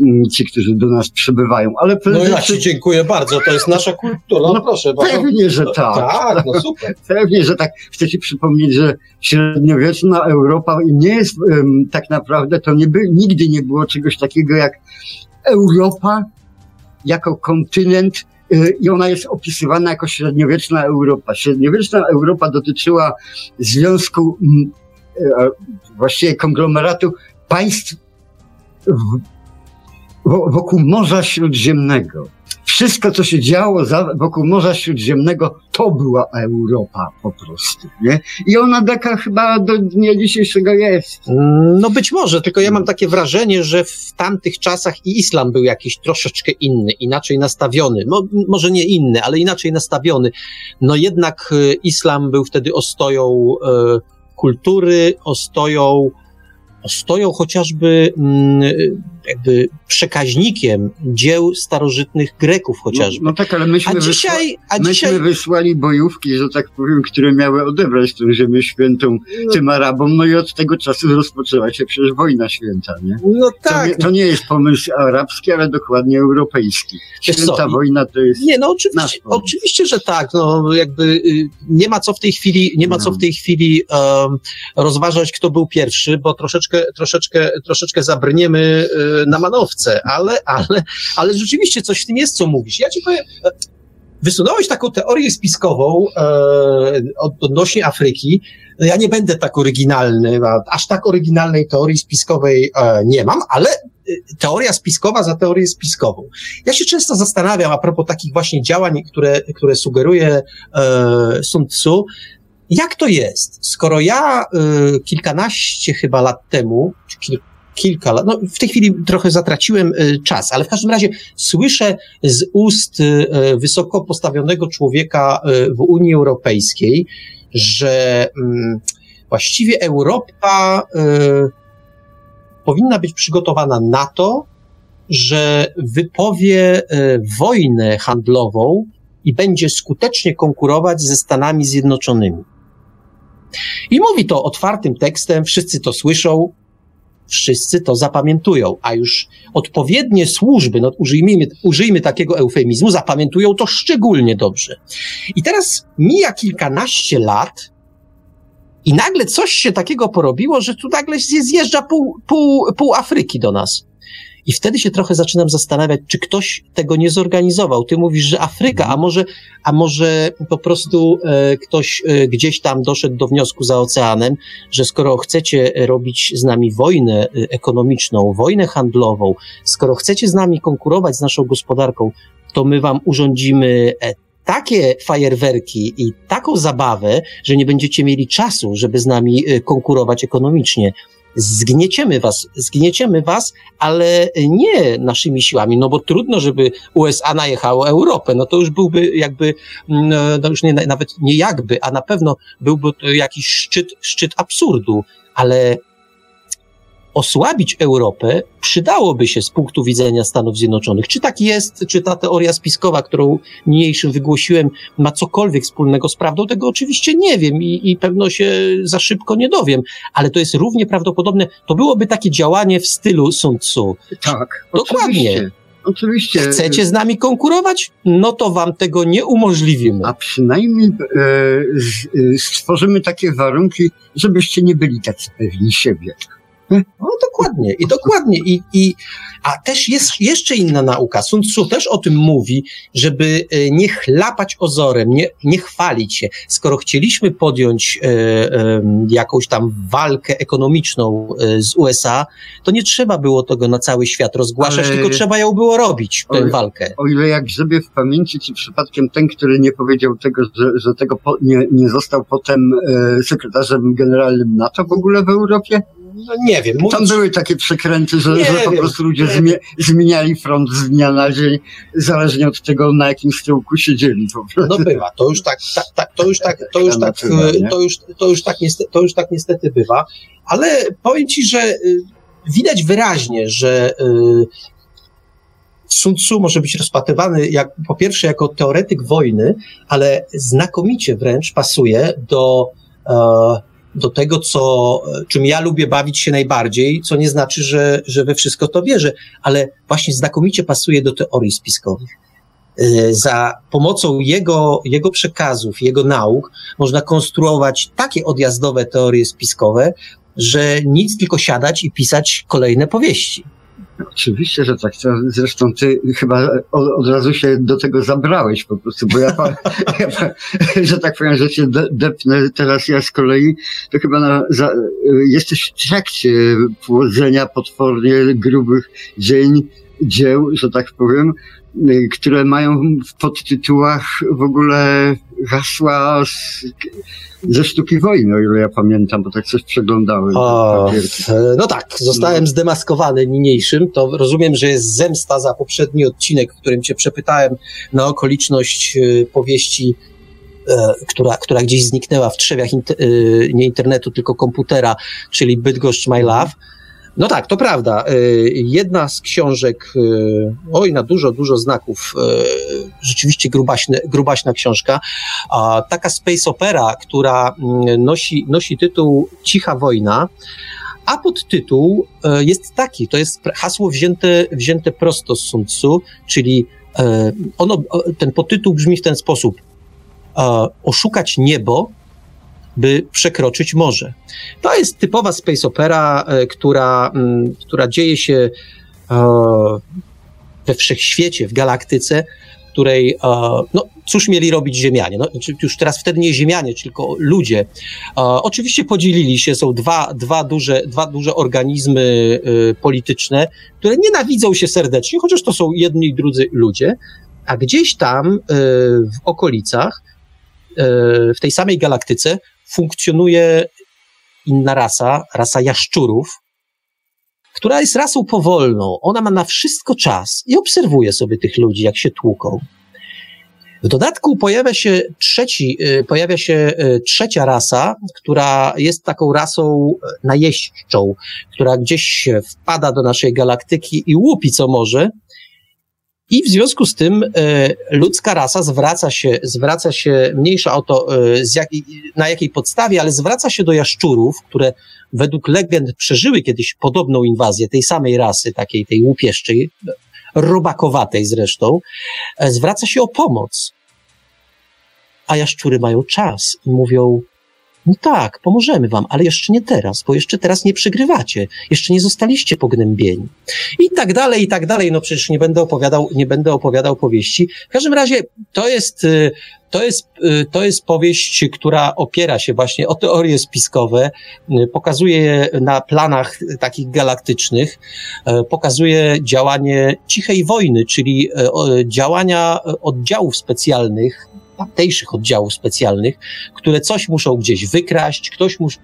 mm, ci, którzy do nas przybywają. Ale no ja ci dziękuję bardzo, to jest nasza kultura, no, proszę bardzo. Pewnie, że tak. Tak, no super. (laughs) Pewnie, że tak. Chcę ci przypomnieć, że średniowieczna Europa nie jest um, tak naprawdę, to nie by, nigdy nie było czegoś takiego jak Europa jako kontynent i ona jest opisywana jako średniowieczna Europa. Średniowieczna Europa dotyczyła związku, mm, y, właściwie konglomeratu państw wokół Morza Śródziemnego wszystko, co się działo wokół Morza Śródziemnego, to była Europa po prostu, nie? I ona taka chyba do dnia dzisiejszego jest. Mm, no być może, tylko ja mam takie wrażenie, że w tamtych czasach i islam był jakiś troszeczkę inny, inaczej nastawiony. Mo, może nie inny, ale inaczej nastawiony. No jednak y, islam był wtedy ostoją e, kultury, ostoją, ostoją chociażby... Jakby przekaźnikiem dzieł starożytnych Greków chociażby. No, no tak, ale myśmy, a dzisiaj, a myśmy dzisiaj... wysłali bojówki, że tak powiem, które miały odebrać tę ziemię świętą no. tym Arabom, no i od tego czasu rozpoczęła się przecież wojna święta, nie? No tak. To nie, to nie jest pomysł arabski, ale dokładnie europejski. Święta wojna to jest Nie, no oczywiście, oczywiście, że tak, no jakby y, nie ma co w tej chwili, nie ma no. co w tej chwili um, rozważać, kto był pierwszy, bo troszeczkę, troszeczkę, troszeczkę zabrniemy y, na manowce, ale, ale, ale rzeczywiście coś w tym jest, co mówisz. Ja ci powiem, e, wysunąłeś taką teorię spiskową e, odnośnie Afryki. Ja nie będę tak oryginalny, aż tak oryginalnej teorii spiskowej e, nie mam, ale e, teoria spiskowa za teorię spiskową. Ja się często zastanawiam a propos takich właśnie działań, które, które sugeruje e, Sun Tzu, jak to jest, skoro ja y, kilkanaście chyba lat temu, czy kil, kilka lat, no w tej chwili trochę zatraciłem y, czas, ale w każdym razie słyszę z ust y, wysoko postawionego człowieka y, w Unii Europejskiej, że mm, właściwie Europa powinna być przygotowana na to, że wypowie wojnę handlową i będzie skutecznie konkurować ze Stanami Zjednoczonymi. I mówi to otwartym tekstem, wszyscy to słyszą, wszyscy to zapamiętują, a już odpowiednie służby, no użyjmy, użyjmy takiego eufemizmu, zapamiętują to szczególnie dobrze. I teraz mija kilkanaście lat i nagle coś się takiego porobiło, że tu nagle zjeżdża pół, pół, pół Afryki do nas. I wtedy się trochę zaczynam zastanawiać, czy ktoś tego nie zorganizował. Ty mówisz, że Afryka, a może, a może po prostu e, ktoś e, gdzieś tam doszedł do wniosku za oceanem, że skoro chcecie robić z nami wojnę e, ekonomiczną, wojnę handlową, skoro chcecie z nami konkurować z naszą gospodarką, to my wam urządzimy e, takie fajerwerki i taką zabawę, że nie będziecie mieli czasu, żeby z nami e, konkurować ekonomicznie zgnieciemy was, zgnieciemy was, ale nie naszymi siłami, no bo trudno, żeby USA najechało Europę, no to już byłby jakby, mm, no już nie, nawet nie jakby, a na pewno byłby to jakiś szczyt, szczyt absurdu, ale osłabić Europę przydałoby się z punktu widzenia Stanów Zjednoczonych. Czy tak jest, czy ta teoria spiskowa, którą niniejszym wygłosiłem, ma cokolwiek wspólnego z prawdą, tego oczywiście nie wiem i, i pewno się za szybko nie dowiem, ale to jest równie prawdopodobne. To byłoby takie działanie w stylu Sun Tzu. Tak, dokładnie. Oczywiście. Oczywiście. Chcecie z nami konkurować? No to wam tego nie umożliwimy. A przynajmniej e, e stworzymy takie warunki, żebyście nie byli tacy pewni siebie. No dokładnie, i dokładnie. I, i, a też jest jeszcze inna nauka. Sun Tzu też o tym mówi, żeby e, nie chlapać ozorem, nie, nie chwalić się. Skoro chcieliśmy podjąć e, e, jakąś tam walkę ekonomiczną e, z USA, to nie trzeba było tego na cały świat rozgłaszać, Ale... tylko trzeba ją było robić, tę walkę. O ile jak sobie w pamięci, czy przypadkiem ten, który nie powiedział tego, że, że tego po, nie, nie został potem e, sekretarzem generalnym NATO w ogóle w Europie? No nie wiem. Mówić... Tam były takie przekręty, że, że po prostu ludzie zmie zmieniali front z dnia na dzień, zależnie od tego, na jakim stołku siedzieli. No bywa, to już tak, tak, tak to już tak, to już tak, to już, to już tak niestety, to już tak niestety bywa, ale powiem ci, że y, widać wyraźnie, że y, Sun Tzu może być rozpatrywany jak, po pierwsze jako teoretyk wojny, ale znakomicie wręcz pasuje do e, do tego, co, czym ja lubię bawić się najbardziej, co nie znaczy, że, że we wszystko to wierzę, ale właśnie znakomicie pasuje do teorii spiskowych. E, za pomocą jego, jego przekazów, jego nauk można konstruować takie odjazdowe teorie spiskowe, że nic tylko siadać i pisać kolejne powieści. Oczywiście, że tak. Zresztą ty chyba od, razu się do tego zabrałeś po prostu, bo ja, (laughs) ja że tak powiem, że cię depnę teraz ja z kolei, to chyba na, za, jesteś w trakcie płodzenia potwornie grubych dzień, dzieł, że tak powiem, które mają w podtytułach w ogóle hasła z, ze sztuki wojny, o ile ja pamiętam, bo tak coś przeglądałem. O, no tak, zostałem no. zdemaskowany niniejszym. To rozumiem, że jest zemsta za poprzedni odcinek, w którym cię przepytałem na okoliczność e, powieści e, która, która gdzieś zniknęła w trzewiach inter, e, nie internetu, tylko komputera, czyli Bydgoszcz My Love. No tak, to prawda. Jedna z książek, oj, na dużo, dużo znaków, rzeczywiście grubaśne, grubaśna książka, taka space opera, która mm, nosi, nosi tytuł Cicha wojna, a podtytuł e, jest taki, to jest hasło wzięte, wzięte prosto z Sun Tzu, czyli e, ono, ten podtytuł brzmi w ten sposób. E, oszukać niebo, by przekroczyć morze. To jest typowa space opera, która, która dzieje się we wszechświecie, w galaktyce, której, no cóż mieli robić Ziemianie? No, już teraz wtedy nie Ziemianie, tylko ludzie. Oczywiście podzielili się, są dwa, dwa, duże, dwa duże organizmy polityczne, które nienawidzą się serdecznie, chociaż to są jedni i drudzy ludzie, a gdzieś tam w okolicach, w tej samej galaktyce funkcjonuje inna rasa, rasa jaszczurów, która jest rasą powolną. Ona ma na wszystko czas i obserwuje sobie tych ludzi, jak się tłuką. W dodatku pojawia się trzeci, y, pojawia się y, trzecia rasa, która jest taką rasą y, najeźdźczą, która gdzieś wpada do naszej galaktyki i łupi co może. I w związku z tym ludzka rasa zwraca się, zwraca się mniejsza o to, jak, na jakiej podstawie, ale zwraca się do jaszczurów, które według legend przeżyły kiedyś podobną inwazję tej samej rasy, takiej tej łupieszczej, robakowatej zresztą, e, zwraca się o pomoc. A jaszczury mają czas i mówią, no tak, pomożemy wam, ale jeszcze nie teraz, bo jeszcze teraz nie przegrywacie, jeszcze nie zostaliście pognębieni. I tak dalej, i tak dalej. No przecież nie będę opowiadał, nie będę opowiadał powieści. W każdym razie to jest, y, to jest, y, to jest powieść, która opiera się właśnie o teorie spiskowe, y, pokazuje je na planach takich galaktycznych, pokazuje działanie cichej wojny, czyli działania oddziałów specjalnych, tamtejszych oddziałów specjalnych, które coś muszą gdzieś wykraść, ktoś mus,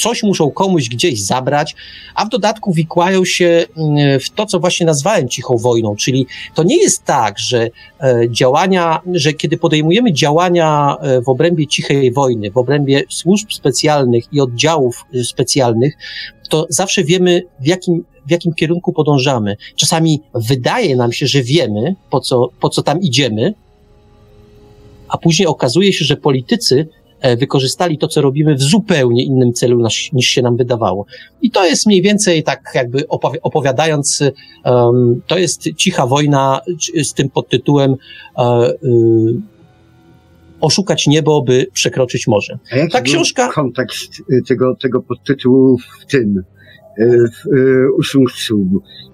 coś muszą komuś gdzieś zabrać, a w dodatku wikłają się mm, w to, co właśnie nazwałem cichą wojną, czyli to nie jest tak, że e, działania, że kiedy podejmujemy działania e, w obrębie cichej wojny, w obrębie służb specjalnych i oddziałów e, specjalnych, to zawsze wiemy, w jakim, w jakim kierunku podążamy. Czasami wydaje nam się, że wiemy, po co, po co tam idziemy, a później okazuje się, że politycy e, wykorzystali to, co robimy w zupełnie innym celu niż się nam wydawało. I to jest mniej więcej tak jakby opowiadając, um, to jest cicha wojna z tym podtytułem um, oszukać niebo, by przekroczyć morze. A jaki Ta książka... kontekst y, tego, tego podtytułu w tym? E, e, u Sun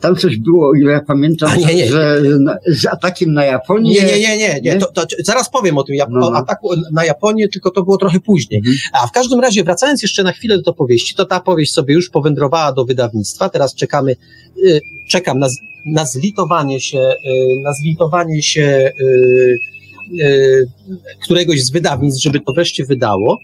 Tam coś było, o ile ja pamiętam, nie, nie, że na, z atakiem na Japonię. Nie, nie, nie, nie. nie? To, to, zaraz powiem o tym Jap no, no. ataku na Japonię, tylko to było trochę później. Mhm. A w każdym razie, wracając jeszcze na chwilę do powieści, to ta powieść sobie już powędrowała do wydawnictwa. Teraz czekamy, y, czekam na, na zlitowanie się, y, na zlitowanie się y, któregoś z wydawnictw, żeby to wreszcie wydało.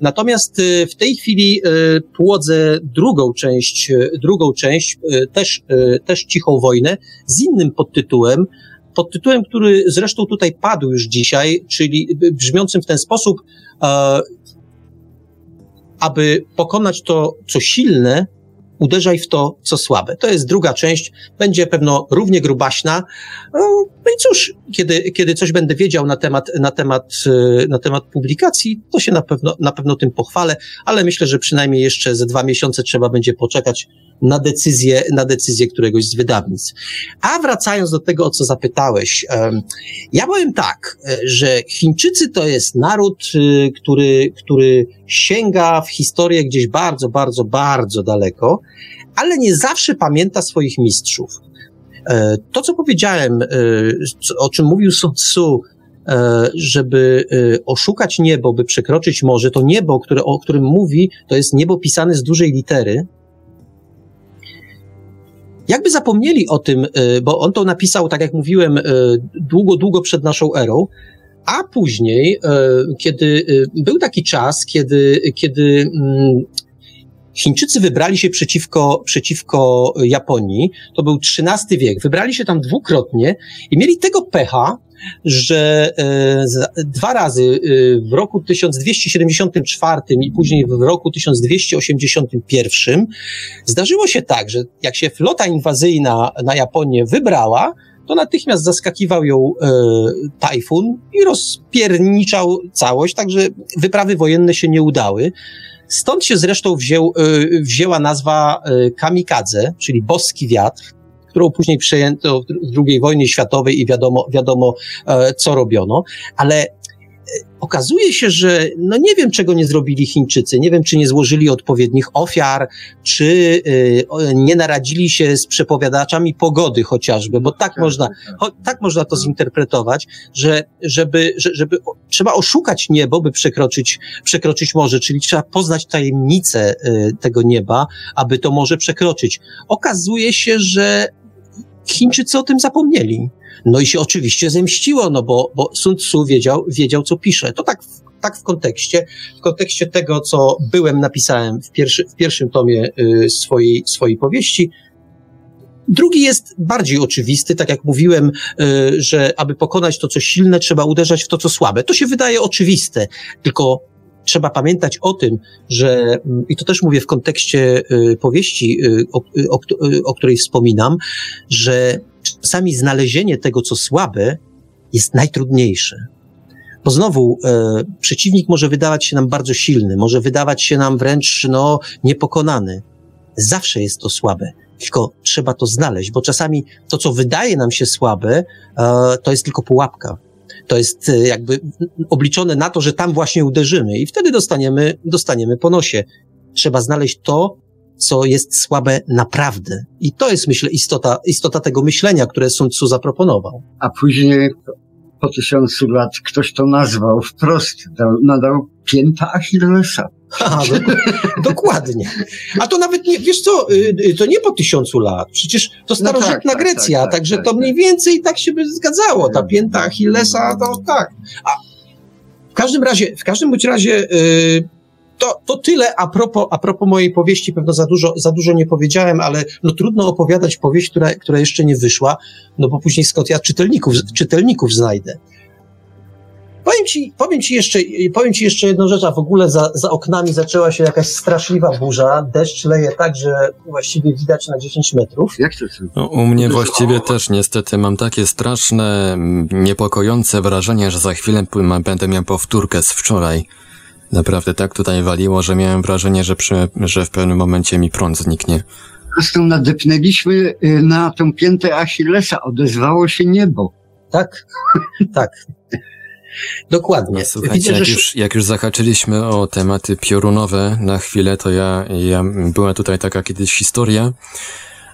Natomiast y, w tej chwili y, płodzę drugą część, y, drugą część, też, też cichą wojnę, z innym podtytułem, pod tytułem, który zresztą tutaj padł już dzisiaj, czyli brzmiącym w ten sposób, aby pokonać to, co silne, uderzaj w to, co słabe. To jest druga część, będzie pewno równie grubaśna. No, no i cóż, kiedy, kiedy coś będę wiedział na temat, na temat, e, na temat publikacji, to się na pewno, na pewno tym pochwalę, ale myślę, że przynajmniej jeszcze ze dwa miesiące trzeba będzie poczekać na decyzję, na decyzję któregoś z wydawnictw. A wracając do tego, o co zapytałeś, ja powiem tak, e, że Chińczycy to jest naród, e, który, który sięga w historię gdzieś bardzo, bardzo, bardzo daleko, ale nie zawsze pamięta swoich mistrzów. E, to, co powiedziałem, o czym mówił Sun Tzu, żeby oszukać niebo, by przekroczyć morze, to niebo, które, o którym mówi, to jest niebo pisane z dużej litery, jakby zapomnieli o tym, bo on to napisał, tak jak mówiłem, długo, długo przed naszą erą, a później, kiedy był taki czas, kiedy, kiedy mm, Chińczycy wybrali się przeciwko, przeciwko Japonii, to był XIII wiek, wybrali się tam dwukrotnie i mieli tego pecha, że e, dwa razy e, w roku 1274 i później w roku 1281 zdarzyło się tak, że jak się flota inwazyjna na Japonię wybrała, to natychmiast zaskakiwał ją e, tajfun i rozpierniczał całość, także wyprawy wojenne się nie udały. Stąd się zresztą e, wzięła nazwa e, kamikadze, czyli boski wiatr, którą później przejęto w II wojnie światowej i wiadomo, wiadomo e, co robiono, ale okazuje się, że no nie wiem, czego nie zrobili Chińczycy. Nie wiem, czy nie złożyli odpowiednich ofiar, czy y, nie naradzili się z przepowiadaczami pogody chociażby, bo tak można, cho, tak można to zinterpretować, że żeby, że, żeby trzeba oszukać niebo, by przekroczyć, przekroczyć morze, czyli trzeba poznać tajemnicę y, tego nieba, aby to morze przekroczyć. Okazuje się, że Chińczycy o tym zapomnieli. No i się oczywiście zemściło, no bo, bo Sun Tzu wiedział, wiedział, co pisze. To tak, tak w kontekście, w kontekście tego, co byłem, napisałem w, pierwszy, w pierwszym tomie y, swojej, swojej powieści. Drugi jest bardziej oczywisty, tak jak mówiłem, y, że aby pokonać to, co silne, trzeba uderzać w to, co słabe. To się wydaje oczywiste, tylko trzeba pamiętać o tym, że, i to też mówię w kontekście y, powieści, y, o, o, o której wspominam, że czasami znalezienie tego, co słabe, jest najtrudniejsze. Bo znowu e, przeciwnik może wydawać się nam bardzo silny, może wydawać się nam wręcz no, niepokonany. Zawsze jest to słabe, tylko trzeba to znaleźć, bo czasami to, co wydaje nam się słabe, e, to jest tylko pułapka to jest e, jakby obliczone na to, że tam właśnie uderzymy i wtedy dostaniemy, dostaniemy po nosie. Trzeba znaleźć to, co jest słabe naprawdę. I to jest, myślę, istota, istota tego myślenia, które Sun Tzu zaproponował. A później po tysiącu lat ktoś to nazwał wprost, dał, nadał pięta Achillesa. (laughs) Dokładnie. A to nawet nie, wiesz co, y, y, to nie po tysiącu lat. Przecież to starożytna no tak, tak, Grecja, tak, tak, także to mniej więcej tak się by zgadzało. Ta pięta Achillesa, to tak. A w każdym razie, w każdym bądź razie, yy, to, to tyle a propos, a propos mojej powieści, pewno za dużo, za dużo nie powiedziałem, ale no trudno opowiadać powieść, która, która jeszcze nie wyszła, no bo później skąd ja czytelników, czytelników znajdę. Powiem ci, powiem ci jeszcze, powiem ci jeszcze jedną rzecz, a w ogóle za, za oknami zaczęła się jakaś straszliwa burza, deszcz leje tak, że właściwie widać na 10 metrów. Jak to no, U mnie właściwie też niestety mam takie straszne, niepokojące wrażenie, że za chwilę będę miał powtórkę z wczoraj. Naprawdę tak tutaj waliło, że miałem wrażenie, że, przy, że w pewnym momencie mi prąd zniknie. Zresztą nadepnęliśmy y, na tą piętę Achillesa, odezwało się niebo. Tak, (laughs) tak. Dokładnie. No, słuchajcie, Widzę, jak, że... już, jak już zahaczyliśmy o tematy piorunowe na chwilę, to ja, ja była tutaj taka kiedyś historia,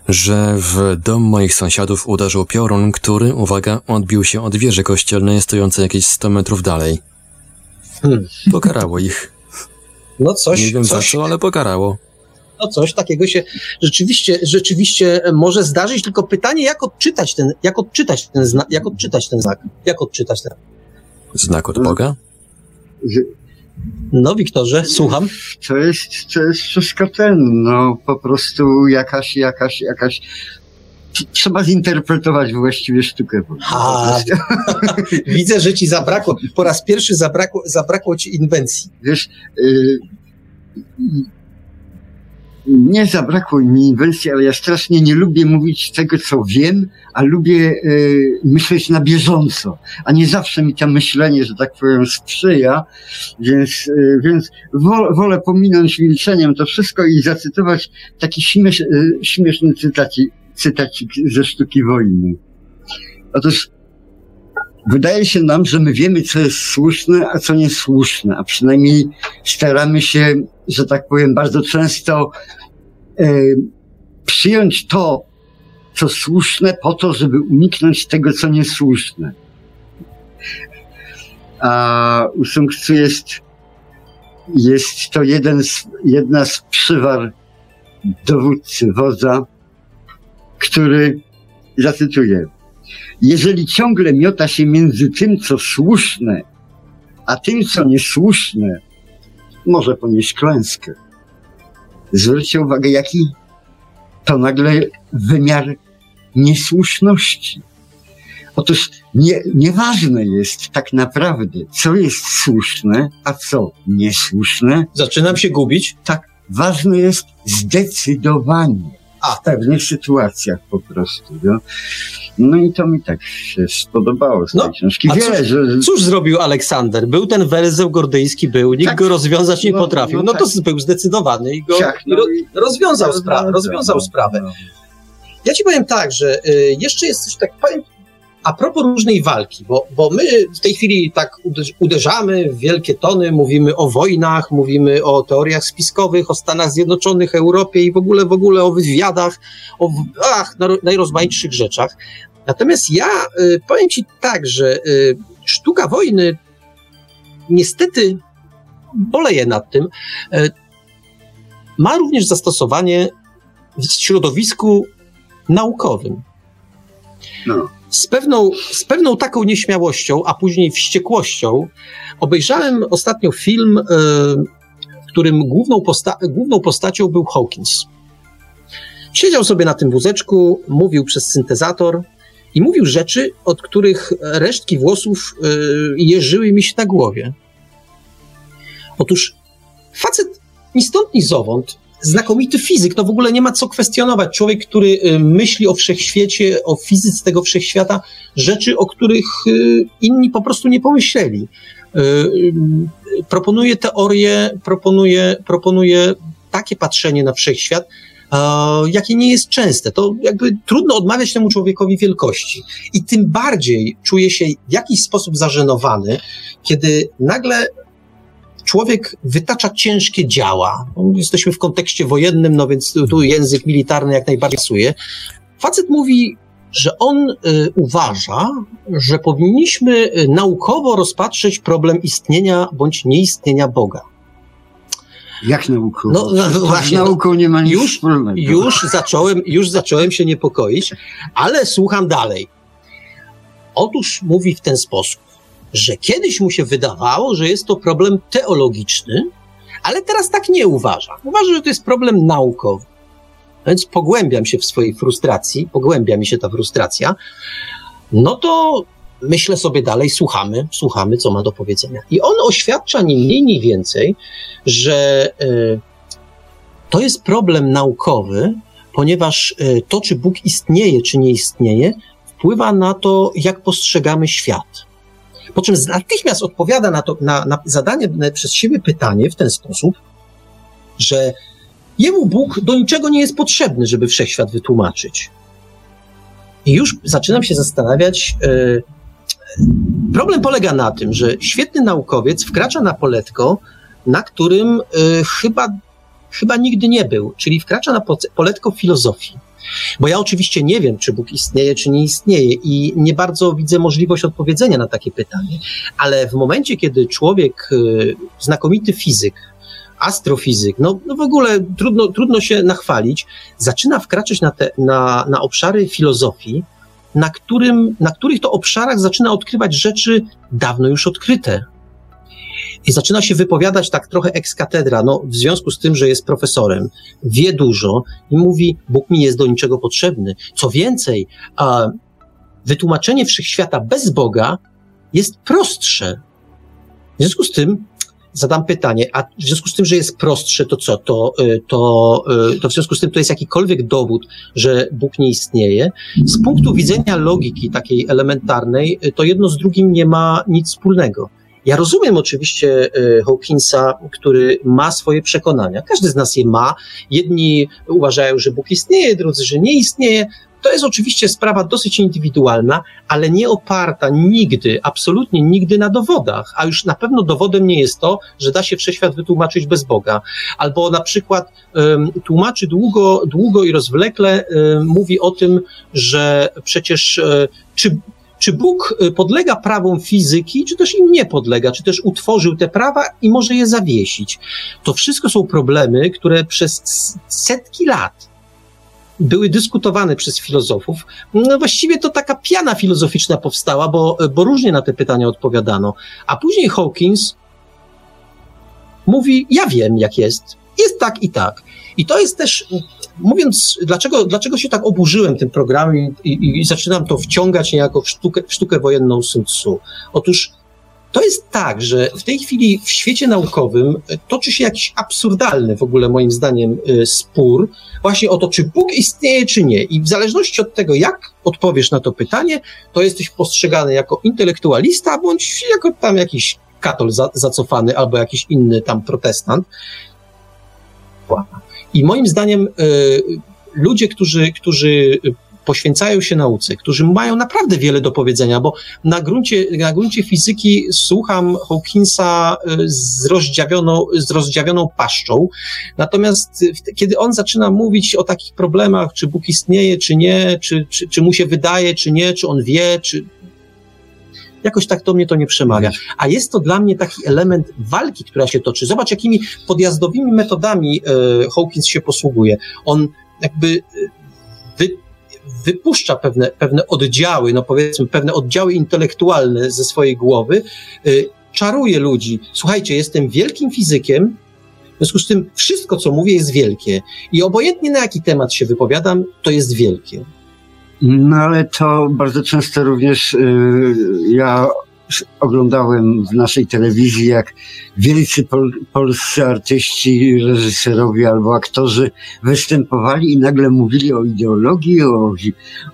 że w dom moich sąsiadów uderzył piorun, który, uwaga, odbił się od wieży kościelnej stojącej jakieś 100 metrów dalej. Hmm. Pokarało ich. No coś. Nie wiem coś. za co, ale pokarało. No coś takiego się rzeczywiście, rzeczywiście może zdarzyć, tylko pytanie, jak odczytać ten, jak odczytać ten, znak, jak odczytać ten znak, jak odczytać ten. Znak od Boga? No, Wiktorze, słucham. To jest, to jest wszystko ten, no, po prostu jakaś, jakaś, jakaś trzeba zinterpretować właściwie sztukę. A, (laughs) widzę, że ci zabrakło, po raz pierwszy zabrakło, zabrakło ci inwencji. Wiesz, y, nie zabrakło mi inwencji, ale ja strasznie nie lubię mówić tego, co wiem, a lubię y, myśleć na bieżąco, a nie zawsze mi to myślenie, że tak powiem, sprzyja, więc, y, więc wolę, wolę pominąć milczeniem to wszystko i zacytować taki śmiesz, y, śmieszny cytacik, cytacik ze sztuki wojny. Otóż wydaje się nam, że my wiemy, co jest słuszne, a co niesłuszne, a przynajmniej staramy się, że tak powiem, bardzo często e, przyjąć to, co słuszne, po to, żeby uniknąć tego, co niesłuszne. A u Sung jest, jest to jeden z, jedna z przywar dowódcy wodza, który, zacytuję, jeżeli ciągle miota się między tym, co słuszne, a tym, co niesłuszne, może ponieść klęskę. Zwróćcie uwagę, jaki to nagle wymiar niesłuszności. Otóż nie, nieważne jest tak naprawdę, co jest słuszne, a co niesłuszne. Zaczynam się gubić. Tak, ważne jest zdecydowanie. W pewnych sytuacjach po prostu. No, no i to mi tak się spodobało z tej no, książki. Wiele, cóż, że... cóż zrobił Aleksander? Był ten werzeł gordyjski, był, nikt tak, go rozwiązać nie no, potrafił. No, no to tak. był zdecydowany i go tak, no, rozwiązał, spra rozwiązał sprawę. No. Ja ci powiem tak, że y, jeszcze jest coś tak, powiem, a propos różnej walki, bo, bo my w tej chwili tak uderzamy w wielkie tony, mówimy o wojnach, mówimy o teoriach spiskowych, o Stanach Zjednoczonych, Europie i w ogóle, w ogóle o wywiadach, o ach, najrozmaitszych rzeczach. Natomiast ja y, powiem ci tak, że y, sztuka wojny niestety boleje nad tym, y, ma również zastosowanie w środowisku naukowym. No z pewną, z pewną taką nieśmiałością, a później wściekłością obejrzałem ostatnio film, e, którym główną, posta główną postacią był Hawkins. Siedział sobie na tym wózeczku, mówił przez syntezator i mówił rzeczy, od których resztki włosów e, jeżyły mi się na głowie. Otóż facet ni stąd, ni zowąd znakomity fizyk, no w ogóle nie ma co kwestionować. Człowiek, który y, myśli o wszechświecie, o fizyce tego wszechświata, rzeczy, o których y, inni po prostu nie pomyśleli. Y, proponuje teorię, proponuje, proponuje takie patrzenie na wszechświat, jakie nie jest częste. To jakby trudno odmawiać temu człowiekowi wielkości. I tym bardziej czuje się w jakiś sposób zażenowany, kiedy nagle człowiek wytacza ciężkie działa. No, jesteśmy w kontekście wojennym, no więc tu język militarny jak najbardziej pasuje. Facet mówi, że on y, uważa, że powinniśmy y, naukowo rozpatrzeć problem istnienia bądź nieistnienia Boga. Jak naukowo? No, no, no właśnie, nauką nie ma nic już, wspólnego. Już zacząłem, już zacząłem się niepokoić, ale słucham dalej. Otóż mówi w ten sposób że kiedyś mu się wydawało, że jest to problem teologiczny, ale teraz tak nie uważa. Uważa, że to jest problem naukowy. Więc pogłębiam się w swojej frustracji, pogłębia mi się ta frustracja. No to myślę sobie dalej, słuchamy, słuchamy, co ma do powiedzenia. I on oświadcza ni mniej, ni więcej, że y, to jest problem naukowy, ponieważ y, to, czy Bóg istnieje, czy nie istnieje, wpływa na to, jak postrzegamy świat. Po czym natychmiast odpowiada na, to, na, na zadanie przez siebie pytanie w ten sposób, że jemu Bóg do niczego nie jest potrzebny, żeby wszechświat wytłumaczyć. I już zaczynam się zastanawiać. Yy, problem polega na tym, że świetny naukowiec wkracza na poletko, na którym yy, chyba, chyba nigdy nie był, czyli wkracza na poletko filozofii. Bo ja oczywiście nie wiem, czy Bóg istnieje, czy nie istnieje i nie bardzo widzę możliwość odpowiedzenia na takie pytanie. Ale w momencie, kiedy człowiek, y, znakomity fizyk, astrofizyk, no, no w ogóle trudno, trudno się nachwalić, zaczyna wkraczać na, te, na, na obszary filozofii, na, którym, na których to obszarach zaczyna odkrywać rzeczy dawno już odkryte. I zaczyna się wypowiadać tak trochę ex katedra, no w związku z tym, że jest profesorem, wie dużo i mówi, Bóg mi jest do niczego potrzebny. Co więcej, a, wytłumaczenie wszechświata bez Boga jest prostsze. W związku z tym zadam pytanie, a w związku z tym, że jest prostsze, to co? To, y, to, y, to w związku z tym to jest jakikolwiek dowód, że Bóg nie istnieje. Z punktu widzenia logiki takiej elementarnej, y, to jedno z drugim nie ma nic wspólnego. Ja rozumiem oczywiście e, Hawkinsa, który ma swoje przekonania. Każdy z nas je ma. Jedni uważają, że Bóg istnieje, drudzy, że nie istnieje. To jest oczywiście sprawa dosyć indywidualna, ale nie oparta nigdy, absolutnie nigdy na dowodach. A już na pewno dowodem nie jest to, że da się wszechświat wytłumaczyć bez Boga. Albo na przykład um, tłumaczy długo, długo i rozwlekle, um, mówi o tym, że przecież um, czy czy Bóg y, podlega prawom fizyki, czy też im nie podlega, czy też utworzył te prawa i może je zawiesić. To wszystko są problemy, które przez setki lat były dyskutowane przez filozofów. No właściwie to taka piana filozoficzna powstała, bo, bo różnie na te pytania odpowiadano. A później Hawkins mówi: Ja wiem, jak jest. jest tak i tak. I to jest też, mówiąc, dlaczego, dlaczego się tak oburzyłem tym programem i, i, i zaczynam to wciągać niejako w sztukę, w sztukę wojenną Sun Tzu. Otóż to jest tak, że w tej chwili w świecie naukowym toczy się jakiś absurdalny w ogóle moim zdaniem y, spór właśnie o to, czy Bóg istnieje, czy nie. I w zależności od tego, jak odpowiesz na to pytanie, to jesteś postrzegany jako intelektualista, bądź jako tam jakiś katol za, zacofany, albo jakiś inny tam protestant. I moim zdaniem y, ludzie, którzy, którzy poświęcają się nauce, którzy mają naprawdę wiele do powiedzenia, bo na gruncie, na gruncie fizyki słucham Hawkinsa y, z rozdziawioną, z rozdziawioną paszczą, natomiast kiedy on zaczyna mówić o takich problemach, czy Bóg istnieje, czy nie, czy, czy, czy mu się wydaje, czy nie, czy on wie, czy jakoś tak do mnie to nie przemawia. A jest to dla mnie taki element walki, która się toczy. Zobacz, jakimi podjazdowymi metodami e, Hawkins się posługuje. On jakby e, wy, wypuszcza pewne, pewne oddziały, no powiedzmy, pewne oddziały intelektualne ze swojej głowy, e, czaruje ludzi. Słuchajcie, jestem wielkim fizykiem, w związku z tym wszystko, co mówię, jest wielkie. I obojętnie na jaki temat się wypowiadam, to jest wielkie. No ale to bardzo często również yy, ja oglądałem w naszej telewizji, jak wielcy pol polscy artyści, reżyserowie albo aktorzy występowali i nagle mówili o ideologii, o,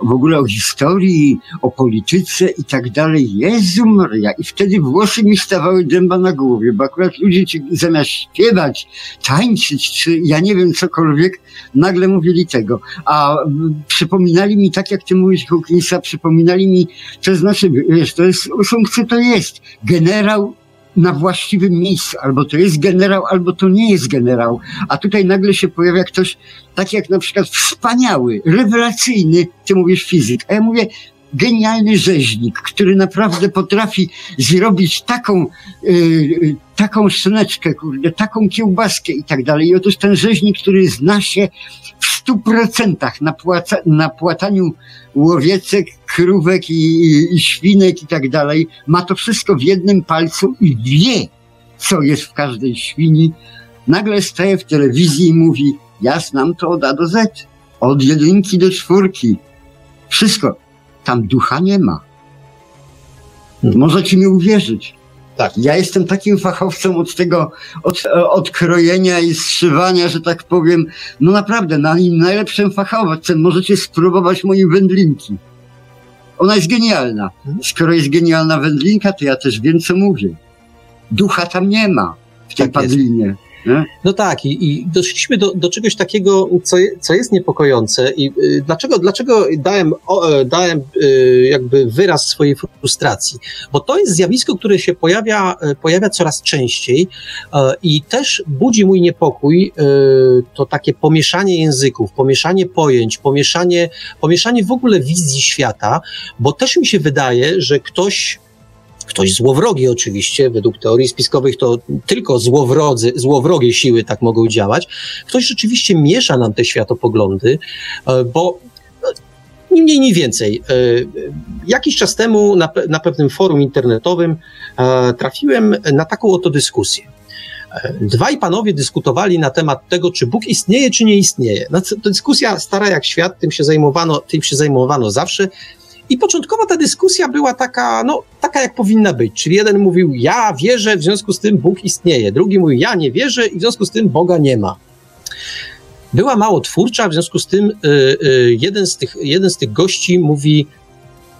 w ogóle o historii, o polityce i tak dalej. Jezu Maria! I wtedy włosy mi stawały dęba na głowie, bo akurat ludzie ci zamiast śpiewać, tańczyć, czy ja nie wiem cokolwiek, nagle mówili tego. A przypominali mi, tak jak ty mówisz Hawkinsa, przypominali mi, to znaczy, wiesz, to jest, są to jest generał na właściwym miejscu. Albo to jest generał, albo to nie jest generał. A tutaj nagle się pojawia ktoś, tak jak na przykład wspaniały, rewelacyjny, ty mówisz fizyk, a ja mówię genialny rzeźnik, który naprawdę potrafi zrobić taką, yy, taką szyneczkę, kurde, taką kiełbaskę i tak dalej. I otóż ten rzeźnik, który zna się w stu procentach na, płataniu łowiecek, krówek i, i, i świnek i tak dalej, ma to wszystko w jednym palcu i wie, co jest w każdej świni, nagle staje w telewizji i mówi, ja znam to od A do Z, od jedynki do czwórki. Wszystko. Tam ducha nie ma. Możecie mi uwierzyć. Tak. Ja jestem takim fachowcem od tego, od, od krojenia i zszywania, że tak powiem, no naprawdę, na, najlepszym fachowcem możecie spróbować mojej wędlinki. Ona jest genialna. Mhm. Skoro jest genialna wędlinka, to ja też wiem, co mówię. Ducha tam nie ma w tej tak padlinie. Jest. No tak, i, i doszliśmy do, do czegoś takiego, co, co jest niepokojące. I y, dlaczego, dlaczego dałem, o, e, dałem y, jakby wyraz swojej frustracji? Bo to jest zjawisko, które się pojawia, e, pojawia coraz częściej y, i też budzi mój niepokój to takie pomieszanie języków, pomieszanie pojęć, pomieszanie, pomieszanie w ogóle wizji świata, bo też mi się wydaje, że ktoś ktoś złowrogi oczywiście, według teorii spiskowych to tylko złowrodzy, złowrogie siły tak mogą działać. Ktoś rzeczywiście miesza nam te światopoglądy, e, bo no, ni mniej, ni więcej. E, jakiś czas temu na, na pewnym forum internetowym e, trafiłem na taką oto dyskusję. Dwaj panowie dyskutowali na temat tego, czy Bóg istnieje, czy nie istnieje. No, dyskusja stara jak świat, tym się zajmowano, tym się zajmowano zawsze. I początkowo ta dyskusja była taka, no, taka jak powinna być. Czyli jeden mówił, ja wierzę, w związku z tym Bóg istnieje. Drugi mówił, ja nie wierzę i w związku z tym Boga nie ma. Była mało twórcza, w związku z tym y, y, jeden, z tych, jeden z tych gości mówi,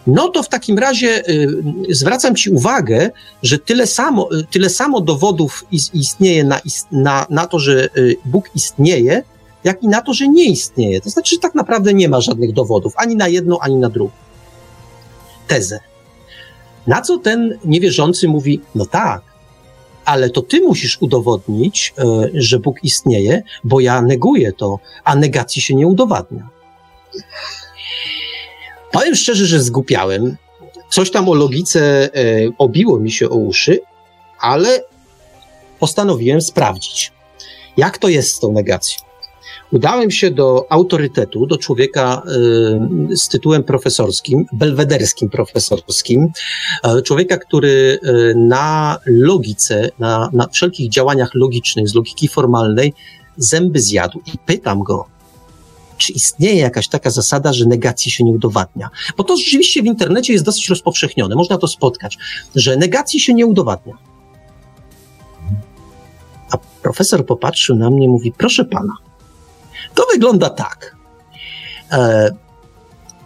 no to w takim razie y, zwracam Ci uwagę, że tyle samo, tyle samo dowodów istnieje na, na, na to, że Bóg istnieje, jak i na to, że nie istnieje. To znaczy, że tak naprawdę nie ma żadnych dowodów, ani na jedno, ani na drugą tezę. Na co ten niewierzący mówi, no tak, ale to ty musisz udowodnić, e, że Bóg istnieje, bo ja neguję to, a negacji się nie udowadnia. Powiem szczerze, że zgupiałem. Coś tam o logice e, obiło mi się o uszy, ale postanowiłem sprawdzić, jak to jest z tą negacją udałem się do autorytetu, do człowieka y, z tytułem profesorskim, belwederskim profesorskim, y, człowieka, który y, na logice, na, na wszelkich działaniach logicznych, z logiki formalnej, zęby zjadł i pytam go, czy istnieje jakaś taka zasada, że negacji się nie udowadnia? Bo to rzeczywiście w internecie jest dosyć rozpowszechnione, można to spotkać, że negacji się nie udowadnia. A profesor popatrzył na mnie i mówi: Proszę pana, to wygląda tak. E,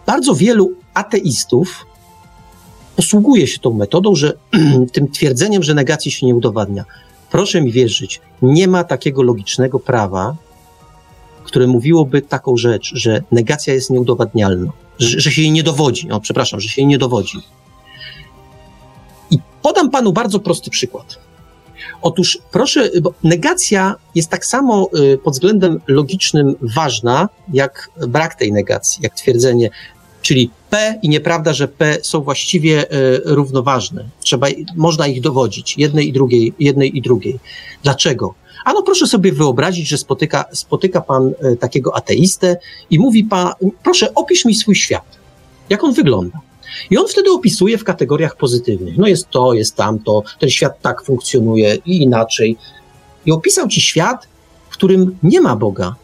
bardzo wielu ateistów posługuje się tą metodą, że (clears throat) tym twierdzeniem, że negacji się nie udowadnia. Proszę mi wierzyć, nie ma takiego logicznego prawa, które mówiłoby taką rzecz, że negacja jest nieudowadnialna, że, że się jej nie dowodzi. O, przepraszam, że się jej nie dowodzi. I podam panu bardzo prosty przykład. Otóż proszę, bo negacja jest tak samo y, pod względem logicznym ważna, jak brak tej negacji, jak twierdzenie, czyli P i nieprawda, że P są właściwie y, równoważne. Trzeba, można ich dowodzić, jednej i drugiej, jednej i drugiej. Dlaczego? Ano proszę sobie wyobrazić, że spotyka, spotyka pan y, takiego ateistę i mówi pan, proszę opisz mi swój świat. Jak on wygląda? I on wtedy opisuje w kategoriach pozytywnych. No jest to, jest tamto, ten świat tak funkcjonuje i inaczej. I opisał ci świat, w którym nie ma Boga.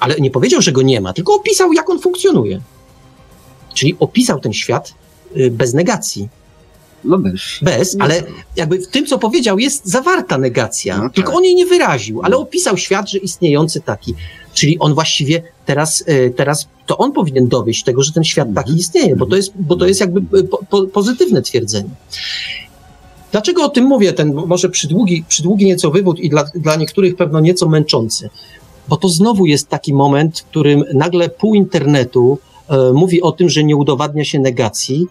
Ale nie powiedział, że go nie ma, tylko opisał, jak on funkcjonuje. Czyli opisał ten świat y, bez negacji. No bez. Bez, ale jakby w tym, co powiedział, jest zawarta negacja. No tak. Tylko on jej nie wyraził, ale no. opisał świat, że istniejący taki. Czyli on właściwie teraz, e, teraz to on powinien dowieść tego, że ten świat taki mhm. istnieje, bo to jest, bo to jest jakby e, po, po, pozytywne twierdzenie. Dlaczego o tym mówię? Ten może przydługi, przydługi nieco wywód i dla, dla niektórych pewno nieco męczący. Bo to znowu jest taki moment, w którym nagle pół internetu e, mówi o tym, że nie udowadnia się negacji,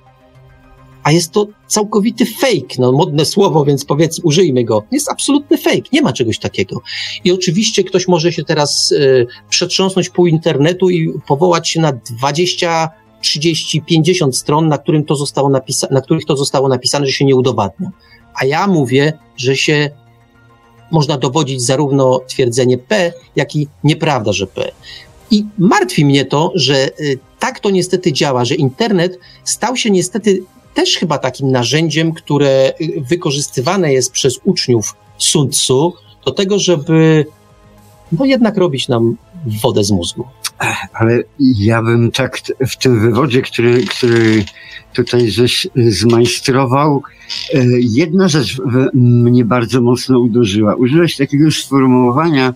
a jest to całkowity fake, no modne słowo, więc powiedzmy, użyjmy go. Jest absolutny fake, nie ma czegoś takiego. I oczywiście ktoś może się teraz y, przetrząsnąć pół internetu i powołać się na 20, 30, 50 stron, na, którym to zostało napisa- na których to zostało napisane, że się nie udowadnia. A ja mówię, że się można dowodzić zarówno twierdzenie P, jak i nieprawda, że P. I martwi mnie to, że y, tak to niestety działa, że internet stał się niestety też chyba takim narzędziem, które y, wykorzystywane jest przez uczniów Sun Tzu do tego, żeby no jednak robić nam wodę z mózgu. Ale ja bym tak w tym wywodzie, który, który tutaj żeś zmajstrował, e, jedna rzecz mnie bardzo mocno uderzyła. Użyłeś takiego sformułowania,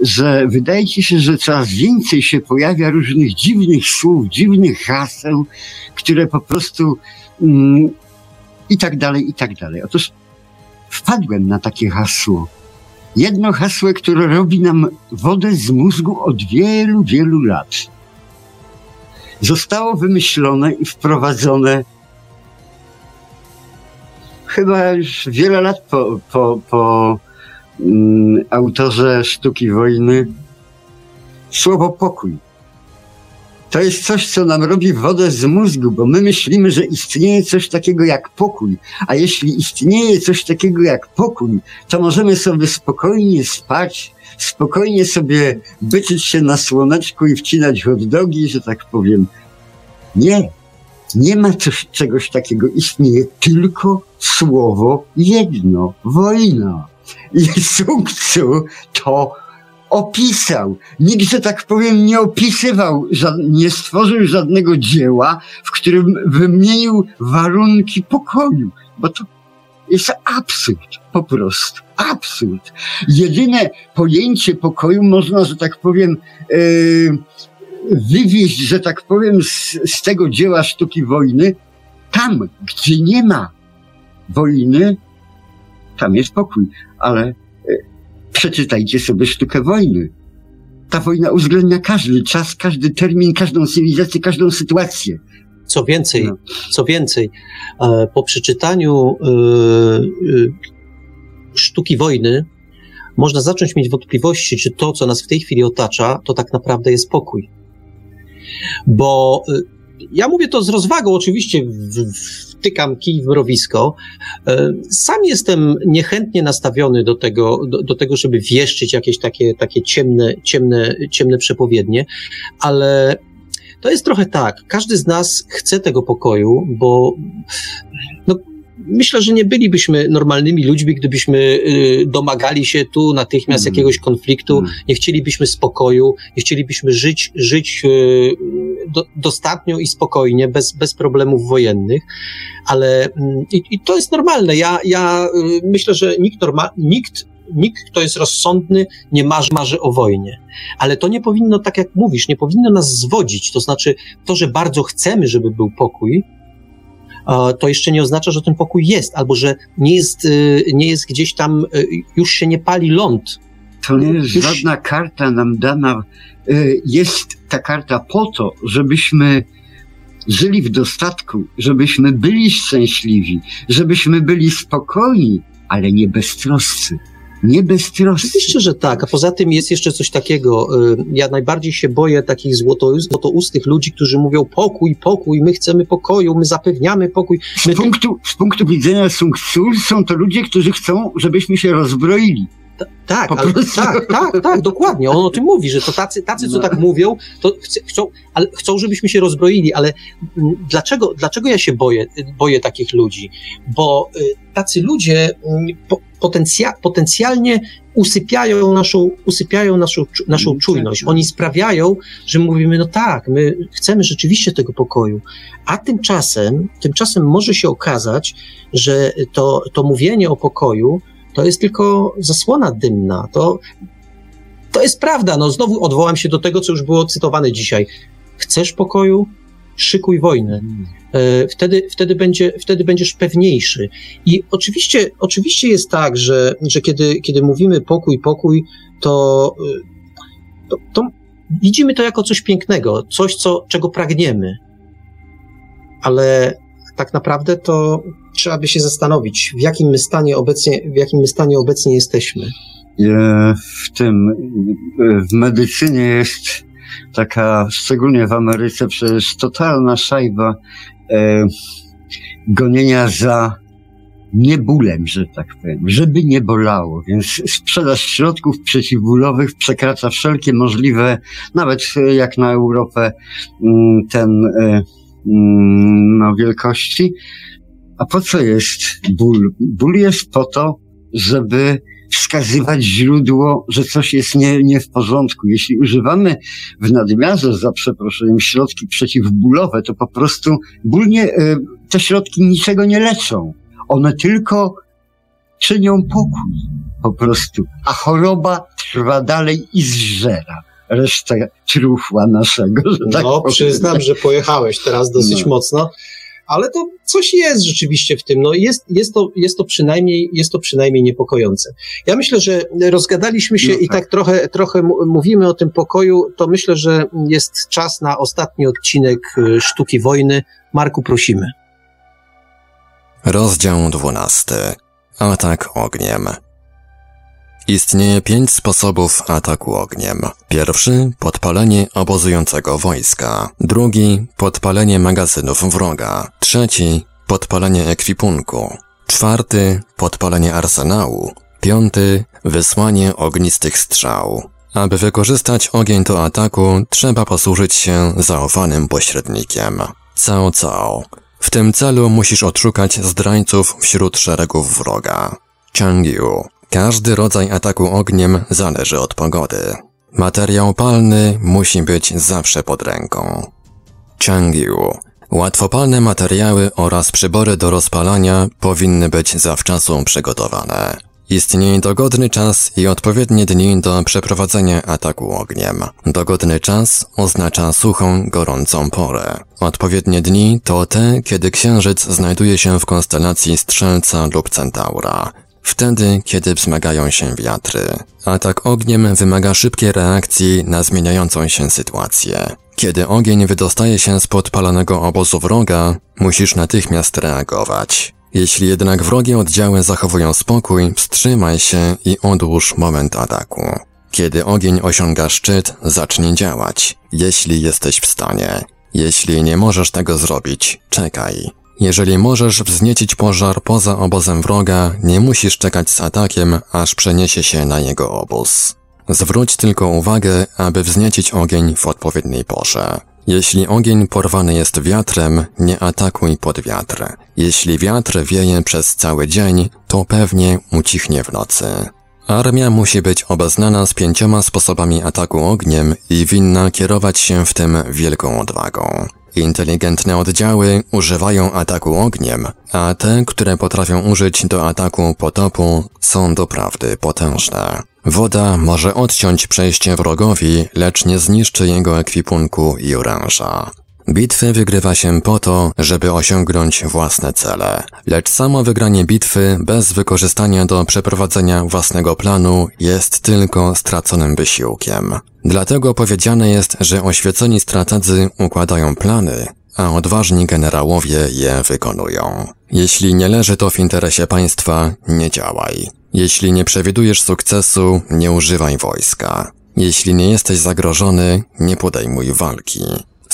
że wydaje ci się, że coraz więcej się pojawia różnych dziwnych słów, dziwnych haseł, które po prostu i tak dalej, i tak dalej. Otóż wpadłem na takie hasło. Jedno hasło, które robi nam wodę z mózgu od wielu, wielu lat. Zostało wymyślone i wprowadzone chyba już wiele lat po, po, po mm, autorze sztuki wojny słowo pokój. To jest coś, co nam robi wodę z mózgu, bo my myślimy, że istnieje coś takiego jak pokój. A jeśli istnieje coś takiego jak pokój, to możemy sobie spokojnie spać, spokojnie sobie byczyć się na słoneczku i wcinać hot dogi, że tak powiem. Nie. Nie ma coś, czegoś takiego. Istnieje tylko słowo jedno. Wojna. I (laughs) Sukcu to opisał. Nikt, że tak powiem, nie opisywał, nie stworzył żadnego dzieła, w którym wymienił warunki pokoju, bo to jest absurd, po prostu. Absurd. Jedyne pojęcie pokoju można, że tak powiem, yy, wywieźć, że tak powiem, z, z tego dzieła sztuki wojny, tam, gdzie nie ma wojny, tam jest pokój. Ale Przeczytajcie sobie sztukę wojny. Ta wojna uwzględnia każdy czas, każdy termin, każdą cywilizację, każdą sytuację. Co więcej, no. co więcej, e, po przeczytaniu e, e, sztuki wojny można zacząć mieć wątpliwości, czy to, co nas w tej chwili otacza, to tak naprawdę jest pokój. Bo ja mówię to z rozwagą, oczywiście wtykam kij w mrowisko. E, sam jestem niechętnie nastawiony do tego, do, do tego żeby wieszczyć jakieś takie, takie ciemne, ciemne, ciemne przepowiednie, ale to jest trochę tak. Każdy z nas chce tego pokoju, bo no, myślę, że nie bylibyśmy normalnymi ludźmi, gdybyśmy y, domagali się tu natychmiast mm. jakiegoś konfliktu, mm. nie chcielibyśmy spokoju, nie chcielibyśmy żyć, żyć y, do, dostatnio i spokojnie, bez, bez problemów wojennych, ale mm, i, i to jest normalne. Ja, ja myślę, że nikt, norma, nikt nikt, kto jest rozsądny, nie marzy, marzy o wojnie. Ale to nie powinno, tak jak mówisz, nie powinno nas zwodzić. To znaczy, to, że bardzo chcemy, żeby był pokój, to jeszcze nie oznacza, że ten pokój jest, albo że nie jest, y, nie jest gdzieś tam, y, już się nie pali ląd. To nie jest już... żadna karta nam dana. Y, jest ta karta po to, żebyśmy żyli w dostatku, żebyśmy byli szczęśliwi, żebyśmy byli spokojni, ale nie beztroscy nie beztroscy. Oczywiście, że tak, a poza tym jest jeszcze coś takiego, y, ja najbardziej się boję takich złotoustych ludzi, którzy mówią pokój, pokój, my chcemy pokoju, my zapewniamy pokój. My z, punktu, z punktu widzenia Sung Tzu są to ludzie, którzy chcą, żebyśmy się rozbroili. Tak, ale, tak, tak, tak, dokładnie. On o tym mówi, że to tacy, tacy co no. tak mówią, to chcą, ale chcą, żebyśmy się rozbroili, ale mm, dlaczego, dlaczego ja się boję, boję takich ludzi? Bo y, tacy ludzie mm, potencja, potencjalnie usypiają naszą, usypiają naszą, naszą mm, czujność. Tak. Oni sprawiają, że mówimy, no tak, my chcemy rzeczywiście tego pokoju. A tymczasem, tymczasem może się okazać, że to, to mówienie o pokoju to jest tylko zasłona dymna. To, to jest prawda. No, znowu odwołam się do tego, co już było cytowane dzisiaj. Chcesz pokoju? Szykuj wojnę. E, wtedy, wtedy, będzie, wtedy będziesz pewniejszy. I oczywiście, oczywiście jest tak, że, że kiedy, kiedy mówimy pokój, pokój, to, e, to, to widzimy to jako coś pięknego, coś, co, czego pragniemy. Ale tak naprawdę to trzeba by się zastanowić, w jakim my stanie obecnie, w jakim my stanie obecnie jesteśmy. W tym, w medycynie jest taka, szczególnie w Ameryce, przecież totalna szajba e, gonienia za nie bólem, że tak powiem, żeby nie bolało, więc sprzedaż środków przeciwbólowych przekracza wszelkie możliwe, nawet jak na Europę, mm, ten e, mm, no, wielkości. A po co jest ból? Ból jest po to, żeby wskazywać źródło, że coś jest nie, nie w porządku. Jeśli używamy w nadmiarze, za przeproszeniem, środki przeciwbólowe, to po prostu ból nie, e, te środki niczego nie leczą. One tylko czynią pokój po prostu, a choroba trwa dalej i zżera resztę truchła naszego. Tak no, powiem. przyznam, że pojechałeś teraz dosyć no. mocno ale to coś jest rzeczywiście w tym. No jest, jest, to, jest, to przynajmniej, jest to przynajmniej niepokojące. Ja myślę, że rozgadaliśmy się no, i tak, tak trochę, trochę mówimy o tym pokoju, to myślę, że jest czas na ostatni odcinek y, Sztuki Wojny. Marku, prosimy. Rozdział dwunasty. Atak ogniem. Istnieje pięć sposobów ataku ogniem. Pierwszy podpalenie obozującego wojska. Drugi podpalenie magazynów wroga. Trzeci podpalenie ekwipunku. Czwarty podpalenie arsenału. Piąty wysłanie ognistych strzał. Aby wykorzystać ogień do ataku, trzeba posłużyć się zaufanym pośrednikiem. Cao Cao. W tym celu musisz odszukać zdrajców wśród szeregów wroga. Chang Yu. Każdy rodzaj ataku ogniem zależy od pogody. Materiał palny musi być zawsze pod ręką. Changiu. Łatwopalne materiały oraz przybory do rozpalania powinny być zawczasu przygotowane. Istnieje dogodny czas i odpowiednie dni do przeprowadzenia ataku ogniem. Dogodny czas oznacza suchą, gorącą porę. Odpowiednie dni to te, kiedy księżyc znajduje się w konstelacji Strzelca lub Centaura wtedy, kiedy wzmagają się wiatry. Atak ogniem wymaga szybkiej reakcji na zmieniającą się sytuację. Kiedy ogień wydostaje się z podpalonego obozu wroga, musisz natychmiast reagować. Jeśli jednak wrogie oddziały zachowują spokój, wstrzymaj się i odłóż moment ataku. Kiedy ogień osiąga szczyt, zacznij działać, jeśli jesteś w stanie. Jeśli nie możesz tego zrobić, czekaj. Jeżeli możesz wzniecić pożar poza obozem wroga, nie musisz czekać z atakiem, aż przeniesie się na jego obóz. Zwróć tylko uwagę, aby wzniecić ogień w odpowiedniej porze. Jeśli ogień porwany jest wiatrem, nie atakuj pod wiatr. Jeśli wiatr wieje przez cały dzień, to pewnie ucichnie w nocy. Armia musi być obeznana z pięcioma sposobami ataku ogniem i winna kierować się w tym wielką odwagą. Inteligentne oddziały używają ataku ogniem, a te, które potrafią użyć do ataku potopu, są doprawdy potężne. Woda może odciąć przejście wrogowi, lecz nie zniszczy jego ekwipunku i oręża. Bitwy wygrywa się po to, żeby osiągnąć własne cele, lecz samo wygranie bitwy bez wykorzystania do przeprowadzenia własnego planu jest tylko straconym wysiłkiem. Dlatego powiedziane jest, że oświeceni strategzy układają plany, a odważni generałowie je wykonują. Jeśli nie leży to w interesie państwa, nie działaj. Jeśli nie przewidujesz sukcesu, nie używaj wojska. Jeśli nie jesteś zagrożony, nie podejmuj walki.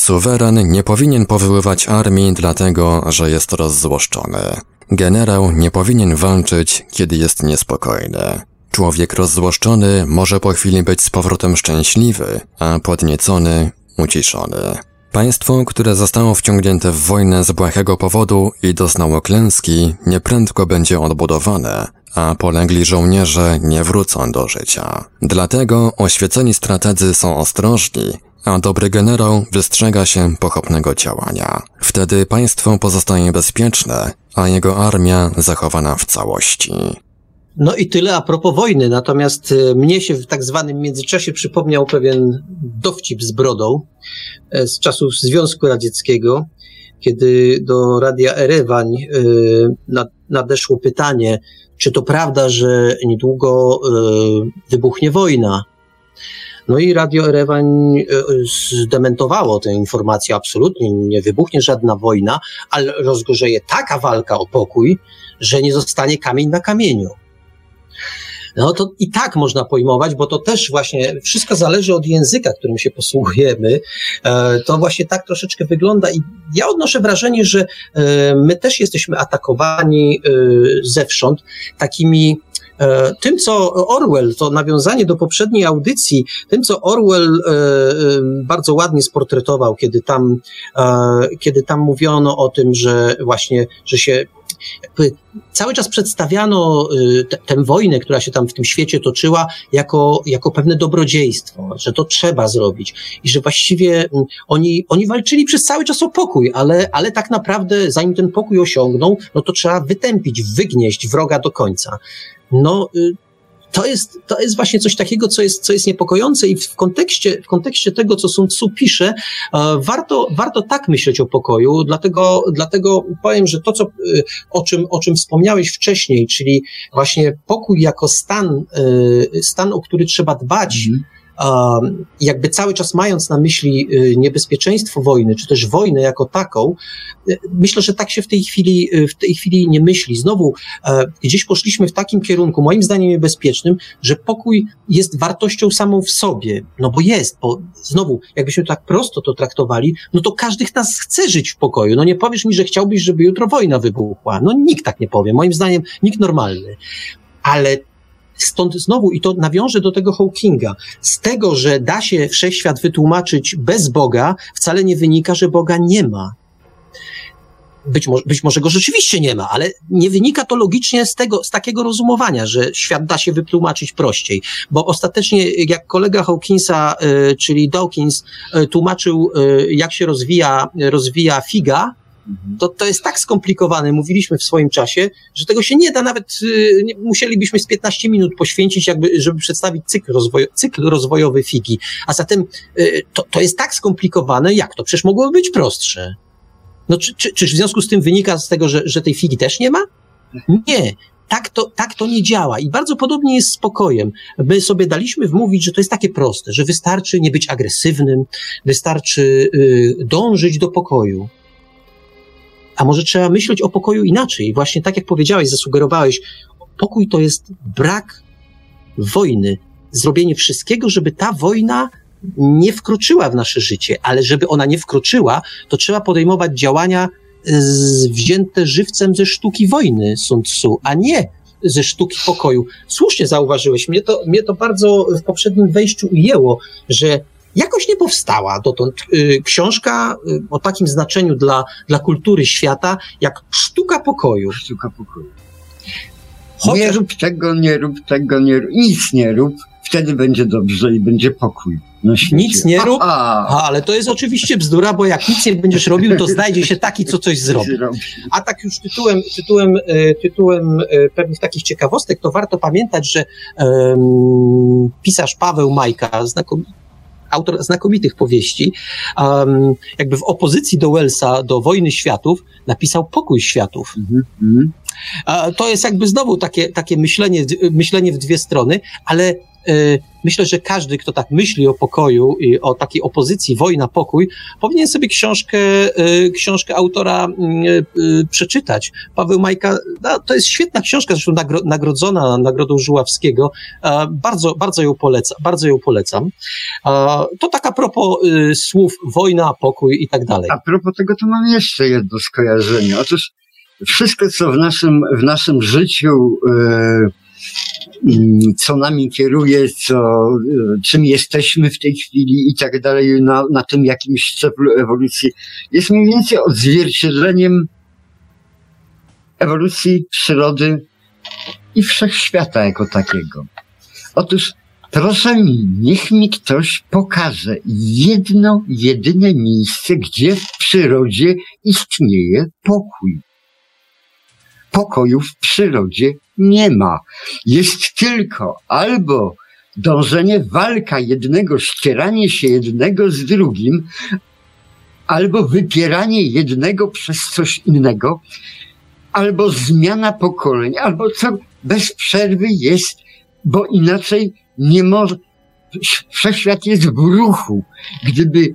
Suweren nie powinien powoływać armii dlatego, że jest rozzłoszczony. Generał nie powinien walczyć, kiedy jest niespokojny. Człowiek rozzłoszczony może po chwili być z powrotem szczęśliwy, a podniecony uciszony. Państwo, które zostało wciągnięte w wojnę z błahego powodu i doznało klęski, nieprędko będzie odbudowane, a polegli żołnierze nie wrócą do życia. Dlatego oświeceni strategzy są ostrożni, a dobry generał wystrzega się pochopnego działania. Wtedy państwo pozostaje bezpieczne, a jego armia zachowana w całości. No i tyle a propos wojny, natomiast e, mnie się w tak zwanym międzyczasie przypomniał pewien dowcip z brodą e, z czasów Związku Radzieckiego, kiedy do Radia Erewań e, nadeszło pytanie, czy to prawda, że niedługo wybuchnie wojna. No i Radio Erewań zdementowało tę informację absolutnie, nie wybuchnie żadna wojna, ale rozgorzeje taka walka o pokój, że nie zostanie kamień na kamieniu no to i tak można pojmować, bo to też właśnie wszystko zależy od języka, którym się posługujemy. E, to właśnie tak troszeczkę wygląda i ja odnoszę wrażenie, że e, my też jesteśmy atakowani e, zewsząd takimi tym, co Orwell, to nawiązanie do poprzedniej audycji, tym, co Orwell bardzo ładnie sportretował, kiedy tam, kiedy tam mówiono o tym, że właśnie, że się cały czas przedstawiano tę wojnę, która się tam w tym świecie toczyła, jako, jako pewne dobrodziejstwo, że to trzeba zrobić i że właściwie oni, oni walczyli przez cały czas o pokój, ale, ale tak naprawdę zanim ten pokój osiągną, no to trzeba wytępić, wygnieść wroga do końca. No, y, to jest, to jest właśnie coś takiego, co jest, co jest niepokojące i w kontekście, w kontekście tego, co Sun Tzu pisze, e, warto, warto tak myśleć o pokoju, dlatego, dlatego powiem, że to, co, e, o czym, o czym wspomniałeś wcześniej, czyli właśnie pokój jako stan, e, stan, o który trzeba dbać, mhm jakby cały czas mając na myśli y, niebezpieczeństwo wojny, czy też wojnę jako taką, y, myślę, że tak się w tej chwili, y, w tej chwili nie myśli. Znowu e, gdzieś poszliśmy w takim kierunku, moim zdaniem niebezpiecznym, że pokój jest wartością samą w sobie. No bo jest, bo znowu, jakbyśmy tak prosto to traktowali, no to każdy z nas chce żyć w pokoju. No nie powiesz mi, że chciałbyś, żeby jutro wojna wybuchła. No nikt tak nie powie. Moim zdaniem nikt normalny. Ale Stąd znowu, i to nawiążę do tego Hawkinga, z tego, że da się wszechświat wytłumaczyć bez Boga, wcale nie wynika, że Boga nie ma. Być może, być może go rzeczywiście nie ma, ale nie wynika to logicznie z tego, z takiego rozumowania, że świat da się wytłumaczyć prościej. Bo ostatecznie, jak kolega Hawkinsa, y, czyli Dawkins, y, tłumaczył, y, jak się rozwija, rozwija figa. To, to jest tak skomplikowane, mówiliśmy w swoim czasie, że tego się nie da nawet, y, nie, musielibyśmy z 15 minut poświęcić, jakby, żeby przedstawić cykl, rozwoj, cykl rozwojowy figi. A zatem y, to, to jest tak skomplikowane, jak to? Przecież mogłoby być prostsze. No, czy, czy, w związku z tym wynika z tego, że, że tej figi też nie ma? Nie. Tak to, tak to nie działa. I bardzo podobnie jest z pokojem. My sobie daliśmy wmówić, że to jest takie proste, że wystarczy nie być agresywnym, wystarczy y, dążyć do pokoju. A może trzeba myśleć o pokoju inaczej? Właśnie tak jak powiedziałeś, zasugerowałeś, pokój to jest brak wojny, zrobienie wszystkiego, żeby ta wojna nie wkroczyła w nasze życie, ale żeby ona nie wkroczyła, to trzeba podejmować działania e, wzięte żywcem ze sztuki wojny Sun Tzu, a nie ze sztuki pokoju. Słusznie zauważyłeś, mnie to, mnie to bardzo w poprzednim wejściu ujęło, że jakoś nie powstała dotąd y, książka y, o takim znaczeniu dla, dla kultury świata, jak Sztuka Pokoju. Sztuka Pokoju. Chociaż... Nie rób tego, nie rób tego, nie rób, nic nie rób, wtedy będzie dobrze i będzie pokój. Nic nie rób, a, ale to jest oczywiście bzdura, bo jak nic nie będziesz robił, to znajdzie się taki, co coś zrobi. A tak już tytułem, tytułem, e, tytułem pewnych takich ciekawostek, to warto pamiętać, że um, pisarz Paweł Majka, znakomity, autor znakomitych powieści, um, jakby w opozycji do Wellsa, do Wojny Światów, napisał Pokój Światów. Mm -hmm. To jest jakby znowu takie, takie myślenie, myślenie w dwie strony, ale myślę, że każdy, kto tak myśli o pokoju i o takiej opozycji wojna, pokój, powinien sobie książkę, e, książkę autora mm, e, przeczytać. Paweł Majka, no, to jest świetna książka, zresztą nagrodzona Nagrodą Żuławskiego. Bardzo, bardzo ją polecam, bardzo ją polecam. To taka propos słów wojna, pokój i tak dalej. A propos tego, to mam jeszcze jedno skojarzenie. Otóż wszystko, co w naszym, w naszym życiu Mm, co nami kieruje, co, e, czym jesteśmy w tej chwili i tak dalej, na, na tym jakimś szczeblu ewolucji, jest mniej więcej odzwierciedleniem ewolucji przyrody i wszechświata jako takiego. Otóż proszę mi, niech mi ktoś pokaże jedno, jedyne miejsce, gdzie w przyrodzie istnieje pokój pokoju w przyrodzie nie ma. Jest tylko albo dążenie, walka jednego, ścieranie się jednego z drugim, albo wypieranie jednego przez coś innego, albo zmiana pokoleń, albo co bez przerwy jest, bo inaczej nie może. Wszechświat jest w ruchu. Gdyby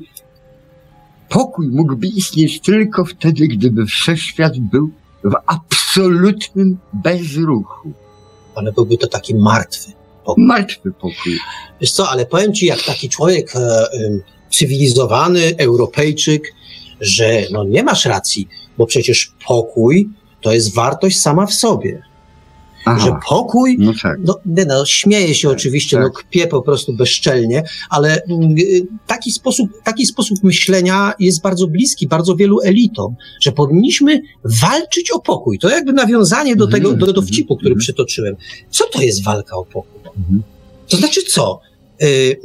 pokój mógłby istnieć tylko wtedy, gdyby wszechświat był w absolutnym bezruchu. Ale byłby to taki martwy pokój. Martwy pokój. Wiesz co, ale powiem ci, jak taki człowiek e, e, cywilizowany, Europejczyk, że no nie masz racji, bo przecież pokój to jest wartość sama w sobie. Aha. że pokój, no, tak. no, nie, no śmieje się tak, oczywiście, no, tak. no kpie po prostu bezczelnie, ale mm, taki sposób, taki sposób myślenia jest bardzo bliski bardzo wielu elitom, że powinniśmy walczyć o pokój. To jakby nawiązanie do tego, mm, do dowcipu, który mm. przytoczyłem. Co to jest walka o pokój? Mm. To znaczy co? Y,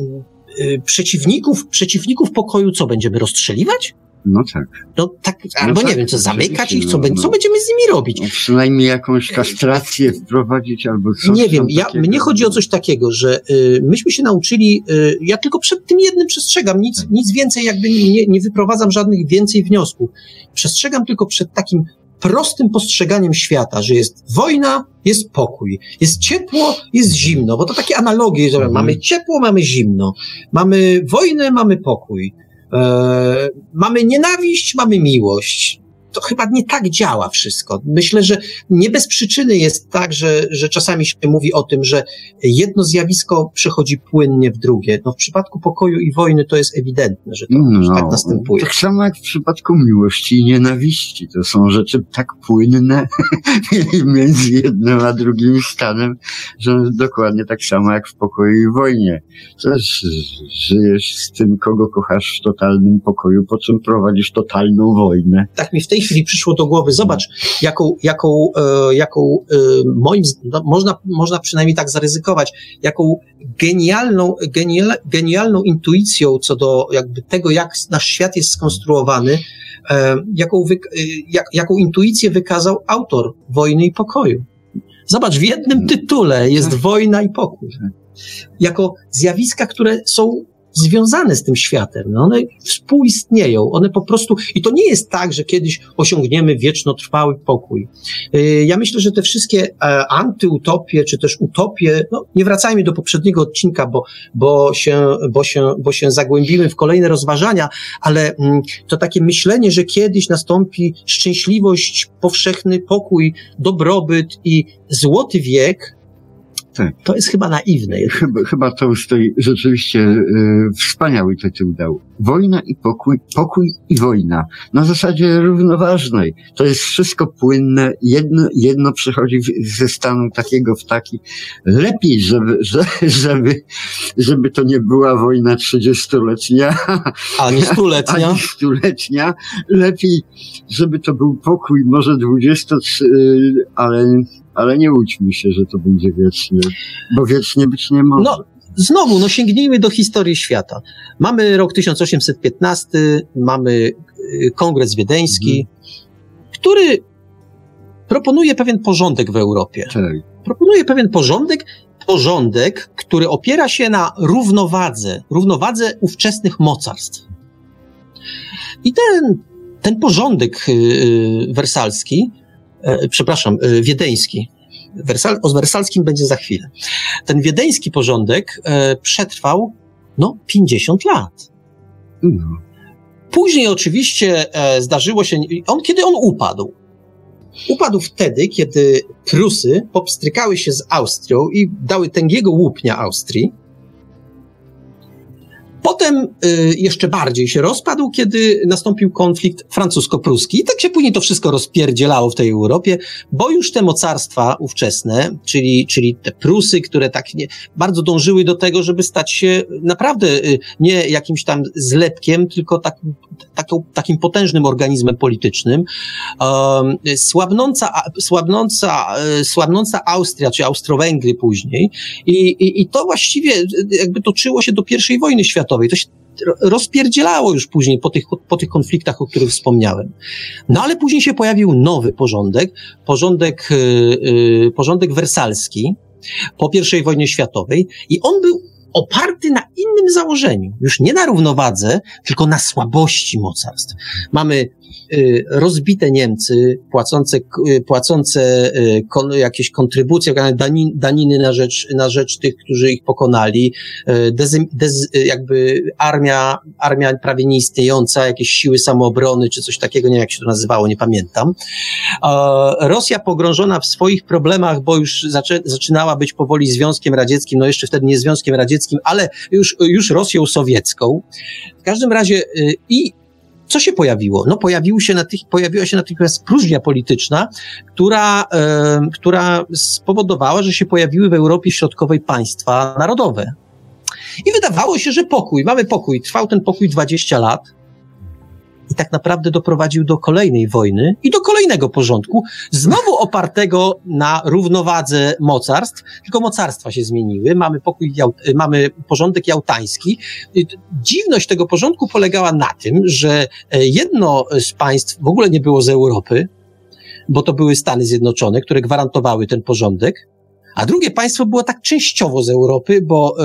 y, przeciwników, przeciwników pokoju co, będziemy rozstrzeliwać? No tak. No tak, albo no nie tak, wiem, co zamykać ich, co, no, co będziemy z nimi robić? No, przynajmniej jakąś kastrację wprowadzić albo coś. Nie wiem, ja, mnie chodzi o coś takiego, że y, myśmy się nauczyli, y, ja tylko przed tym jednym przestrzegam, nic, tak. nic więcej jakby nie, nie wyprowadzam żadnych więcej wniosków. Przestrzegam tylko przed takim prostym postrzeganiem świata, że jest wojna, jest pokój, jest ciepło, jest zimno, bo to takie analogie, że mhm. mamy ciepło, mamy zimno, mamy wojnę, mamy pokój. E, mamy nienawiść, mamy miłość. To chyba nie tak działa wszystko. Myślę, że nie bez przyczyny jest tak, że, że czasami się mówi o tym, że jedno zjawisko przechodzi płynnie w drugie. No w przypadku pokoju i wojny to jest ewidentne, że to no, że tak następuje. Tak samo jak w przypadku miłości i nienawiści. To są rzeczy tak płynne (laughs) między jednym a drugim stanem, że dokładnie tak samo jak w pokoju i wojnie. Też żyjesz z tym, kogo kochasz w totalnym pokoju, po czym prowadzisz totalną wojnę. Tak mi w tej chwili przyszło do głowy. Zobacz, jaką, jaką, e, jaką e, moim, no, można, można przynajmniej tak zaryzykować, jaką genialną, genial, genialną intuicją co do jakby tego, jak nasz świat jest skonstruowany, e, jaką, wy, jak, jaką intuicję wykazał autor Wojny i Pokoju. Zobacz, w jednym tytule jest tak. wojna i pokój. Jako zjawiska, które są związane z tym światem. No one współistnieją, one po prostu, i to nie jest tak, że kiedyś osiągniemy wieczno trwały pokój. Y, ja myślę, że te wszystkie e, antyutopie, czy też utopie, no nie wracajmy do poprzedniego odcinka, bo, bo, się, bo, się, bo się zagłębimy w kolejne rozważania, ale mm, to takie myślenie, że kiedyś nastąpi szczęśliwość, powszechny pokój, dobrobyt i złoty wiek, Tak. To jest chyba naiwne. Chyba, chyba to stoi rzeczywiście y, wspaniały tytuł dał. Wojna i pokój, pokój i wojna. Na zasadzie równoważnej. To jest wszystko płynne. Jedno, jedno przechodzi ze stanu takiego w taki. Lepiej, żeby, żeby, żeby to nie była wojna trzydziestoletnia. Ani stuletnia. (laughs) Ani stuletnia. Lepiej, żeby to był pokój, może dwudziesto, ale ale nie łudźmy się, że to będzie wiecznie, bo wiecznie być nie może. No, znowu, no sięgnijmy do historii świata. Mamy rok 1815, mamy y, Kongres Wiedeński, mhm. który proponuje pewien porządek w Europie. Tak. Proponuje pewien porządek, porządek, który opiera się na równowadze, równowadze ówczesnych mocarstw. I ten, ten porządek yy, wersalski E, przepraszam, e, wiedeński. Wersal, o wersalskim będzie za chwilę. Ten wiedeński porządek e, przetrwał, no, 50 lat. No. Później oczywiście e, zdarzyło się, on, kiedy on upadł? Upadł wtedy, kiedy Prusy popstrykały się z Austrią i dały tęgiego łupnia Austrii, Potem y, jeszcze bardziej się rozpadł, kiedy nastąpił konflikt francusko-pruski. I tak się później to wszystko rozpierdzielało w tej Europie, bo już te mocarstwa ówczesne, czyli, czyli te Prusy, które tak nie, bardzo dążyły do tego, żeby stać się naprawdę y, nie jakimś tam zlepkiem, tylko tak, taką, takim potężnym organizmem politycznym. Um, słabnąca, słabnąca, y, słabnąca Austria, czy Austro-Węgry później. I, i, I to właściwie jakby toczyło się do I wojny światowej światowej. To się rozpierdzielało już później po tych, po tych konfliktach, o których wspomniałem. No ale później się pojawił nowy porządek, porządek, yy, porządek wersalski po I wojnie światowej i on był oparty na innym założeniu. Już nie na równowadze, tylko na słabości mocarstw. Mamy rozbite Niemcy, płacące, y, płacące y, jakieś kontrybucje, daniny na rzecz, na rzecz tych, którzy ich pokonali, dez, dez, jakby armia, armia prawie nieistniejąca, jakieś siły samoobrony, czy coś takiego, nie wiem jak się to nazywało, nie pamiętam. Rosja pogrążona w swoich problemach, bo już zaczę, zaczynała być powoli Związkiem Radzieckim, no jeszcze wtedy nie Związkiem Radzieckim, ale już, już Rosją Sowiecką. W każdym razie i co się pojawiło? No pojawił się natych, pojawiła się natychmiast próżnia polityczna, która, e, która spowodowała, że się pojawiły w Europie Środkowej państwa narodowe. I wydawało się, że pokój, mamy pokój, trwał ten pokój 20 lat, i tak naprawdę doprowadził do kolejnej wojny i do kolejnego porządku, znowu opartego na równowadze mocarstw, tylko mocarstwa się zmieniły. Mamy pokój, mamy porządek jałtański. Dziwność tego porządku polegała na tym, że e, jedno z państw w ogóle nie było z Europy, bo to były Stany Zjednoczone, które gwarantowały ten porządek, a drugie państwo było tak częściowo z Europy, bo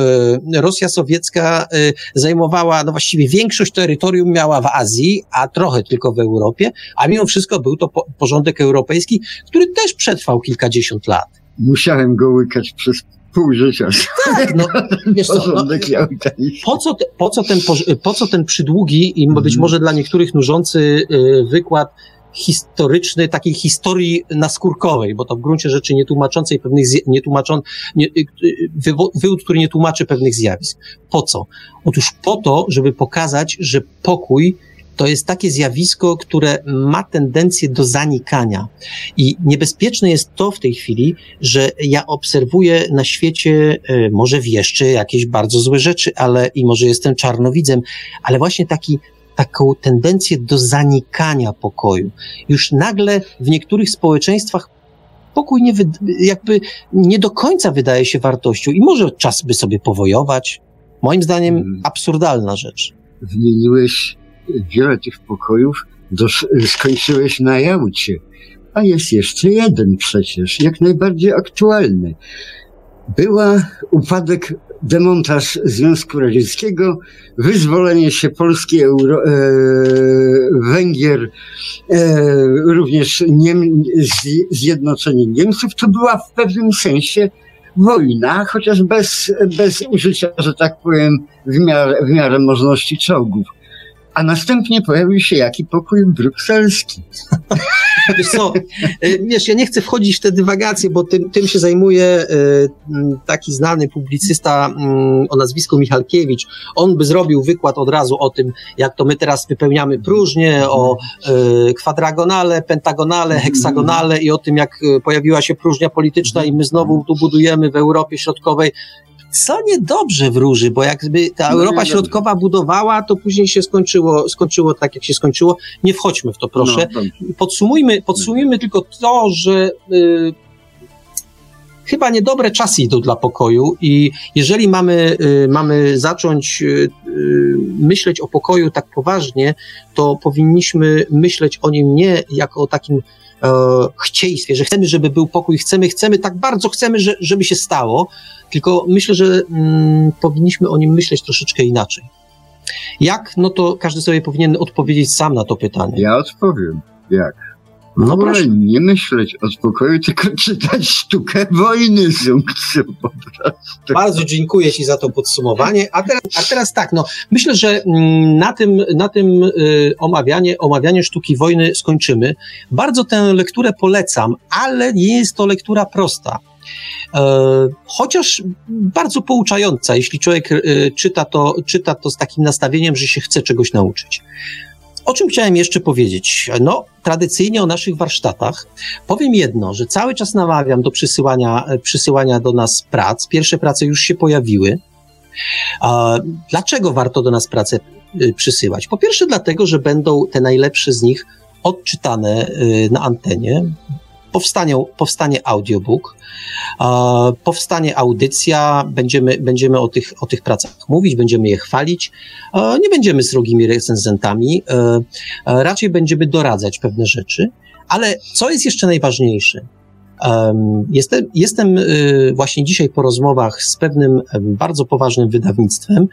y, Rosja sowiecka y, zajmowała, no właściwie większość terytorium miała w Azji, a trochę tylko w Europie, a mimo wszystko był to po, porządek europejski, który też przetrwał kilkadziesiąt lat. Musiałem go łykać przez pół życia. Tak, no, wiesz co, no, po, co te, po, co ten, po co ten przydługi i być mhm. może dla niektórych nużący y, wykład historyczny, takiej historii naskórkowej, bo to w gruncie rzeczy nie tłumaczącej pewnych, nie tłumaczą, nie, wywód, który nie tłumaczy pewnych zjawisk. Po co? Otóż po to, żeby pokazać, że pokój to jest takie zjawisko, które ma tendencję do zanikania. I niebezpieczne jest to w tej chwili, że ja obserwuję na świecie, y, może wieszczy jakieś bardzo złe rzeczy, ale i może jestem czarnowidzem, ale właśnie taki taką tendencję do zanikania pokoju. Już nagle w niektórych społeczeństwach pokój nie, jakby nie do końca wydaje się wartością i może czas by sobie powojować. Moim zdaniem hmm. absurdalna rzecz. Wymieniłeś wiele tych pokojów, (laughs) skończyłeś na Jałcie, a jest jeszcze jeden przecież, jak najbardziej aktualny. Była upadek demontaż Związku Radzieckiego, wyzwolenie się Polski, Euro, e, Węgier, e, również Niem, zjednoczenie Niemców, to była w pewnym sensie wojna, chociaż bez, bez użycia, że tak powiem, w miarę, w miarę możliwości czołgów. A następnie pojawił się jaki pokój brukselski. (laughs) Wiesz co, y, wiesz, ja nie chcę wchodzić w te dywagacje, bo tym, tym się zajmuje y, taki znany publicysta o nazwisku Michalkiewicz. On by zrobił wykład od razu o tym, jak to my teraz wypełniamy próżnię, o y, kwadragonale, pentagonale, heksagonale i o tym, jak pojawiła się próżnia polityczna i my znowu tu budujemy w Europie Środkowej co niedobrze wróży, bo jakby ta no, Europa Środkowa budowała, to później się skończyło, skończyło tak, jak się skończyło. Nie wchodźmy w to, proszę. No, podsumujmy, podsumujmy tylko to, że y, chyba niedobre czasy idą dla pokoju i jeżeli mamy, y, mamy zacząć y, y myśleć o pokoju tak poważnie, to powinniśmy myśleć o nim nie jako o takim e, chcieństwie, że chcemy, żeby był pokój, chcemy, chcemy, tak bardzo chcemy, że, żeby się stało, tylko myślę, że mm, powinniśmy o nim myśleć troszeczkę inaczej. Jak? No to każdy sobie powinien odpowiedzieć sam na to pytanie. Ja odpowiem. Jak? No proszę. nie myśleć o spokoju, tylko czytać sztukę wojny Sungcu po prostu. Bardzo dziękuję Ci za to podsumowanie. A teraz, a teraz tak, no myślę, że mm, na tym, na tym y, omawianie, omawianie sztuki wojny skończymy. Bardzo tę lekturę polecam, ale nie jest to lektura prosta. E, chociaż bardzo pouczająca, jeśli człowiek e, czyta to, czyta to z takim nastawieniem, że się chce czegoś nauczyć. O czym chciałem jeszcze powiedzieć? No, tradycyjnie o naszych warsztatach. Powiem jedno, że cały czas namawiam do przysyłania, przysyłania do nas prac. Pierwsze prace już się pojawiły. Dlaczego warto do nas pracę przysyłać? Po pierwsze, dlatego, że będą te najlepsze z nich odczytane na antenie powstanie, powstanie audiobook, powstanie audycja, będziemy, będziemy o, tych, o tych pracach mówić, będziemy je chwalić, nie będziemy srogimi recenzentami, e, raczej będziemy doradzać pewne rzeczy, ale co jest jeszcze najważniejsze? Jestem, jestem e, właśnie dzisiaj po rozmowach z pewnym bardzo poważnym wydawnictwem,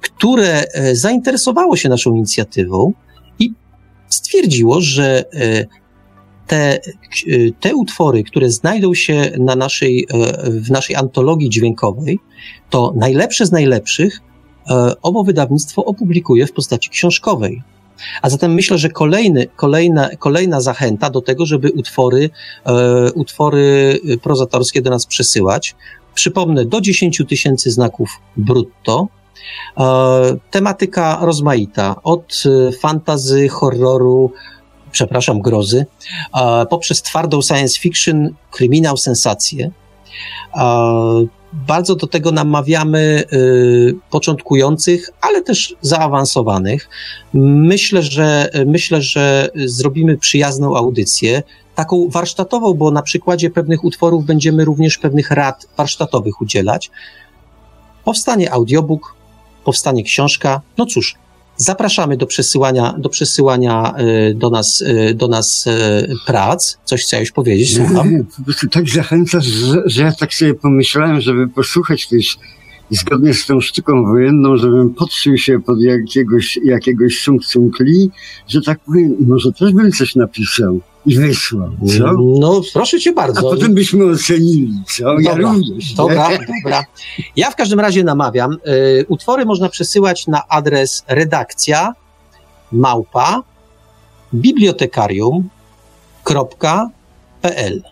które e, zainteresowało się naszą inicjatywą i stwierdziło, że te, te utwory, które znajdą się na naszej, e, w naszej antologii dźwiękowej, to najlepsze z najlepszych e, obo wydawnictwo opublikuje w postaci książkowej. A zatem myślę, że kolejny, kolejna, kolejna zachęta do tego, żeby utwory, e, utwory prozatorskie do nas przesyłać. Przypomnę, do 10 tysięcy znaków brutto. Tematyka rozmaita, od fantazy, horroru, przepraszam, grozy, poprzez twardą science fiction, kryminał, sensację. Bardzo do tego namawiamy y, początkujących, ale też zaawansowanych. Myślę, że myślę, że zrobimy przyjazną audycję, taką warsztatową, bo na przykładzie pewnych utworów będziemy również pewnych rad warsztatowych udzielać. Powstanie audiobook, powstanie książka. No cóż, Zapraszamy do przesyłania, do przesyłania y, do nas, y, do nas y, prac. Coś chciałeś powiedzieć? Słucham. Tak zachęcasz, że, że ja tak sobie pomyślałem, żeby posłuchać też zgodnie z tą sztuką wojenną, żebym podszył się pod jakiegoś, jakiegoś sung że tak powiem, może też bym coś napisał i wysłał, co? No, proszę cię bardzo. A potem byśmy ocenili, co? Dobra, ja również. Dobra, dobra. Ja w każdym razie namawiam. Y, utwory można przesyłać na adres redakcja małpa bibliotekarium.pl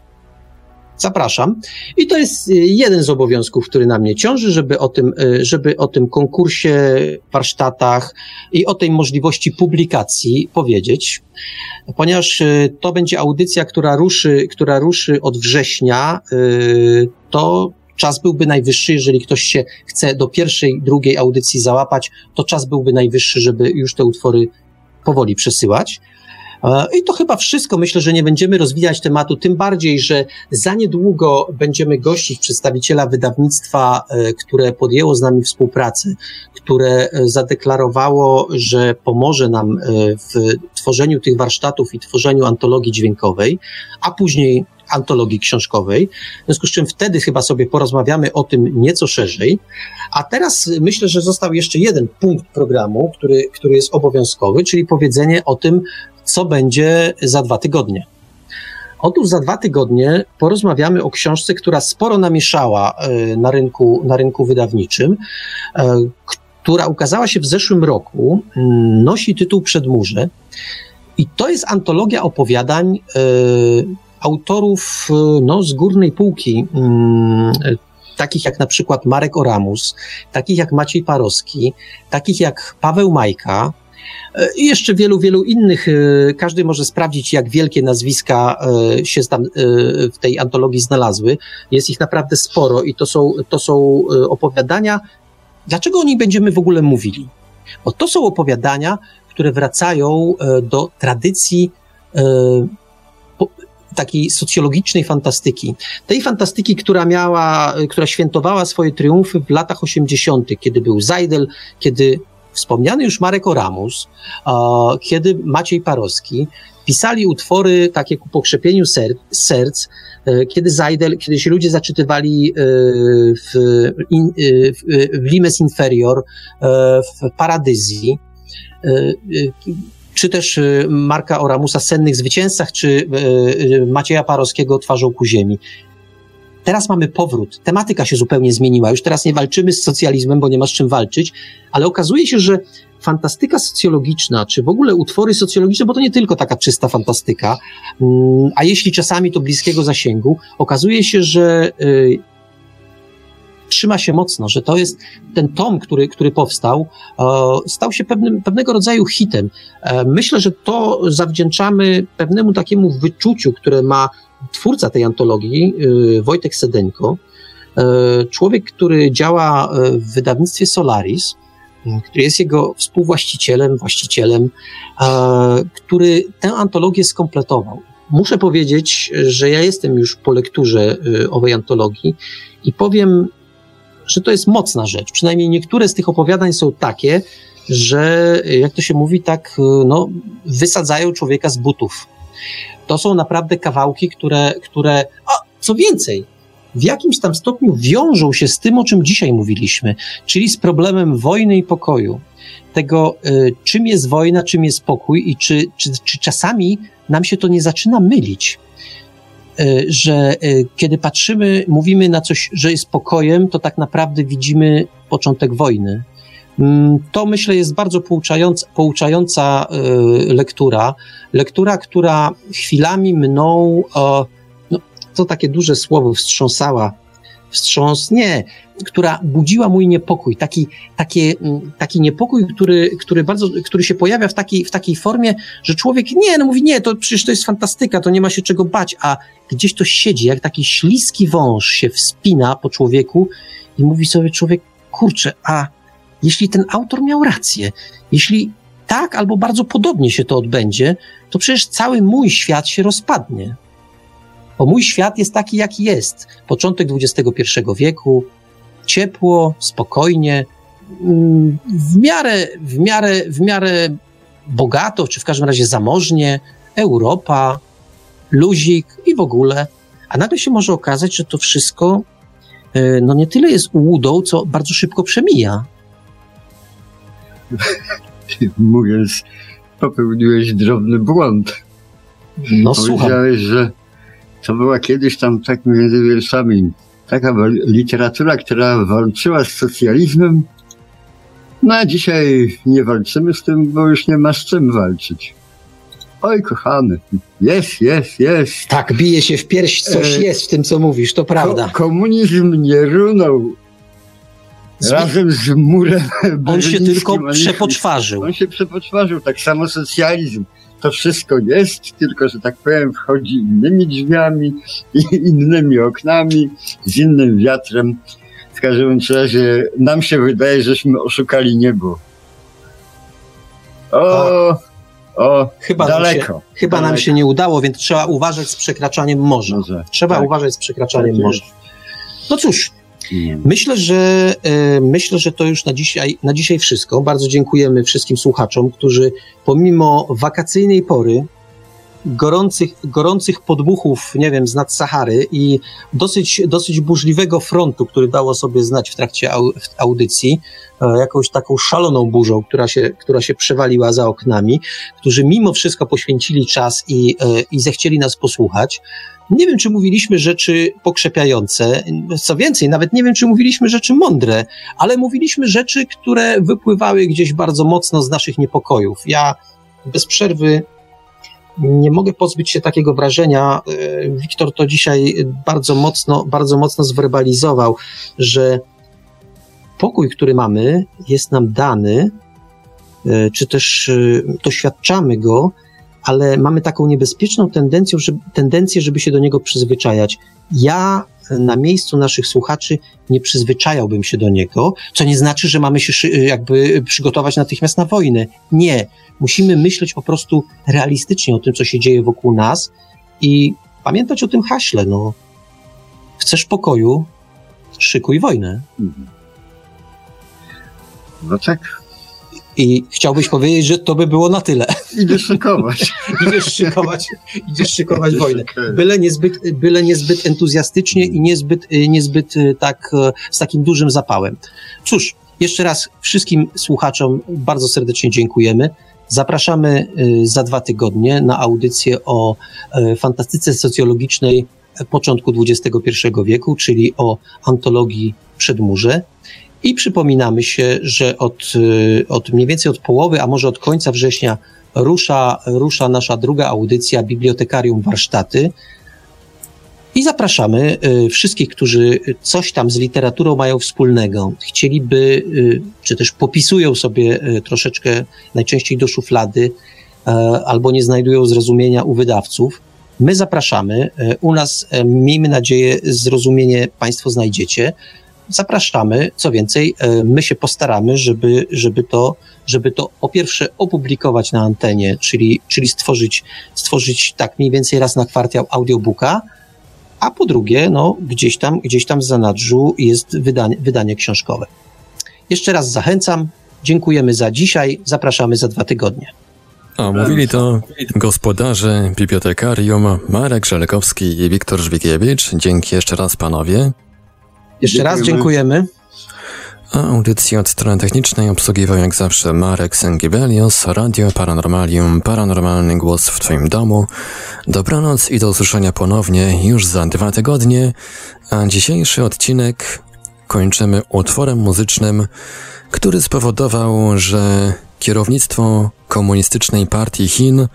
Zapraszam. I to jest y, jeden z obowiązków, który na mnie ciąży, żeby o tym, y, żeby o tym konkursie, warsztatach i o tej możliwości publikacji powiedzieć, ponieważ y, to będzie audycja, która ruszy, która ruszy od września, to czas byłby najwyższy, jeżeli ktoś się chce do pierwszej, drugiej audycji załapać, to czas byłby najwyższy, żeby już te utwory powoli przesyłać. E, I to chyba wszystko. Myślę, że nie będziemy rozwijać tematu, tym bardziej, że za niedługo będziemy gościć przedstawiciela wydawnictwa, e, które podjęło z nami współpracę, które e, zadeklarowało, że pomoże nam w tworzeniu tych warsztatów i tworzeniu antologii dźwiękowej, a później antologii książkowej. W związku z czym wtedy chyba sobie porozmawiamy o tym nieco szerzej. A teraz myślę, że został jeszcze jeden punkt programu, który, który jest obowiązkowy, czyli powiedzenie o tym, co będzie za dwa tygodnie. Otóż za dwa tygodnie porozmawiamy o książce, która sporo namieszała e, na rynku, na rynku wydawniczym, e, która ukazała się w zeszłym roku, mm, nosi tytuł Przedmurze. I to jest antologia opowiadań y, autorów no, z górnej półki, y, takich jak na przykład Marek Oramus, takich jak Maciej Parowski, takich jak Paweł Majka, i jeszcze wielu, wielu innych. Każdy może sprawdzić, jak wielkie nazwiska się tam w tej antologii znalazły. Jest ich naprawdę sporo i to są, to są opowiadania. Dlaczego o nich będziemy w ogóle mówili? Bo to są opowiadania, które wracają e, do tradycji e, takiej socjologicznej fantastyki. Tej fantastyki, która miała, która świętowała swoje triumfy w latach 80., kiedy był Zajdel, kiedy wspomniany już Marek Oramus, kiedy Maciej Parowski pisali utwory takie ku pokrzepieniu ser, serc, e, kiedy Zajdel, kiedy się ludzie zaczytywali w, in, w, w Limes Inferior, w Paradyzji, E, e, czy też e, Marka Oramusa Sennych Zwycięzcach, czy Macieja Parowskiego Twarzą ku ziemi. Teraz mamy powrót. Tematyka się zupełnie zmieniła. Już teraz nie walczymy z socjalizmem, bo nie ma z czym walczyć, ale okazuje się, że fantastyka socjologiczna, czy w ogóle utwory socjologiczne, bo to nie tylko taka czysta fantastyka, mm, a jeśli czasami to bliskiego zasięgu, okazuje się, że trzyma się mocno, że to jest ten tom, który, który powstał, stał się pewnym, pewnego rodzaju hitem. E, myślę, że to zawdzięczamy pewnemu takiemu wyczuciu, które ma twórca tej antologii, e, Wojtek Sedenko, człowiek, który działa w wydawnictwie Solaris, który jest jego współwłaścicielem, właścicielem, który tę antologię skompletował. Muszę powiedzieć, że ja jestem już po lekturze owej antologii i powiem że to jest mocna rzecz. Przynajmniej niektóre z tych opowiadań są takie, że jak to się mówi, tak no, wysadzają człowieka z butów. To są naprawdę kawałki, które, które a, co więcej, w jakimś tam stopniu wiążą się z tym, o czym dzisiaj mówiliśmy, czyli z problemem wojny i pokoju. Tego, y, czym jest wojna, czym jest pokój i czy, czy, czy czasami nam się to nie zaczyna mylić. E, że e, kiedy patrzymy, mówimy na coś, że jest pokojem, to tak naprawdę widzimy początek wojny. Mm, to myślę jest bardzo pouczająca, pouczająca e, lektura. Lektura, która chwilami mną, no, to takie duże słowo, wstrząsała wstrząs, nie, która budziła mój niepokój, taki, taki, mm, taki niepokój, który, który, bardzo, który się pojawia w takiej, w takiej formie, że człowiek nie, no mówi, nie, to przecież to jest fantastyka, to nie ma się czego bać, a gdzieś to siedzi, jak taki śliski wąż się wspina po człowieku i mówi sobie człowiek, kurczę, a jeśli ten autor miał rację, jeśli tak albo bardzo podobnie się to odbędzie, to przecież cały mój świat się rozpadnie. Bo mój świat jest taki, jaki jest. Początek XXI wieku, ciepło, spokojnie, mm, w miarę, w miarę, w miarę bogato, czy w każdym razie zamożnie, Europa, luzik i w ogóle. A nagle się może okazać, że to wszystko e, no nie tyle jest ułudą, co bardzo szybko przemija. (laughs) Mówiąc, popełniłeś drobny błąd. No Powiedziałeś, że to była kiedyś tam tak między wierszami taka literatura, która walczyła z socjalizmem. No a dzisiaj nie walczymy z tym, bo już nie ma z czym walczyć. Oj, kochany, jest, jest, jest. Tak, bije się w pierś, coś e... jest w tym, co mówisz, to prawda. Ko komunizm nie runął. Razem z murem. On się tylko przepoczwarzył. On się przepoczwarzył, tak samo socjalizm to wszystko jest, tylko że tak powiem, wchodzi innymi drzwiami innymi oknami, z innym wiatrem. W każdym razie nam się wydaje, żeśmy oszukali niebo. O, o, chyba daleko. Nam się, chyba daleko. nam się nie udało, więc trzeba uważać z przekraczaniem morza. Może, trzeba tak. uważać z przekraczaniem tak morza. No cóż, Myślę, że e, myślę, że to już na dzisiaj, na dzisiaj wszystko. Bardzo dziękujemy wszystkim słuchaczom, którzy pomimo wakacyjnej pory gorących, gorących podmuchów, nie wiem, z nad Sahary i dosyć, dosyć burzliwego frontu, który dało sobie znać w trakcie au, audycji, e, jakąś taką szaloną burzą, która się, która się przewaliła za oknami, którzy mimo wszystko poświęcili czas i, e, i zechcieli nas posłuchać. Nie wiem, czy mówiliśmy rzeczy pokrzepiające. Co więcej, nawet nie wiem, czy mówiliśmy rzeczy mądre, ale mówiliśmy rzeczy, które wypływały gdzieś bardzo mocno z naszych niepokojów. Ja bez przerwy nie mogę pozbyć się takiego wrażenia. E, Wiktor to dzisiaj bardzo mocno, bardzo mocno zwerbalizował, że pokój, który mamy, jest nam dany, e, czy też e, doświadczamy go, ale mamy taką niebezpieczną tendencję, żeby, tendencję, żeby się do niego przyzwyczajać. Ja na miejscu naszych słuchaczy nie przyzwyczajałbym się do niego, co nie znaczy, że mamy się jakby przygotować natychmiast na wojnę. Nie. Musimy myśleć po prostu realistycznie o tym, co się dzieje wokół nas i pamiętać o tym haśle, no. Chcesz pokoju, szykuj wojnę. Mhm. No tak. I chciałbyś powiedzieć, że to by było na tyle. (laughs) Idziesz szykować. idziesz szykować, idziesz szykować wojnę. Byle niezbyt, byle niezbyt entuzjastycznie i niezbyt, niezbyt e, tak, e, z takim dużym zapałem. Cóż, jeszcze raz wszystkim słuchaczom bardzo serdecznie dziękujemy. Zapraszamy e, za dwa tygodnie na audycję o fantastyce socjologicznej początku XXI wieku, czyli o antologii Przedmurze. I przypominamy się, że od, y, od mniej więcej od połowy, a może od końca września rusza, rusza nasza druga audycja Bibliotekarium Warsztaty. I zapraszamy y, wszystkich, którzy coś tam z literaturą mają wspólnego, chcieliby, y, czy też popisują sobie troszeczkę najczęściej do szuflady, albo nie znajdują zrozumienia u wydawców. My zapraszamy. U nas, miejmy nadzieję, zrozumienie Państwo znajdziecie zapraszamy. Co więcej, e, my się postaramy, żeby, żeby, to, żeby to po pierwsze opublikować na antenie, czyli, czyli stworzyć, stworzyć tak mniej więcej raz na kwartał audiobooka, a po drugie, no, gdzieś tam, gdzieś tam w zanadrzu jest wydanie, wydanie książkowe. Jeszcze raz zachęcam. Dziękujemy za dzisiaj. Zapraszamy za dwa tygodnie. A mówili to gospodarze bibliotekarium Marek Żelkowski i Wiktor Żwigiewicz. Dzięki jeszcze raz panowie. Jeszcze dziękujemy. raz dziękujemy. A audycję od strony technicznej obsługiwał jak zawsze Marek Sengibelios, Radio Paranormalium, Paranormalny Głos w Twoim domu. Dobranoc i do usłyszenia ponownie już za dwa tygodnie, a dzisiejszy odcinek kończymy utworem muzycznym, który spowodował, że kierownictwo komunistycznej partii Chin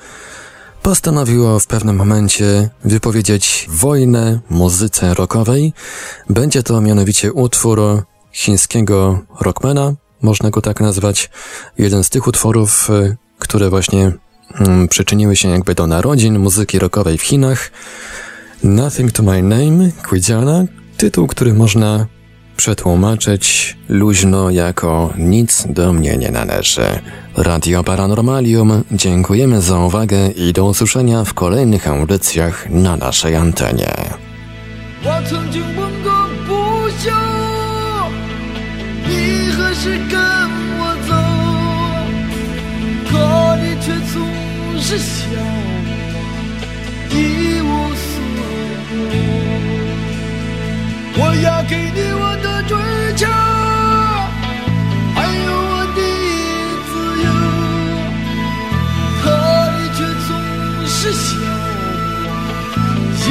postanowiło w pewnym momencie wypowiedzieć wojnę muzyce rockowej. Będzie to mianowicie utwór chińskiego rockmana, można go tak nazwać. Jeden z tych utworów, y, które właśnie mm, przyczyniły się jakby do narodzin muzyki rockowej w Chinach. Nothing to My Name, Quidziana, tytuł, który można przetłumaczyć luźno jako nic do mnie nie należy. Radio Paranormalium, dziękujemy za uwagę i do usłyszenia w kolejnych audycjach na naszej antenie. 我要给你我的追求还有我的自由可你却总是笑我。一